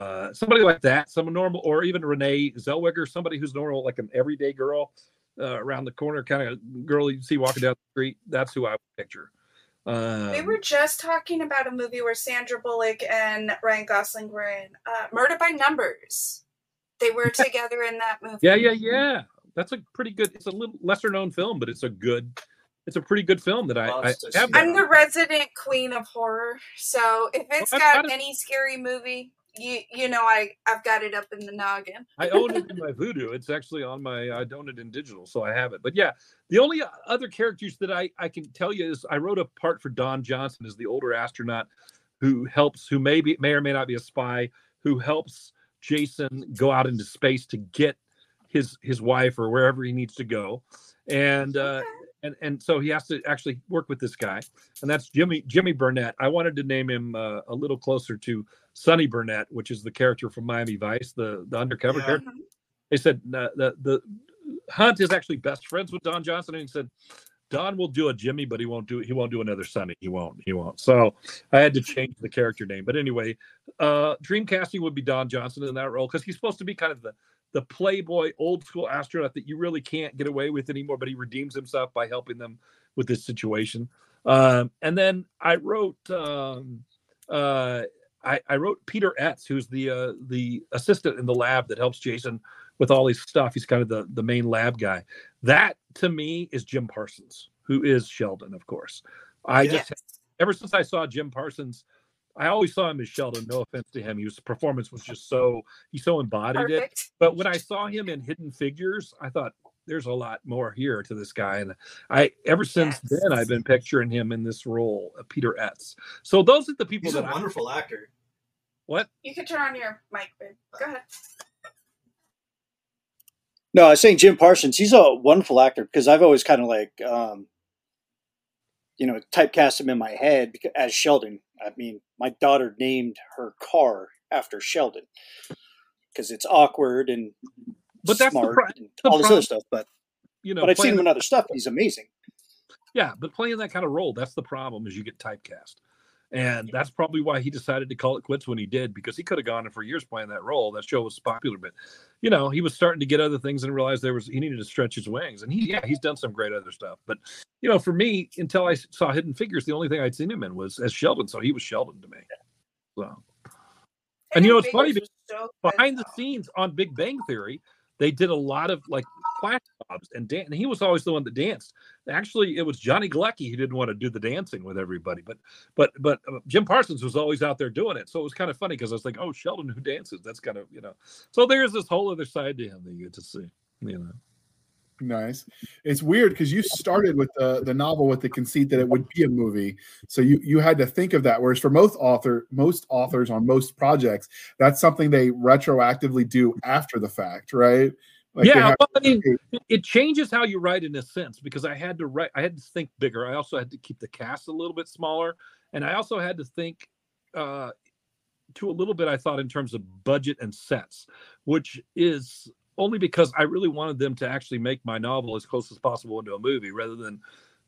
uh, somebody like that, some normal, or even Renee Zellweger, somebody who's normal, like an everyday girl uh, around the corner, kind of girl you see walking down the street. That's who I would picture. Um, we were just talking about a movie where Sandra Bullock and Ryan Gosling were in uh, Murder by Numbers. They were together in that movie. Yeah, yeah, yeah. That's a pretty good. It's a little lesser known film, but it's a good. It's a pretty good film that I, I have. I'm the resident queen of horror, so if it's well, got any scary movie, you you know I I've got it up in the noggin. I own it in my voodoo. It's actually on my I own it in digital, so I have it. But yeah, the only other characters that I I can tell you is I wrote a part for Don Johnson as the older astronaut who helps who may be may or may not be a spy who helps Jason go out into space to get his his wife or wherever he needs to go, and uh, and and so he has to actually work with this guy, and that's Jimmy Jimmy Burnett. I wanted to name him uh, a little closer to Sonny Burnett, which is the character from Miami Vice, the the undercover yeah. character. They said uh, the the Hunt is actually best friends with Don Johnson, and he said Don will do a Jimmy, but he won't do he won't do another Sonny. He won't. He won't. So I had to change the character name. But anyway, uh Dreamcasting would be Don Johnson in that role because he's supposed to be kind of the the playboy old school astronaut that you really can't get away with anymore, but he redeems himself by helping them with this situation. Um, and then I wrote um, uh, I, I, wrote Peter Etz, who's the uh, the assistant in the lab that helps Jason with all his stuff. He's kind of the the main lab guy. That to me is Jim Parsons, who is Sheldon, of course. I yes. just ever since I saw Jim Parsons, I always saw him as Sheldon. No offense to him, his performance was just so he so embodied Perfect. it. But when I saw him in Hidden Figures, I thought there's a lot more here to this guy, and I ever since yes. then I've been picturing him in this role, of Peter Etz. So those are the people. He's that a wonderful I, actor. What? You can turn on your mic, babe. Go ahead. No, I was saying Jim Parsons. He's a wonderful actor because I've always kind of like, um, you know, typecast him in my head as Sheldon. I mean, my daughter named her car after Sheldon because it's awkward and but that's smart the, and all this other stuff. But you know, but I've seen him in other stuff. He's amazing. Yeah, but playing that kind of role, that's the problem. Is you get typecast. And that's probably why he decided to call it quits when he did, because he could have gone for years playing that role. That show was popular, but you know, he was starting to get other things and realized there was he needed to stretch his wings. And he yeah, he's done some great other stuff. But you know, for me, until I saw Hidden Figures, the only thing I'd seen him in was as Sheldon. So he was Sheldon to me. So and you know, it's funny so behind the scenes on Big Bang Theory, they did a lot of like flash mobs and dan- and he was always the one that danced. Actually, it was Johnny Galecki who didn't want to do the dancing with everybody, but but but uh, Jim Parsons was always out there doing it. So it was kind of funny because I was like, oh, Sheldon who dances. That's kind of you know. So there's this whole other side to him that you get to see. You know. Nice. It's weird because you started with the the novel with the conceit that it would be a movie, so you you had to think of that. Whereas for most author most authors on most projects, that's something they retroactively do after the fact, right? Like yeah, well, I mean, it changes how you write in a sense because I had to write, I had to think bigger. I also had to keep the cast a little bit smaller, and I also had to think uh, to a little bit. I thought in terms of budget and sets, which is only because I really wanted them to actually make my novel as close as possible into a movie rather than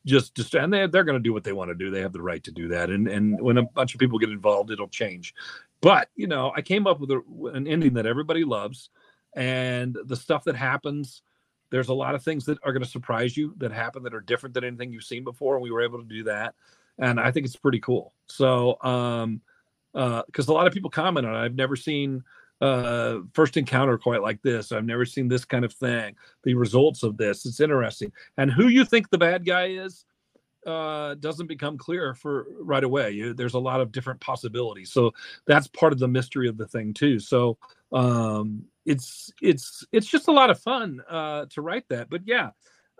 just just and they they're going to do what they want to do. They have the right to do that. And and when a bunch of people get involved, it'll change. But you know, I came up with a, an ending that everybody loves and the stuff that happens there's a lot of things that are going to surprise you that happen that are different than anything you've seen before and we were able to do that and i think it's pretty cool so um uh because a lot of people comment on it i've never seen uh first encounter quite like this i've never seen this kind of thing the results of this it's interesting and who you think the bad guy is uh, doesn't become clear for right away. You, there's a lot of different possibilities, so that's part of the mystery of the thing too. So um, it's it's it's just a lot of fun uh, to write that. But yeah,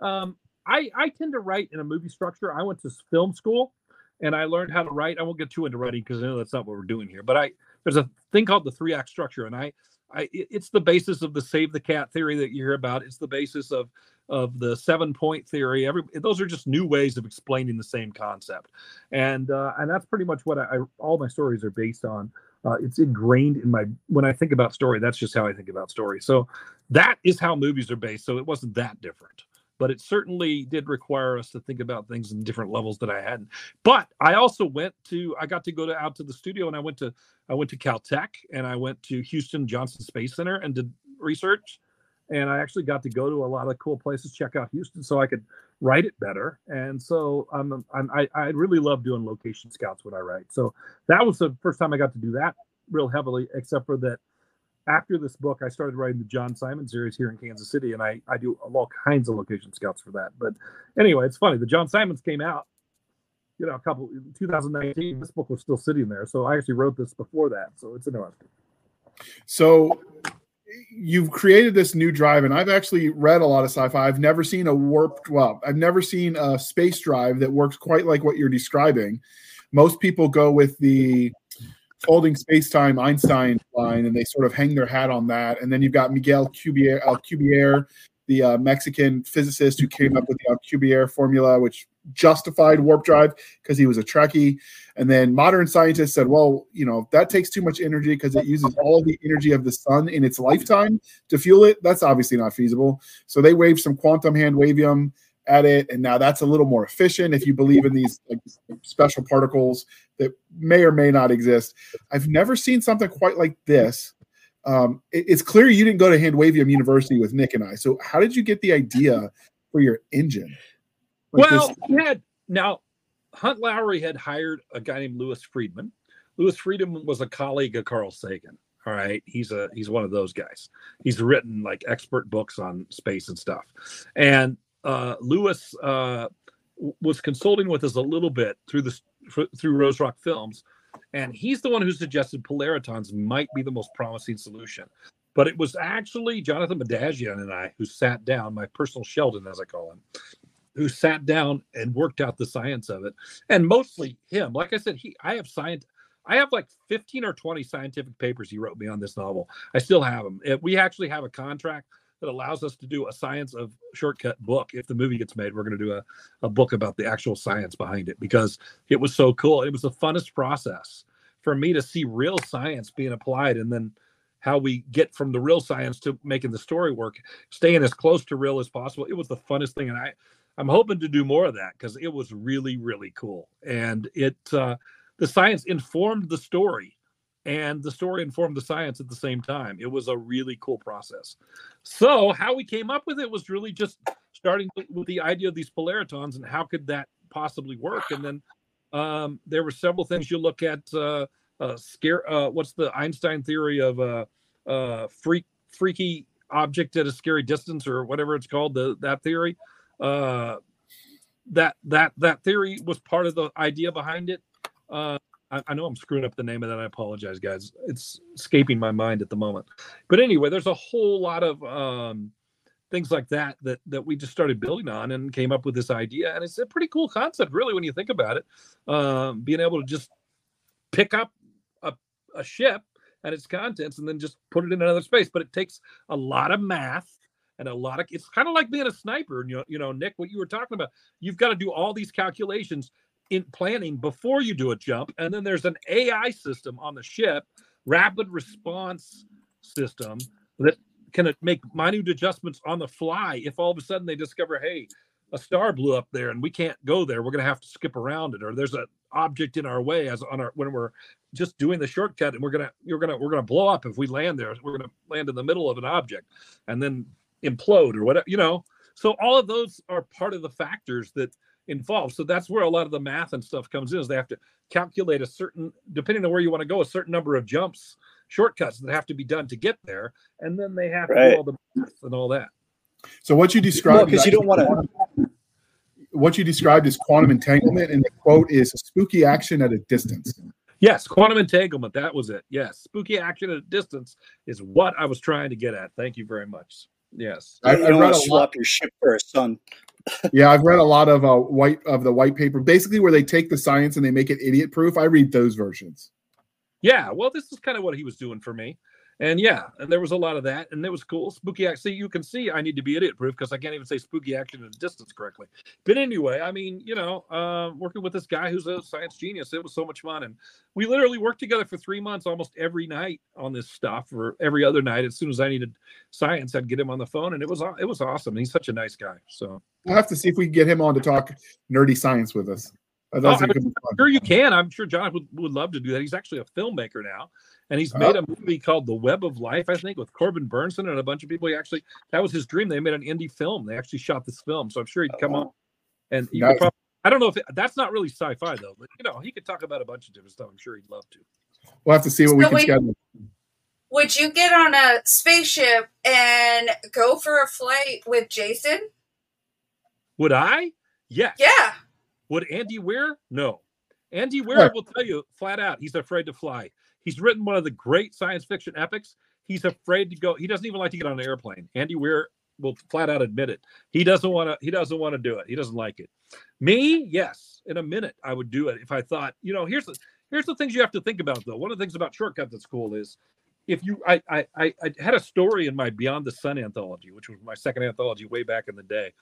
um, I I tend to write in a movie structure. I went to film school, and I learned how to write. I won't get too into writing because I know that's not what we're doing here. But I there's a thing called the three act structure, and I, I it's the basis of the save the cat theory that you hear about. It's the basis of of the seven point theory. Every those are just new ways of explaining the same concept, and uh, and that's pretty much what I, I all my stories are based on. Uh, it's ingrained in my when I think about story. That's just how I think about story. So that is how movies are based. So it wasn't that different but it certainly did require us to think about things in different levels that I hadn't. But I also went to I got to go to out to the studio and I went to I went to Caltech and I went to Houston Johnson Space Center and did research. And I actually got to go to a lot of cool places, check out Houston, so I could write it better. And so I'm, I'm I, I really love doing location scouts when I write. So that was the first time I got to do that real heavily, except for that after this book, I started writing the John Simon series here in Kansas City, and I, I do all kinds of location scouts for that. But anyway, it's funny. The John Simons came out, you know, a couple 2019. This book was still sitting there, so I actually wrote this before that. So it's interesting. So you've created this new drive, and I've actually read a lot of sci-fi. I've never seen a warped. Well, I've never seen a space drive that works quite like what you're describing. Most people go with the folding space-time Einstein line, and they sort of hang their hat on that. And then you've got Miguel Cubier, Alcubierre, the uh, Mexican physicist who came up with the Alcubierre formula, which justified warp drive because he was a Trekkie. And then modern scientists said, well, you know, that takes too much energy because it uses all the energy of the sun in its lifetime to fuel it. That's obviously not feasible. So they waved some quantum hand wavium at it, and now that's a little more efficient if you believe in these like, special particles that may or may not exist. I've never seen something quite like this. Um, it, it's clear you didn't go to Handwavium University with Nick and I. So how did you get the idea for your engine? Like well, had now Hunt Lowry had hired a guy named Louis Friedman. Louis Friedman was a colleague of Carl Sagan. All right, he's a he's one of those guys. He's written like expert books on space and stuff. And uh, Louis uh, was consulting with us a little bit through this through Roserock Films, and he's the one who suggested polaritons might be the most promising solution. But it was actually Jonathan Madagian and I who sat down, my personal Sheldon, as I call him, who sat down and worked out the science of it. And mostly him. Like I said, he I have science. I have like 15 or 20 scientific papers he wrote me on this novel. I still have them. Uh, we actually have a contract that allows us to do a science of shortcut book. If the movie gets made, we're going to do a, a book about the actual science behind it because it was so cool. It was the funnest process for me to see real science being applied and then how we get from the real science to making the story work, staying as close to real as possible. It was the funnest thing. And I, I'm hoping to do more of that because it was really, really cool. And it, uh, the science informed the story and the story informed the science at the same time. It was a really cool process. So, how we came up with it was really just starting with the idea of these polaritons and how could that possibly work. And then um, there were several things you look at. Uh, uh, scare. Uh, what's the Einstein theory of a uh, uh, freak, freaky object at a scary distance, or whatever it's called? The that theory. Uh, that that that theory was part of the idea behind it. Uh, I, I know I'm screwing up the name of that. I apologize, guys. It's escaping my mind at the moment. But anyway, there's a whole lot of um, things like that that that we just started building on and came up with this idea. And it's a pretty cool concept, really, when you think about it. Um, being able to just pick up a, a ship and its contents and then just put it in another space. But it takes a lot of math and a lot of it's kind of like being a sniper. And you know, you know, Nick, what you were talking about, you've got to do all these calculations in planning before you do a jump. And then there's an AI system on the ship, rapid response system that can make minute adjustments on the fly. If all of a sudden they discover, hey, a star blew up there and we can't go there, we're going to have to skip around it, or there's an object in our way as on our when we're just doing the shortcut and we're gonna you're gonna we're gonna blow up if we land there. We're gonna land in the middle of an object and then implode or whatever, you know. So all of those are part of the factors that involved. So that's where a lot of the math and stuff comes in is they have to calculate a certain, depending on where you want to go, a certain number of jumps, shortcuts that have to be done to get there. And then they have right. to do all the math and all that. So what you described because you don't want to what you described is quantum entanglement, and the quote is spooky action at a distance. Yes, quantum entanglement. That was it. Yes, spooky action at a distance is what I was trying to get at. Thank you very much. Yes. I, you I don't read want a to swap lot. your ship for a sun. Yeah, I've read a lot of uh, white of the white paper, basically where they take the science and they make it idiot proof. I read those versions. Yeah, well, this is kind of what he was doing for me. And yeah, and there was a lot of that, and it was cool. Spooky act. See, you can see I need to be idiot proof because I can't even say spooky action in the distance correctly. But anyway, I mean, you know, uh, working with this guy who's a science genius, it was so much fun, and we literally worked together for three months, almost every night on this stuff, or every other night. As soon as I needed science, I'd get him on the phone, and it was it was awesome. He's such a nice guy. So We'll have to see if we can get him on to talk nerdy science with us. Oh, one. sure you can. I'm sure John would, would love to do that. He's actually a filmmaker now, and he's made a movie called The Web of Life, I think, with Corbin Bernsen and a bunch of people. He actually that was his dream. They made an indie film. They actually shot this film, so I'm sure he'd come oh, on and you could Nice. probably. I don't know if it, that's not really sci-fi though, but you know he could talk about a bunch of different stuff. I'm sure he'd love to. We'll have to see what we can wait- schedule. Would you get on a spaceship and go for a flight with Jason? Would I? Yes. Yeah. Would Andy Weir? No. Andy Weir Sure. will tell you flat out he's afraid to fly. He's written one of the great science fiction epics. He's afraid to go. He doesn't even like to get on an airplane. Andy Weir will flat out admit it. He doesn't want to. He doesn't want to do it. He doesn't like it. Me, yes, in a minute I would do it if I thought. You know, here's the here's the things you have to think about though. One of the things about shortcut that's cool is if you I I I, had a story in my Beyond the Sun anthology, which was my second anthology way back in the day,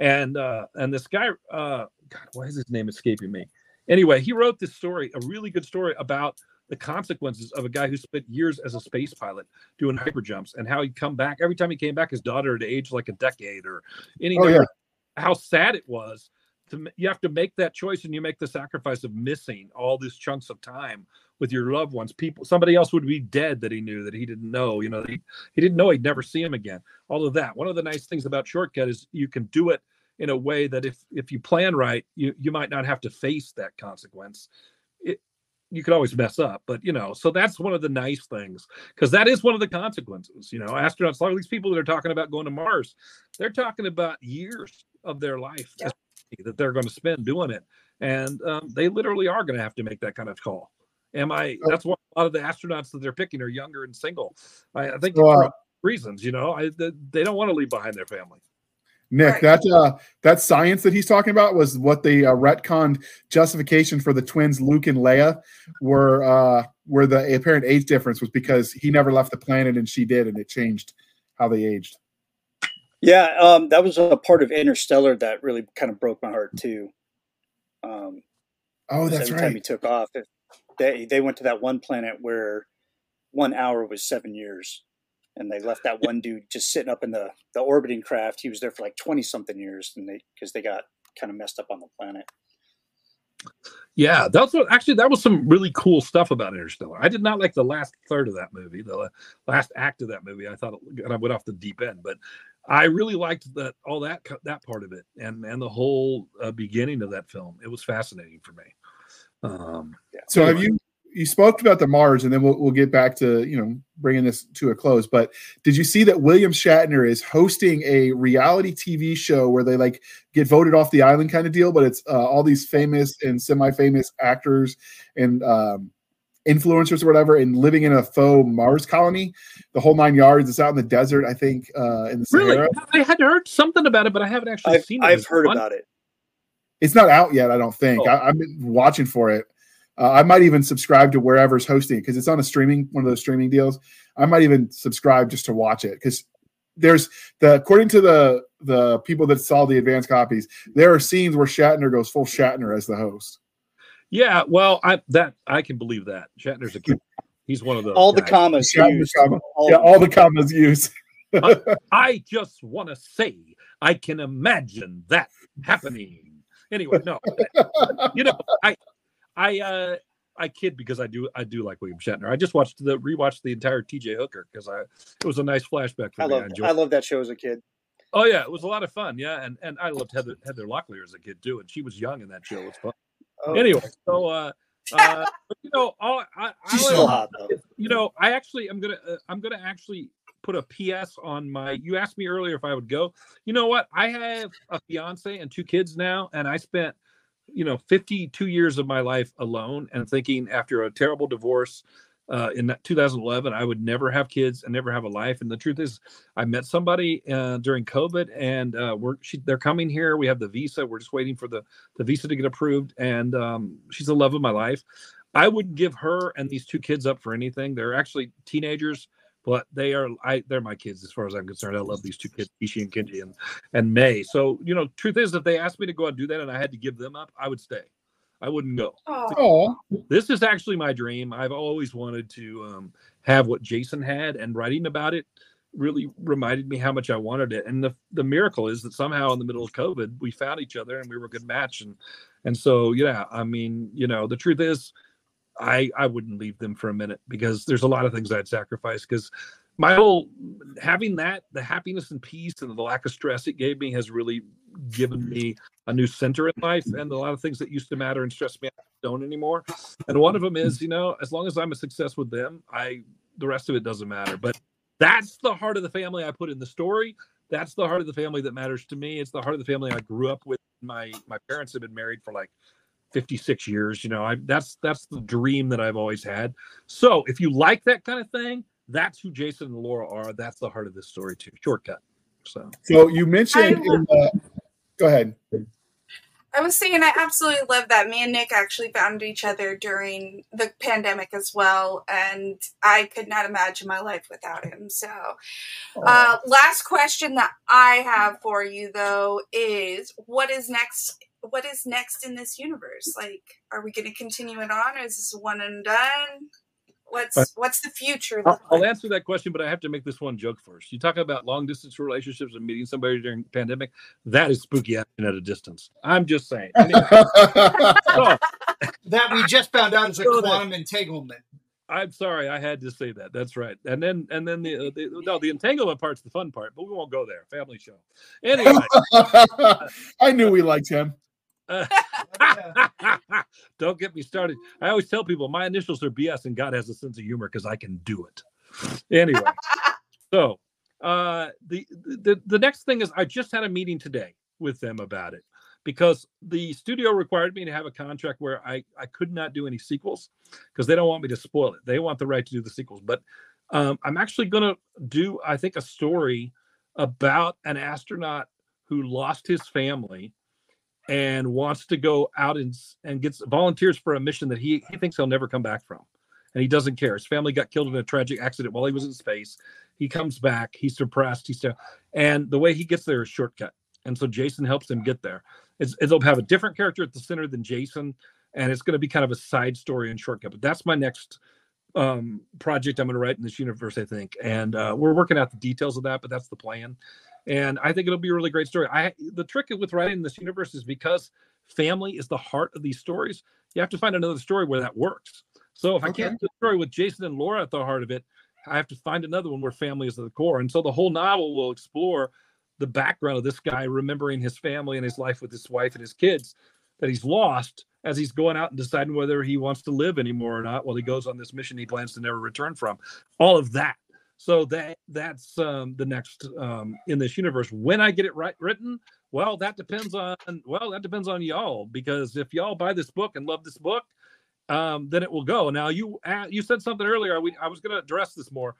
and uh and this guy uh God, why is his name escaping me? Anyway, he wrote this story, a really good story about the consequences of a guy who spent years as a space pilot doing hyper jumps and how he'd come back. Every time he came back his daughter had aged like a decade or any Oh, yeah. how sad it was to you have to make that choice and you make the sacrifice of missing all these chunks of time with your loved ones. People somebody else would be dead that he knew that he didn't know you know he, he didn't know he'd never see him again. All of that. One of the nice things about shortcut is you can do it in a way that if if you plan right you you might not have to face that consequence you could always mess up but you know so that's one of the nice things because that is one of the consequences you know astronauts a lot of these people that are talking about going to mars they're talking about years of their life Yeah. that they're going to spend doing it and um, they literally are going to have to make that kind of call am i Oh. that's why a lot of the astronauts that they're picking are younger and single i, I think So, for reasons you know I, they don't want to leave behind their family Nick, Right. that uh, that science that he's talking about was what the uh, retconned justification for the twins Luke and Leia were. Uh, where the apparent age difference was because he never left the planet and she did, and it changed how they aged. Yeah, um, that was a part of Interstellar that really kind of broke my heart too. Um, Oh, 'cause that's every time he took off, they they went to that one planet where one hour was seven years, and they left that one dude just sitting up in the the orbiting craft. He was there for like twenty something years, and they because they got kind of messed up on the planet. Yeah, that's what actually that was some really cool stuff about Interstellar. I did not like the last third of that movie, the last act of that movie. I thought it, and I went off the deep end, but I really liked that all that co- that part of it and and the whole uh, beginning of that film. It was fascinating for me. Um, So have you you spoke about the Mars, and then we'll we'll get back to you know bringing this to a close. But did you see that William Shatner is hosting a reality TV show where they like get voted off the island kind of deal? But it's uh, all these famous and semi-famous actors and um, influencers or whatever, and living in a faux Mars colony, the whole nine yards. It's out in the desert, I think, uh, in the really, I had heard something about it, but I haven't actually I've seen it. I've heard fun? about it. It's not out yet, I don't think. Oh. I, I've been watching for it. Uh, I might even subscribe to wherever's hosting it because it's on a streaming one of those streaming deals. I might even subscribe just to watch it because there's the according to the the people that saw the advanced copies, there are scenes where Shatner goes full Shatner as the host. Yeah, well, I that I can believe that Shatner's a. He's one of those. All the commas Shatner used. comma. all yeah, all the commas used. I just want to say I can imagine that happening. Anyway, no, you know, I, I, uh, I kid because I do, I do like William Shatner. I just watched the rewatched the entire T.J. Hooker because I, it was a nice flashback for I me. love I. I love that show as a kid. oh yeah, it was a lot of fun. Yeah, and and I loved Heather Heather Locklear as a kid too, and she was young in that show. It was fun. Oh, Anyway, so uh, uh, but, you know, all I, I she's hot though. you know i actually i'm gonna uh, i'm gonna actually put a ps on my you asked me earlier if i would go you know what i have a fiance and two kids now and i spent you know 52 years of my life alone and thinking after a terrible divorce uh, in 2011 I would never have kids and never have a life. And the truth is, I met somebody uh, during COVID, and uh, we're she, they're coming here. We have the visa. We're just waiting for the the visa to get approved, and um, she's the love of my life. I wouldn't give her and these two kids up for anything. They're actually teenagers, but they are I they're my kids as far as I'm concerned. I love these two kids, Ishi and Kenji and and May. So you know, truth is, if they asked me to go and do that and I had to give them up, I would stay. I wouldn't go. Oh, This is actually my dream. I've always wanted to um, have what Jason had, and writing about it really reminded me how much I wanted it. And the the miracle is that somehow in the middle of COVID, we found each other and we were a good match. And and so yeah, I mean, you know, the truth is, I I wouldn't leave them for a minute because there's a lot of things I'd sacrifice because my whole having that the happiness and peace and the lack of stress it gave me has really given me a new center in life and a lot of things that used to matter and stress me out don't anymore. And one of them is you know as long as i'm a success with them i the rest of it doesn't matter. But that's the heart of the family i put in the story. That's the heart of the family that matters to me. It's the heart of the family i grew up with. My my parents have been married for like 56 years you know i that's that's the dream that i've always had so if you like that kind of thing that's who jason and laura are that's the heart of this story too shortcut so so you mentioned in the, go ahead I was saying I absolutely love that. Me and Nick actually found each other during the pandemic as well, and I could not imagine my life without him. So, uh, last question that I have for you though is, what is next? What is next in this universe? Like, are we going to continue it on, or is this one and done? What's what's the future? I'll, I'll, answer that question, but I have to make this one joke first. You talk about long distance relationships and meeting somebody during pandemic. That is spooky action at a distance. I'm just saying. I mean, so, that we just found out is a quantum entanglement. I'm sorry, I had to say that. That's right. And then and then the, uh, the no the entanglement part's the fun part, but we won't go there. Family show. Anyway, I knew we liked him. Don't get me started. I always tell people my initials are BS and God has a sense of humor because I can do it. Anyway, so uh, the, the the next thing is I just had a meeting today with them about it because the studio required me to have a contract where I, I could not do any sequels because they don't want me to spoil it. They want the right to do the sequels. But um, I'm actually going to do, I think, a story about an astronaut who lost his family and wants to go out and and gets volunteers for a mission that he he thinks he'll never come back from. And he doesn't care. His family got killed in a tragic accident while he was in space. He comes back. He's depressed. He's and the way he gets there is shortcut. And so jason helps him get there. It's, it'll have a different character at the center than jason and it's going to be kind of a side story and shortcut. But that's my next um, project i'm going to write in this universe i think. And uh, we're working out the details of that but that's the plan and I think it'll be a really great story. I the trick with writing this universe is because family is the heart of these stories. You have to find another story where that works. So if okay. I can't do a story with Jason and Laura at the heart of it, I have to find another one where family is at the core. And so the whole novel will explore the background of this guy remembering his family and his life with his wife and his kids that he's lost as he's going out and deciding whether he wants to live anymore or not while he goes on this mission he plans to never return from. All of that so that that's um, the next um, in this universe. When I get it right written, well, that depends on well, that depends on y'all because if y'all buy this book and love this book, um, then it will go. Now you uh, you said something earlier. We, I was going to address this more.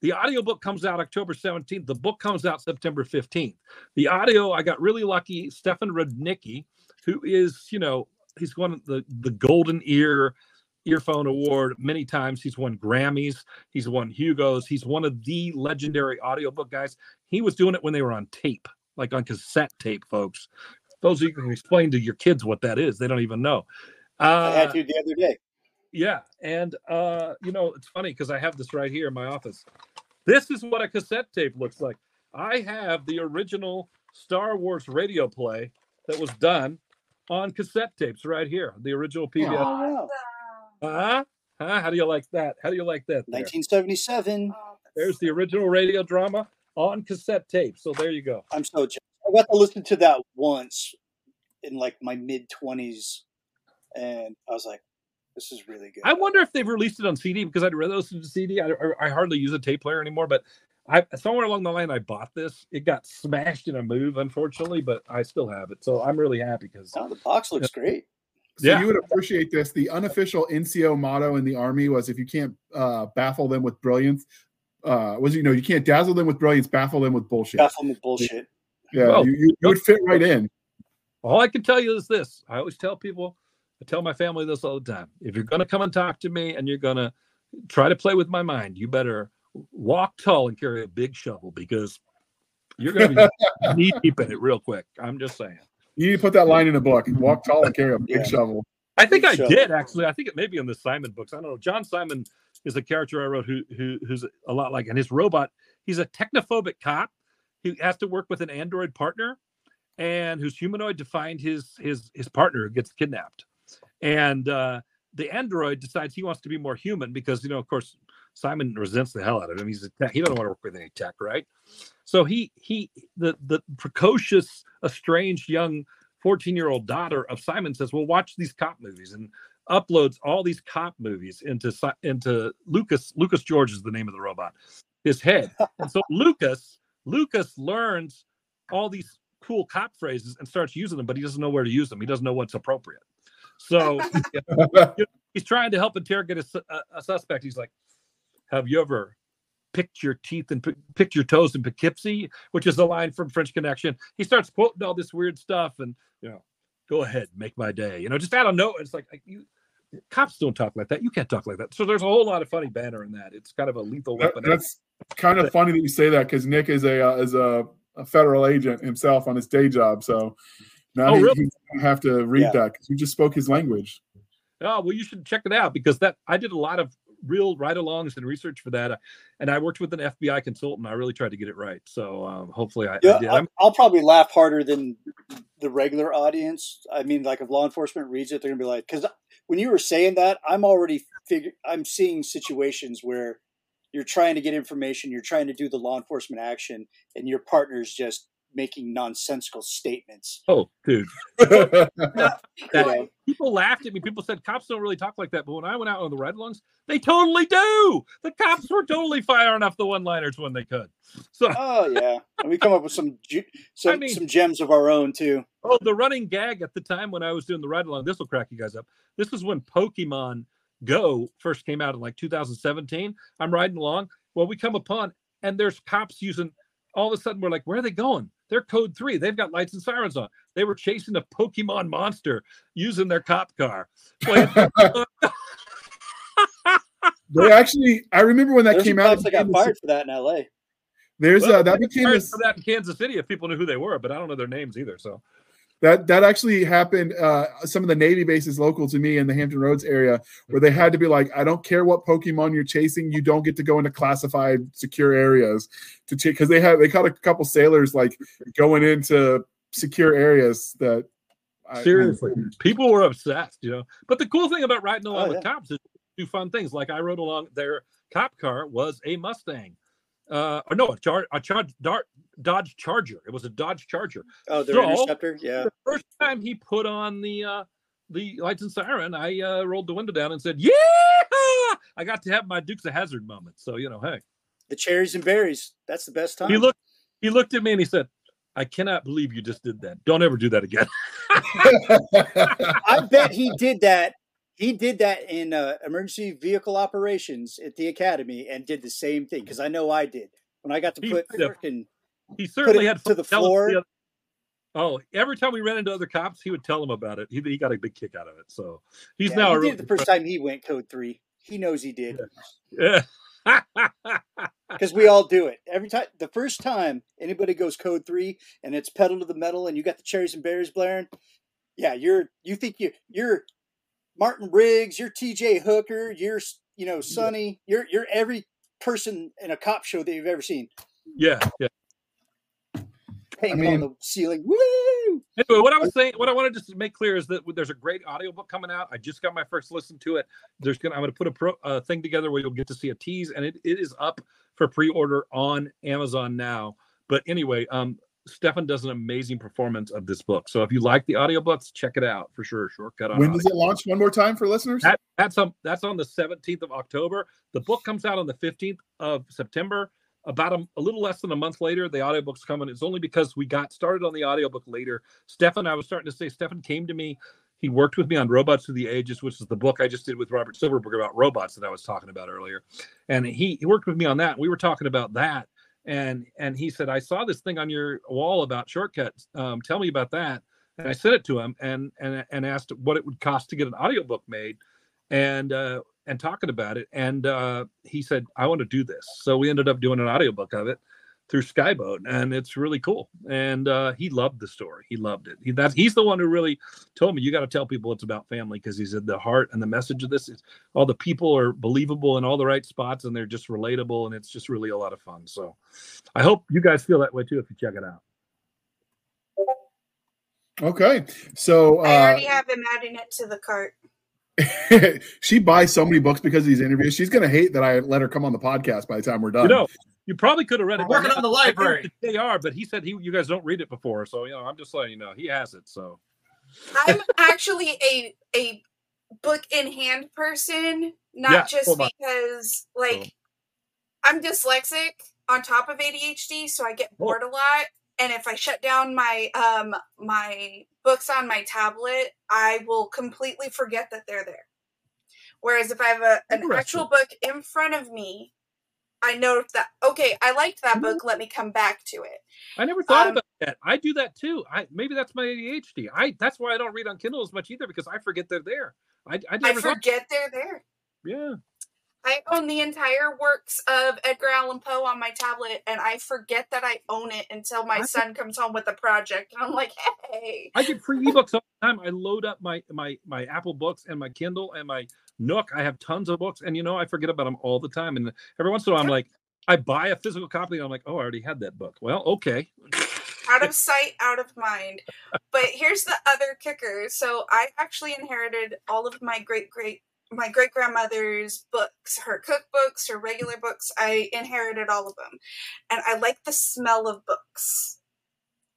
The audiobook comes out October 17th. The book comes out September 15th. The audio, I got really lucky. Stefan Rudnicki, who is, you know, he's one of the the golden ear earphone award many times. He's won grammys. He's won hugos. He's one of the legendary audiobook guys. He was doing it when they were on tape like on cassette tape folks. Those of you can explain to your kids what that is. They don't even know. Uh, i had to the other day. yeah and uh you know it's funny because i have this right here in my office. This is what a cassette tape looks like. I have the original star wars radio play that was done on cassette tapes right here the original pbs oh, wow. Huh? Huh? How do you like that? How do you like that? There? 1977. There's the original radio drama on cassette tape. So there you go. I'm so jealous. I got to listen to that once in like my mid 20s, and I was like, this is really good. I wonder if they've released it on CD because I'd rather listen to CD. I, I, hardly use a tape player anymore, but I somewhere along the line I bought this. It got smashed in a move, unfortunately, but I still have it. So I'm really happy because oh, the box looks great. So Yeah. you would appreciate this. The unofficial NCO motto in the army was if you can't uh, baffle them with brilliance, uh, was you know, you can't dazzle them with brilliance, baffle them with bullshit. Baffle them with bullshit. Yeah, Well, you, you, you would fit right in. All I can tell you is this. I always tell people, I tell my family this all the time. If you're going to come and talk to me and you're going to try to play with my mind, you better walk tall and carry a big shovel because you're going to be knee deep in it real quick. I'm just saying. You need to put that line in a book. Walk tall and carry a big Yeah. shovel. I think Big I shovel. did actually. I think it may be in the Simon books. I don't know. John Simon is a character I wrote who, who who's a lot like, and his robot. He's a technophobic cop. He has to work with an android partner, and who's humanoid to find his his his partner who gets kidnapped. And uh, the android decides he wants to be more human because you know, of course, Simon resents the hell out of him. He's a tech. He doesn't want to work with any tech, right? So he he the the precocious, estranged young 14 year old daughter of Simon says, Well, watch these cop movies and uploads all these cop movies into into Lucas. Lucas George is the name of the robot, his head. And so Lucas, Lucas learns all these cool cop phrases and starts using them, but he doesn't know where to use them. He doesn't know what's appropriate. So he's trying to help interrogate a, a, a suspect. He's like, Have you ever picked your teeth and pick, picked your toes in Poughkeepsie? Which is a line from French Connection. He starts quoting all this weird stuff and, you know, go ahead, make my day. You know, just out of no, it's like, you cops don't talk like that. You can't talk like that. So there's a whole lot of funny banner in that. It's kind of a lethal That- weapon. that's kind of funny that you say that because Nick is a uh, is a, a federal agent himself on his day job. So now Oh, he, really? have to read Yeah. that because you just spoke his language. Oh, well, you should check it out because that I did a lot of real ride-alongs and research for that, and I worked with an FBI consultant. I really tried to get it right. So um, hopefully, I, Yeah, did. I, I'm- I'll probably laugh harder than the regular audience. I mean, like if law enforcement reads it, they're gonna be like, because when you were saying that, I'm already figure, I'm seeing situations where you're trying to get information, you're trying to do the law enforcement action, and your partner's just making nonsensical statements. oh, dude, That- because- people laughed at me. People said cops don't really talk like that, but when I went out on the ride-alongs, they totally do. The cops were totally firing off the one-liners when they could. So, Oh yeah, and we come up with some some I mean- some gems of our own too. oh, the running gag at the time when I was doing the ride-along. This will crack you guys up. This was when Pokemon Go first came out in like 2017. I'm riding along. Well, we come upon and there's cops using. All of a sudden, we're like, where are they going? They're code three. They've got lights and sirens on. They were chasing a Pokemon monster using their cop car. Playing- they actually, I remember when that There's came out. cops that got fired for that in L.A. There's Well, uh, that they became fired this, for that in Kansas City if people knew who they were, but I don't know their names either. So that that actually happened. Uh, some of the Navy bases local to me in the Hampton Roads area, where they had to be like, I don't care what Pokemon you're chasing, you don't get to go into classified secure areas to check because they had they caught a couple sailors like going into secure areas that. I- seriously, people were obsessed, you know. But the cool thing about riding along Oh, with cops is you do fun things. Like I rode along their cop car was a Mustang, uh, or no, a, char- a char- Dart, Dodge Charger. It was a Dodge Charger. Oh, the So- interceptor. Yeah. The first time he put on the uh, the lights and siren, I uh, rolled the window down and said, "Yeah!" I got to have my Dukes of Hazzard moment. So you know, hey. The cherries and berries. That's the best time. He looked he looked at me and he said, I cannot believe you just did that. Don't ever do that again. I bet he did that. He did that in uh, emergency vehicle operations at the academy and did the same thing because I know I did when I got to put have. freaking He certainly had to the floor. other- Oh, every time we ran into other cops, he would tell them about it. He, he got a big kick out of it. So he's Yeah, now he a did real the first time he went code three. He knows he did Yeah. because we all do it every time. The first time anybody goes code three and it's pedal to the metal and you got the cherries and berries blaring, yeah, you're you think you you're Martin Riggs, you're T.J. Hooker, you're you know Sonny, you're you're every person in a cop show that you've ever seen yeah, yeah. hanging mean- on the ceiling. Woo! Anyway, what I was saying, what I wanted to make clear is that there's a great audiobook coming out. I just got my first listen to it. There's gonna I'm gonna put a pro, uh, thing together where you'll get to see a tease, and it, it is up for pre-order on Amazon now. But anyway, um, Stefan does an amazing performance of this book. So if you like the audiobooks, check it out for sure. Shortcut on when audio. does it launch? One more time for listeners. That, that's on that's on the 17th of October. The book comes out on the 15th of September. About a, a little less than a month later, the audiobook's coming. It's only because we got started on the audiobook later. Stefan, I was starting to say, Stefan came to me he worked with me on Robots Through the Ages, which is the book I just did with Robert Silverberg about robots that I was talking about earlier. And he, he worked with me on that. We were talking about that. And and he said, I saw this thing on your wall about shortcuts. Um, tell me about that. And I sent it to him and and and asked what it would cost to get an audiobook made. And uh, and talking about it. And uh, he said, I want to do this. So we ended up doing an audiobook of it through Skyboat, and it's really cool. And uh, he loved the story. He loved it. He, that, he's the one who really told me, you got to tell people it's about family because he said the heart and the message of this is all the people are believable in all the right spots and they're just relatable. And it's just really a lot of fun. So I hope you guys feel that way too if you check it out. Okay. So uh, I already have him adding it to the cart. she buys so many books because of these interviews. She's gonna hate that I let her come on the podcast by the time we're done. You know, you probably could have read it. We're working on the library. They are, but he said he you guys don't read it before, so you know I'm just letting you know he has it. So I'm actually a a book in hand person, not Yeah, just hold on. because like Cool. I'm dyslexic on top of ADHD, so I get Cool. bored a lot. And if I shut down my um my books on my tablet, I will completely forget that they're there. Whereas if I have a, an actual book in front of me, I know that okay, I liked that book. Let me come back to it. I never thought Um, about that. I do that too. I maybe that's my ADHD. I that's why I don't read on Kindle as much either because I forget they're there. I I I never thought. forget they're there. Yeah. I own the entire works of Edgar Allan Poe on my tablet, and I forget that I own it until my I- son comes home with a project, and I'm like, "Hey, I get free ebooks all the time. I load up my my my Apple books and my Kindle and my Nook. I have tons of books, and you know I forget about them all the time. And every once in a while, I'm like, I buy a physical copy, and I'm like, oh, I already had that book. Well, okay. out of sight, out of mind." But here's the other kicker: so I actually inherited all of my great great my great grandmother's books, her cookbooks, her regular books. I inherited all of them, and I like the smell of books.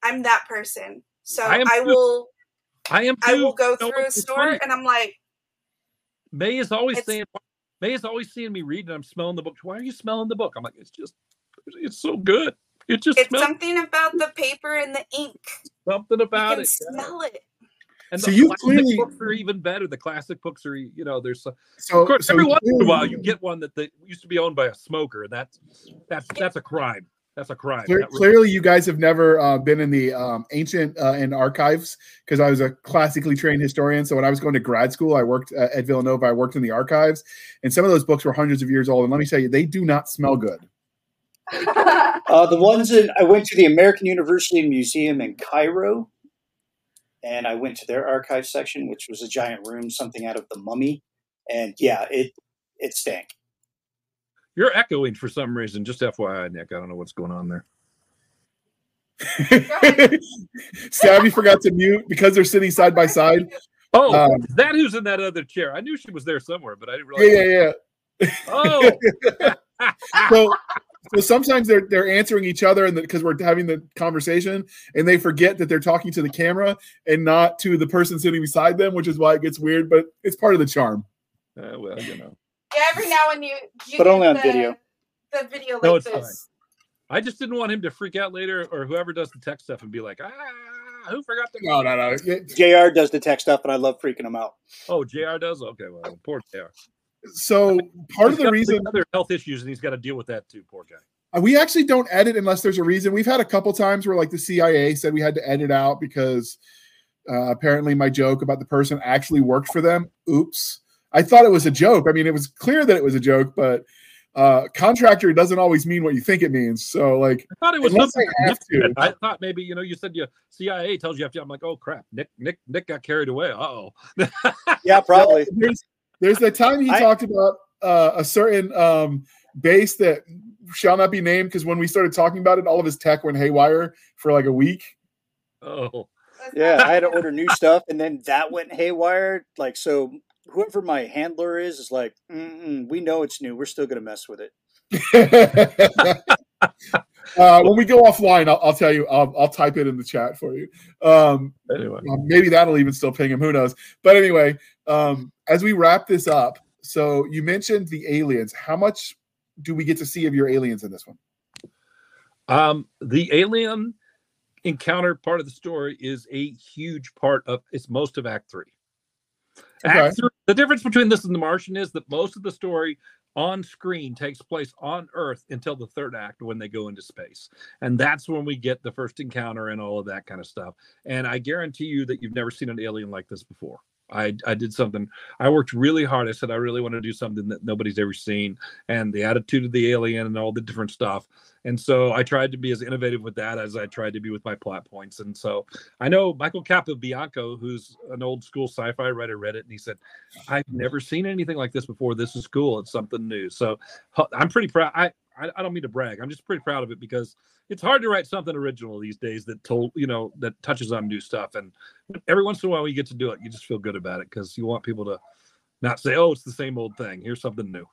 I'm that person, so I I will. I am. I will go through a store funny. and I'm like, May is always It's- saying. May is always seeing me read, and I'm smelling the book. Why are you smelling the book? I'm like, it's just, it's so good. It just it's smells something about the paper and the ink. something You about can it. yeah. smell it. And So the you classic clearly- books are even better. The classic books are, you know, there's some, So, of course so every once in a while you get one that, that used to be owned by a smoker, and that's that's that's a crime. That's a crime. Clear, really- clearly, you guys have never uh, been in the um, ancient uh, and archives because I was a classically trained historian. So when I was going to grad school, I worked uh, at Villanova. I worked in the archives, and some of those books were hundreds of years old. And let me tell you, they do not smell good. Uh, the ones in I went to the American University Museum in Cairo, and I went to their archive section, which was a giant room, something out of the Mummy, and yeah, it it stank. You're echoing for some reason. Just FYI, Nick. I don't know what's going on there. Stabby forgot to mute because they're sitting side by side. Oh, Um, that who's in that other chair? I knew she was there somewhere, but I didn't realize. Yeah, yeah, yeah. Oh, so so sometimes they're they're answering each other and because we're having the conversation and they forget that they're talking to the camera and not to the person sitting beside them which is why it gets weird but it's part of the charm Uh, well, you know. Yeah, every now and you, you But only on the, video. The video like No, it's this. I just didn't want him to freak out later, or whoever does the tech stuff, and be like, ah, who forgot to? no no no Jr. does the tech stuff, and I love freaking him out. Oh, Jr. does. Okay, well, poor Jr. so part of the reason other health issues, and he's got to deal with that too. Poor guy. Uh, we actually don't edit unless there's a reason we've had a couple times where like the cia said we had to edit out because uh, apparently my joke about the person actually worked for them oops i thought it was a joke i mean it was clear that it was a joke but uh, contractor doesn't always mean what you think it means so like I thought it was Unless something. I have to. I thought maybe you know you said your CIA tells you have to. I'm like, oh crap, Nick Nick Nick got carried away. Uh oh, Yeah, probably. there's there's the time he I- talked about uh, a certain um, base that shall not be named because when we started talking about it, all of his tech went haywire for like a week. oh, Yeah, I had to order new stuff, and then that went haywire. Like, so whoever my handler is is like, Mm-mm, we know it's new. We're still gonna mess with it. uh, when we go offline, I'll, I'll tell you. I'll, I'll type it in the chat for you. Um, anyway. uh, maybe that'll even still ping him. Who knows? But anyway, um, as we wrap this up, so you mentioned the aliens. How much do we get to see of your aliens in this one? Um, the alien encounter part of the story is a huge part of it's most of Act Three. Okay. the difference between this and The Martian is that most of the story on screen takes place on Earth until the third act when they go into space. And that's when we get the first encounter and all of that kind of stuff. And I guarantee you that you've never seen an alien like this before. I, I did something. I worked really hard. I said I really want to do something that nobody's ever seen, and the attitude of the alien and all the different stuff. And so I tried to be as innovative with that as I tried to be with my plot points. And so I know Michael Capobianco, who's an old school sci-fi writer, read it and he said, "I've never seen anything like this before. This is cool. It's something new." So I'm pretty proud. I I, I don't mean to brag. I'm just pretty proud of it because it's hard to write something original these days that told you know that touches on new stuff. And every once in a while, you get to do it. You just feel good about it because you want people to not say, "Oh, it's the same old thing." Here's something new.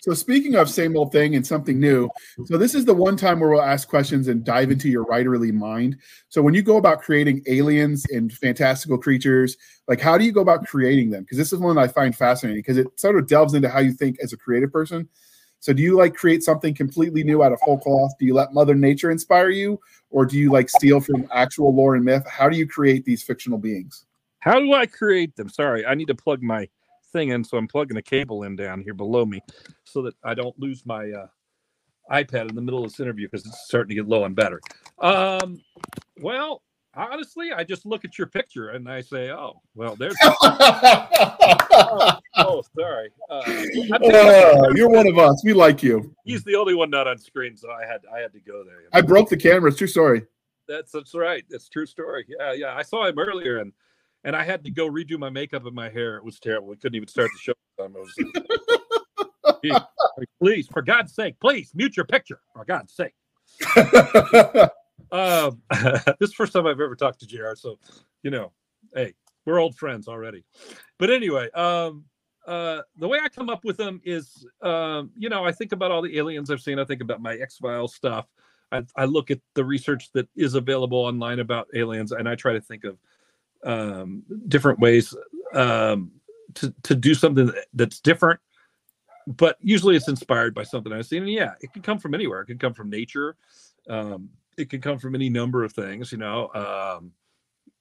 So speaking of same old thing and something new, so this is the one time where we'll ask questions and dive into your writerly mind. So when you go about creating aliens and fantastical creatures, like how do you go about creating them? Because this is one I find fascinating because it sort of delves into how you think as a creative person. So do you like create something completely new out of whole cloth? Do you let Mother Nature inspire you, or do you like steal from actual lore and myth? How do you create these fictional beings? How do I create them? Sorry, I need to plug my thing in, so I'm plugging a cable in down here below me, so that I don't lose my uh, iPad in the middle of this interview because it's starting to get low on battery. Um, well, honestly, I just look at your picture and I say, "Oh, well, there's." oh, oh, sorry. Uh, uh, you're one of us. We like you. He's the only one not on screen, so I had I had to go there. I broke the camera. It's true story. That's that's right. That's true story. Yeah, yeah. I saw him earlier, and and I had to go redo my makeup and my hair. It was terrible. We couldn't even start the show. Was, please, for God's sake, please mute your picture. For God's sake. Um, this is the first time I've ever talked to JR, so you know, hey, we're old friends already. But anyway, um, uh, the way I come up with them is, um, you know, I think about all the aliens I've seen. I think about my X Files stuff. I, I, look at the research that is available online about aliens, and I try to think of um, different ways um, to to do something that's different. But usually, it's inspired by something I've seen. And yeah, it can come from anywhere. It can come from nature. Um, it can come from any number of things. You know, um,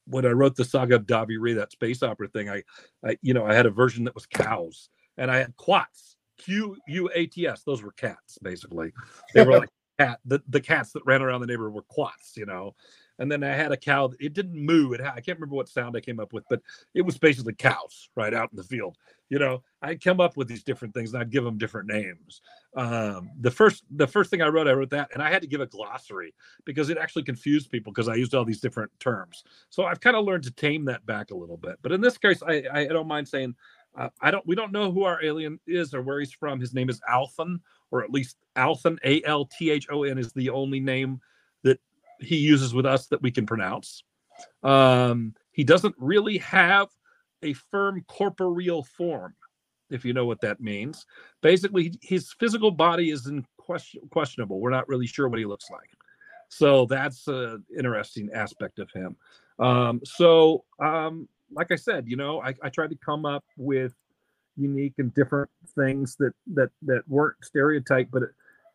when I wrote the saga of Davi that space opera thing, I, I, you know, I had a version that was cows, and I had quats, Q U A T S. Those were cats, basically. They were like cat. The, the cats that ran around the neighborhood were quats, you know. And then I had a cow. It didn't moo. It I can't remember what sound I came up with, but it was basically cows right out in the field you know i'd come up with these different things and i'd give them different names um, the first the first thing i wrote i wrote that and i had to give a glossary because it actually confused people because i used all these different terms so i've kind of learned to tame that back a little bit but in this case i i don't mind saying uh, i don't we don't know who our alien is or where he's from his name is althon or at least althon a-l-t-h-o-n is the only name he uses with us that we can pronounce um, he doesn't really have a firm corporeal form, if you know what that means. Basically, his physical body is in question, questionable. We're not really sure what he looks like. So that's an interesting aspect of him. Um, so, um, like I said, you know, I, I tried to come up with unique and different things that that that weren't stereotype, but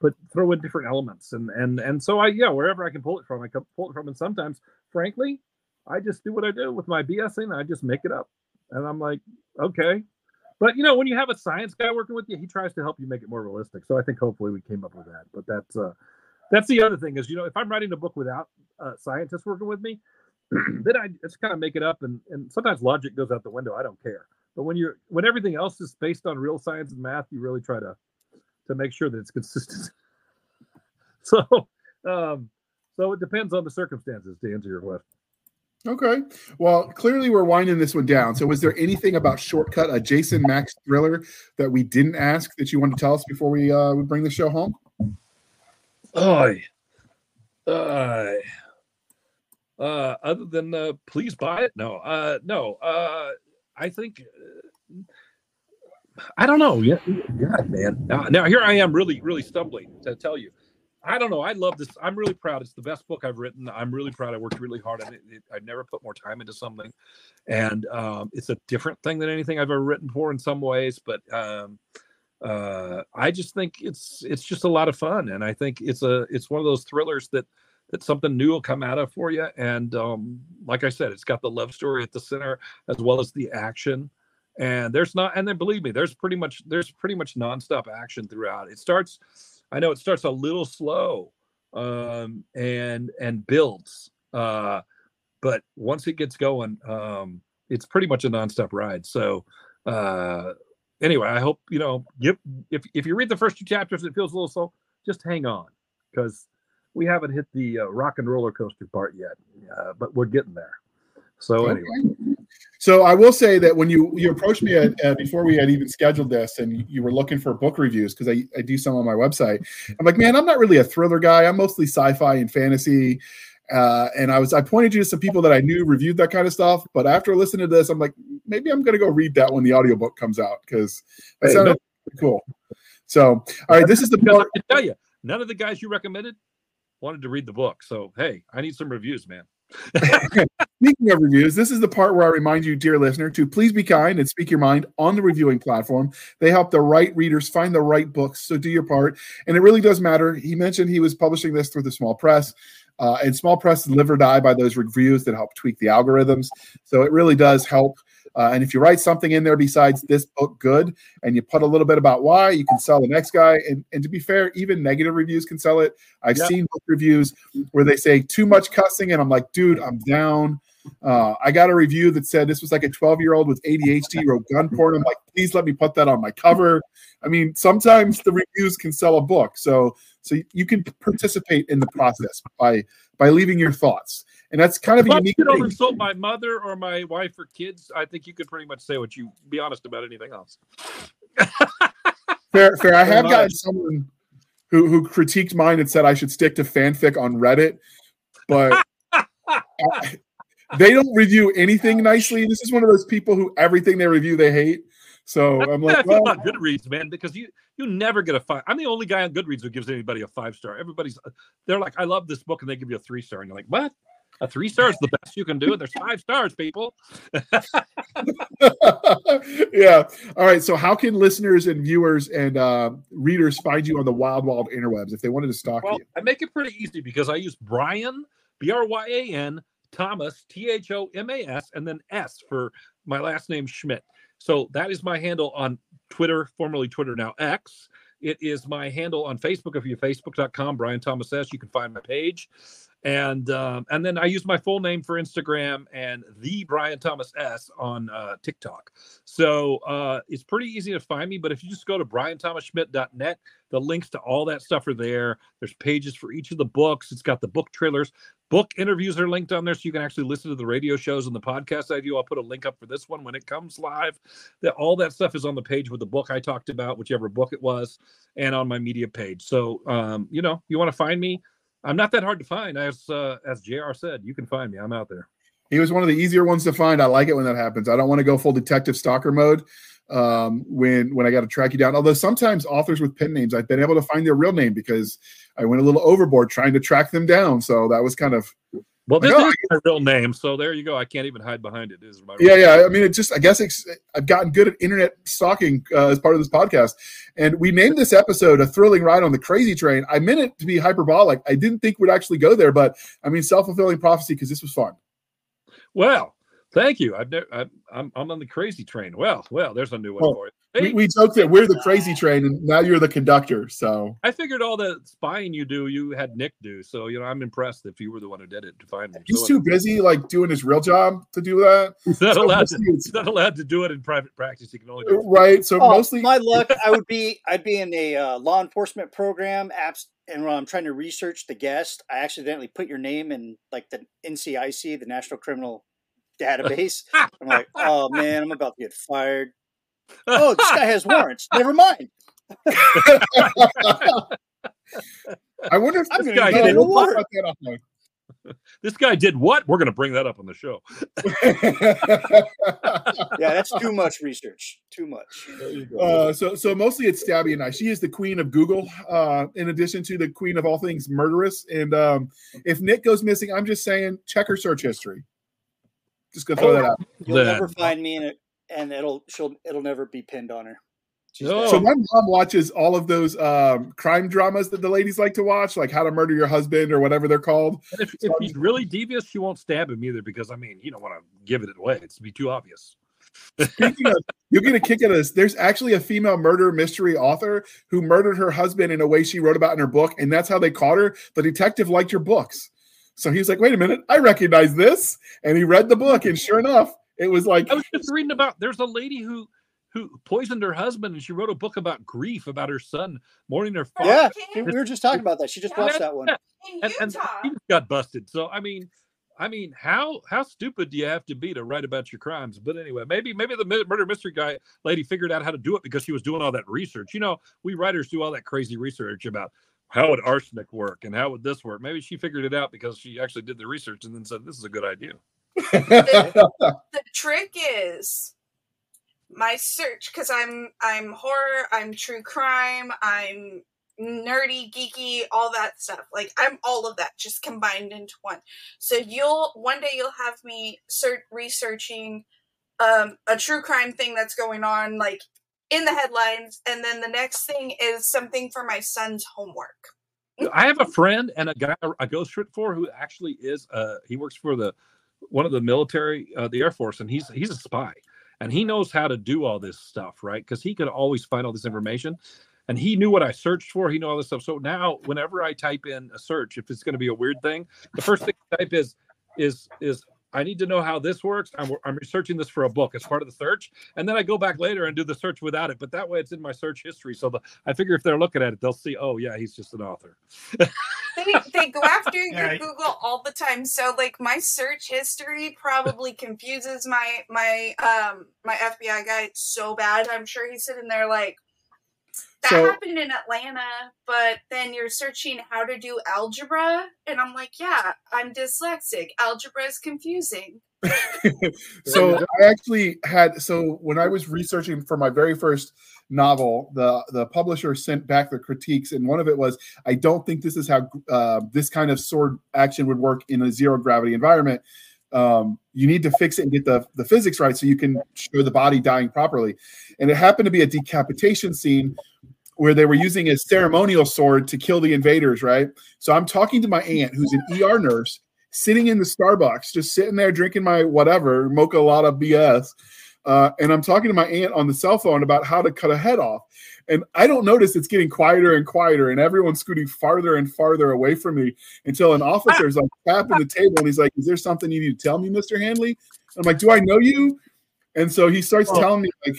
but throw in different elements. And and and so I yeah, wherever I can pull it from, I can pull it from. And sometimes, frankly, I just do what I do with my BSing. I just make it up. And I'm like, okay. But you know, when you have a science guy working with you, he tries to help you make it more realistic. So I think hopefully we came up with that. But that's uh that's the other thing is, you know, if I'm writing a book without uh, scientists working with me, then I just kind of make it up and and sometimes logic goes out the window. I don't care. But when you're when everything else is based on real science and math, you really try to to make sure that it's consistent. so um so it depends on the circumstances to answer your question. Okay. Well, clearly we're winding this one down. So, was there anything about Shortcut, a Jason Maxx thriller, that we didn't ask that you want to tell us before we uh, we bring the show home? Oh, uh, uh, other than uh, please buy it. No, uh, no. Uh, I think uh, I don't know. Yeah, God, man. Now, now here I am, really, really stumbling to tell you. I don't know. I love this. I'm really proud. It's the best book I've written. I'm really proud. I worked really hard on it. it I never put more time into something, and um, it's a different thing than anything I've ever written for in some ways. But um, uh, I just think it's it's just a lot of fun, and I think it's a it's one of those thrillers that that something new will come out of for you. And um, like I said, it's got the love story at the center as well as the action. And there's not and then believe me there's pretty much there's pretty much nonstop action throughout. It starts i know it starts a little slow um and and builds uh but once it gets going um it's pretty much a nonstop ride. So uh anyway i hope you know give if if you read the first two chapters it feels a little slow just hang on because we haven't hit the uh, rock and roller coaster part yet uh, but we're getting there so Okay. anyway So I will say that when you you approached me at, uh, before we had even scheduled this, and you were looking for book reviews because I, I do some on my website. I'm like, man, I'm not really a thriller guy. I'm mostly sci-fi and fantasy. Uh, and I was I pointed you to some people that I knew reviewed that kind of stuff. But after listening to this, I'm like, maybe I'm gonna go read that when the audiobook comes out because that Hey, sounded pretty cool. So all right, this is the because part. I can tell you, none of the guys you recommended wanted to read the book. So hey, I need some reviews, man. Speaking of reviews, this is the part where I remind you, dear listener, to please be kind and speak your mind on the reviewing platform. They help the right readers find the right books. So do your part. And it really does matter. He mentioned he was publishing this through the small press. Uh, and small press live or die by those reviews that help tweak the algorithms. So it really does help. Uh, and if you write something in there besides this book good and you put a little bit about why, you can sell the next guy. And, and to be fair, even negative reviews can sell it. I've Yep. seen book reviews where they say too much cussing, and I'm like, dude, I'm down. Uh, I got a review that said this was like a 12 year old with ADHD wrote gun porn. I'm like, please let me put that on my cover. I mean, sometimes the reviews can sell a book, so so you can participate in the process by by leaving your thoughts, and that's kind of If a I unique could thing. insult my mother or my wife or kids, I think you could pretty much say what you be honest about anything else. Fair, fair. I have gotten someone who who critiqued mine and said I should stick to fanfic on Reddit, but I- they don't review anything nicely. This is one of those people who everything they review they hate. So That's I'm like, well, about Goodreads, man, because you you never get a five. I'm the only guy on Goodreads who gives anybody a five star. Everybody's they're like, I love this book, and they give you a three star, and you're like, what? A three stars the best you can do. And there's five stars, people. yeah. All right. So how can listeners and viewers and uh, readers find you on the wild, wild interwebs if they wanted to stalk Well, you? I make it pretty easy because I use Bryan B R Y A N Thomas T H O M A S and then S for my last name Schmidt. So that is my handle on Twitter, formerly Twitter now X. It is my handle on Facebook. If you facebook.com Bryan Thomas S, you can find my page. And um, and then I use my full name for Instagram and the Bryan Thomas S on uh, TikTok. So uh, it's pretty easy to find me. But if you just go to bryanthomasschmidt.net, the links to all that stuff are there. There's pages for each of the books. It's got the book trailers. Book interviews are linked on there, so you can actually listen to the radio shows and the podcast I do. I'll put a link up for this one when it comes live. That all that stuff is on the page with the book I talked about, whichever book it was, and on my media page. So um, you know, you want to find me. I'm not that hard to find, as uh, as Jr. said. You can find me. I'm out there. He was one of the easier ones to find. I like it when that happens. I don't want to go full detective stalker mode um, when when I got to track you down. Although sometimes authors with pen names, I've been able to find their real name because I went a little overboard trying to track them down. So that was kind of Well, this know, is my real name, so there you go. I can't even hide behind it. It Is my yeah, yeah. I mean, it just I guess it's, I've gotten good at internet stalking uh, as part of this podcast, and we named this episode "A Thrilling Ride on the Crazy Train." I meant it to be hyperbolic. I didn't think we'd actually go there, but I mean, self fulfilling prophecy because this was fun. Well, thank you. I've never. I'm, I'm I'm on the crazy train. Well, well, there's a new one Well, for you. We, Hey, we joked that we're the crazy train, and now you're the conductor. So I figured all the spying you do, you had Nick do. So you know, I'm impressed if you were the one who did it to find me. he's So, too busy, like doing his real job to do that. He's not So allowed to. it's- He's not allowed to do it in private practice. He can only do it. right? So Oh, mostly, my luck, I would be I'd be in a uh, law enforcement program apps, and when I'm trying to research the guest, I accidentally put your name in like the NCIC, the National Criminal Database. I'm like, oh man, I'm about to get fired. Oh, this guy has warrants. Never mind. I wonder if I'm this guy did in the we'll talk water. about that offline. this guy did what? We're going to bring that up on the show. Yeah, that's too much research. Too much. Uh, so, so mostly it's Stabby and I. She is the queen of Google, uh, in addition to the queen of all things murderous. And um, if Nick goes missing, I'm just saying, check her search history. Just gonna throw that out. You'll That- never find me in it, and it'll she'll it'll never be pinned on her. No. So my mom watches all of those um, crime dramas that the ladies like to watch, like How to Murder Your Husband or whatever they're called. And if, if he's really devious, she won't stab him either because I mean, you don't want to give it away. It's be too obvious. Speaking of, you'll get a kick out of this. There's actually a female murder mystery author who murdered her husband in a way she wrote about in her book, and that's how they caught her. The detective liked your books. So he's like, wait a minute, I recognize this. And he read the book, and sure enough, it was like I was just reading about there's a lady who who poisoned her husband and she wrote a book about grief about her son mourning her father. Yeah, we were just talking about that. She just watched that one. In And, and he got busted. So I mean, I mean, how how stupid do you have to be to write about your crimes? But anyway, maybe maybe the murder mystery guy lady figured out how to do it because she was doing all that research. You know, we writers do all that crazy research about how would arsenic work and how would this work. Maybe she figured it out because she actually did the research and then said this is a good idea. the trick is my search because i'm i'm horror i'm true crime i'm nerdy geeky all that stuff like i'm all of that just combined into one so you'll one day you'll have me cert- researching um a true crime thing that's going on like in the headlines and then the next thing is something for my son's homework. I have a friend and a guy I go straight for who actually is uh he works for the one of the military uh, the Air Force and he's he's a spy. And he knows how to do all this stuff right? Because he could always find all this information. And he knew what I searched for. He knew all this stuff. So now whenever I type in a search if it's going to be a weird thing the first thing I type is is is I need to know how this works. I'm, I'm researching this for a book as part of the search, and then I go back later and do the search without it. But that way, it's in my search history. So the, I figure if they're looking at it, they'll see, oh yeah, he's just an author. they, they go after your Google all the time. So like my search history probably confuses my my um my FBI guy so bad. I'm sure he's sitting there like that So- happened in Atlanta, but then you're searching how to do algebra, and I'm like, yeah, I'm dyslexic. Algebra is confusing. so I actually had so when I was researching for my very first novel, the the publisher sent back the critiques, and one of it was, "I don't think this is how uh, this kind of sword action would work in a zero gravity environment. Um, you need to fix it and get the the physics right so you can show the body dying properly." And it happened to be a decapitation scene where they were using a ceremonial sword to kill the invaders, right? So I'm talking to my aunt, who's an ER nurse, sitting in the Starbucks, just sitting there drinking my whatever, mocha lotta BS. Uh, and I'm talking to my aunt on the cell phone about how to cut a head off. And I don't notice it's getting quieter and quieter, and everyone's scooting farther and farther away from me until an officer is like tapping the table and he's like, Is there something you need to tell me, Mr. Handley? I'm like, Do I know you? And so he starts Oh. telling me, like,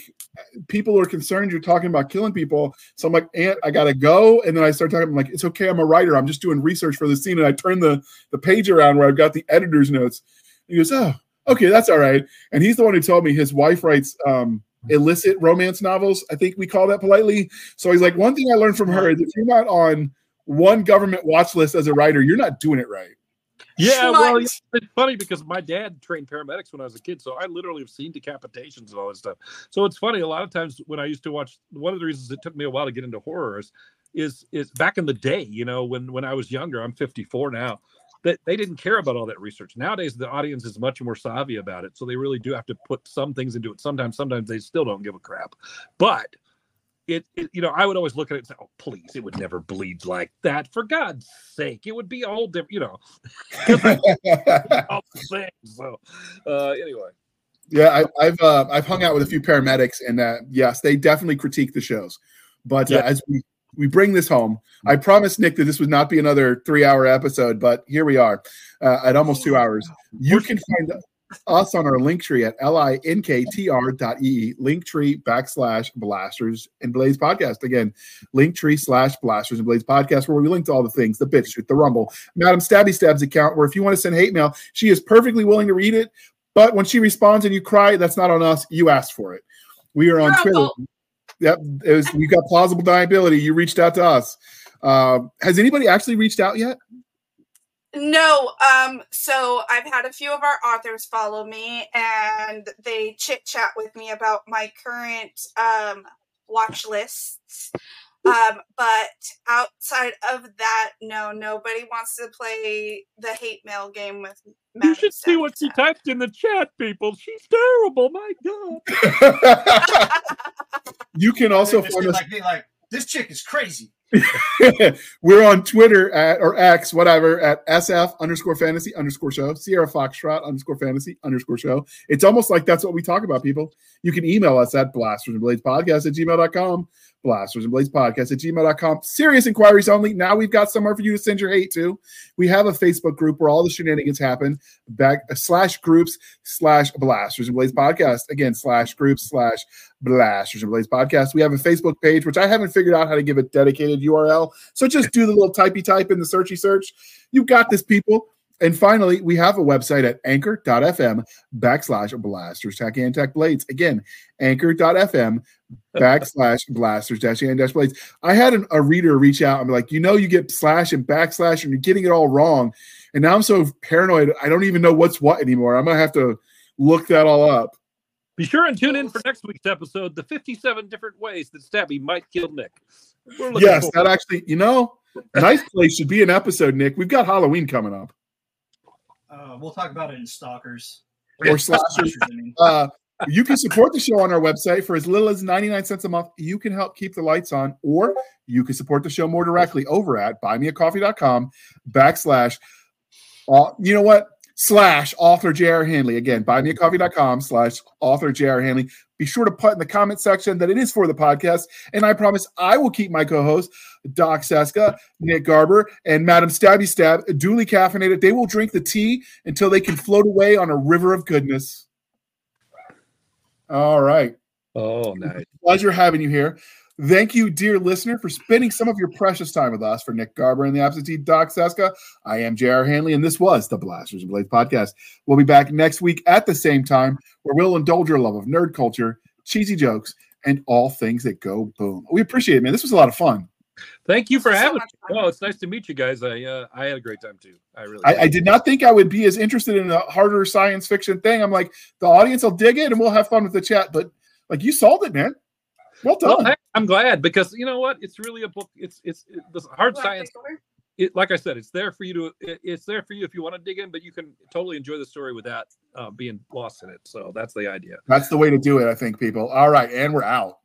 people are concerned you're talking about killing people. So I'm like, Aunt, I gotta go. And then I start talking, I'm like, it's okay, I'm a writer. I'm just doing research for the scene. And I turn the the page around where I've got the editor's notes. And He goes, Oh, okay, that's all right. And he's the one who told me his wife writes um illicit romance novels. I think we call that politely. So he's like, one thing I learned from her is if you're not on one government watch list as a writer, you're not doing it right. Yeah, well, it's funny because my dad trained paramedics when I was a kid, so I literally have seen decapitations and all this stuff. So it's funny. A lot of times when I used to watch, one of the reasons it took me a while to get into horror is, is, is back in the day. You know, when when I was younger, I'm 54 now. That they didn't care about all that research. Nowadays, the audience is much more savvy about it, so they really do have to put some things into it. Sometimes, sometimes they still don't give a crap, but. It, it, you know, I would always look at it and say, "Oh, please, it would never bleed like that. For God's sake, it would be all different." You know, all the things. So, uh, anyway, Yeah, I, I've uh, I've hung out with a few paramedics, and uh, yes, they definitely critique the shows. But uh, Yeah. as we we bring this home, I promised Nick that this would not be another three hour episode, but here we are uh, at almost two hours. You can find us on our link tree at linktr dot e linktree backslash blasters and blades podcast again linktree slash blasters and blades podcast where we link to all the things the bitch the rumble madam stabby stabs account where if you want to send hate mail she is perfectly willing to read it but when she responds and you cry, that's not on us. You asked for it. We are on Twitter. Yep, it was, we got plausible deniability. You reached out to us. Uh, has anybody actually reached out yet? No, um, so I've had a few of our authors follow me and they chit chat with me about my current um watch lists. Um, but outside of that, no, nobody wants to play the hate mail game with you Madam should see what she typed in the chat, people. She's terrible. My God. you can also Just find us. like, like, this chick is crazy. We're on Twitter at or X, whatever, at SF underscore fantasy underscore show, Sierra Foxtrot underscore fantasy underscore show. It's almost like that's what we talk about, people. You can email us at blasters and blades podcast at gmail.com, blasters and blades podcast at gmail.com. Serious inquiries only. Now we've got somewhere for you to send your hate to. We have a Facebook group where all the shenanigans happen. Back uh, slash groups slash blasters and blades podcast. Again, slash groups slash blasters and blades podcast. We have a Facebook page, which I haven't figured out how to give a dedicated URL. So just do the little typey type in the searchy search. You got this, people. And finally, we have a website at anchor.fm backslash blasters tech and tech blades. Again, anchor.fm backslash blasters dash and dash blades. I had an, a reader reach out and be like, you know, you get slash and backslash and you're getting it all wrong. And now I'm so paranoid, I don't even know what's what anymore. I'm going to have to look that all up. Be sure and tune in for next week's episode the 57 different ways that Stabby might kill Nick. Yes, that actually, you know, nice place should be an episode, Nick. We've got Halloween coming up. Uh, we'll talk about it in Stalkers. Or slashers. Uh, you can support the show on our website for as little as 99 cents a month. You can help keep the lights on, or you can support the show more directly over at buymeacoffee.com backslash. Uh, you know what? Slash author J.R. Handley. Again, buymeacoffee.com slash author J.R. Handley. Be sure to put in the comment section that it is for the podcast. And I promise I will keep my co hosts, Doc Cisca, Nick Garber, and Madam Stabby Stab, duly caffeinated. They will drink the tea until they can float away on a river of goodness. All right. Oh, nice. Pleasure having you here. Thank you, dear listener, for spending some of your precious time with us. For Nick Garber and the absentee Doc Cisca, I am J.R. Handley, and this was the Blasters and Blades podcast. We'll be back next week at the same time, where we'll indulge your love of nerd culture, cheesy jokes, and all things that go boom. We appreciate it, man. This was a lot of fun. Thank you for so having me. Oh, it's nice to meet you guys. I uh, I had a great time too. I really. I, I, did not think I would be as interested in a harder science fiction thing. I'm like, the audience will dig it, and we'll have fun with the chat. But like, you solved it, man. Well done. Well, I'm glad because you know what? It's really a book. It's it's, it's hard science. It, like I said, it's there for you to. It, it's there for you if you want to dig in, but you can totally enjoy the story without uh, being lost in it. So that's the idea. That's the way to do it, I think, people. All right, and we're out.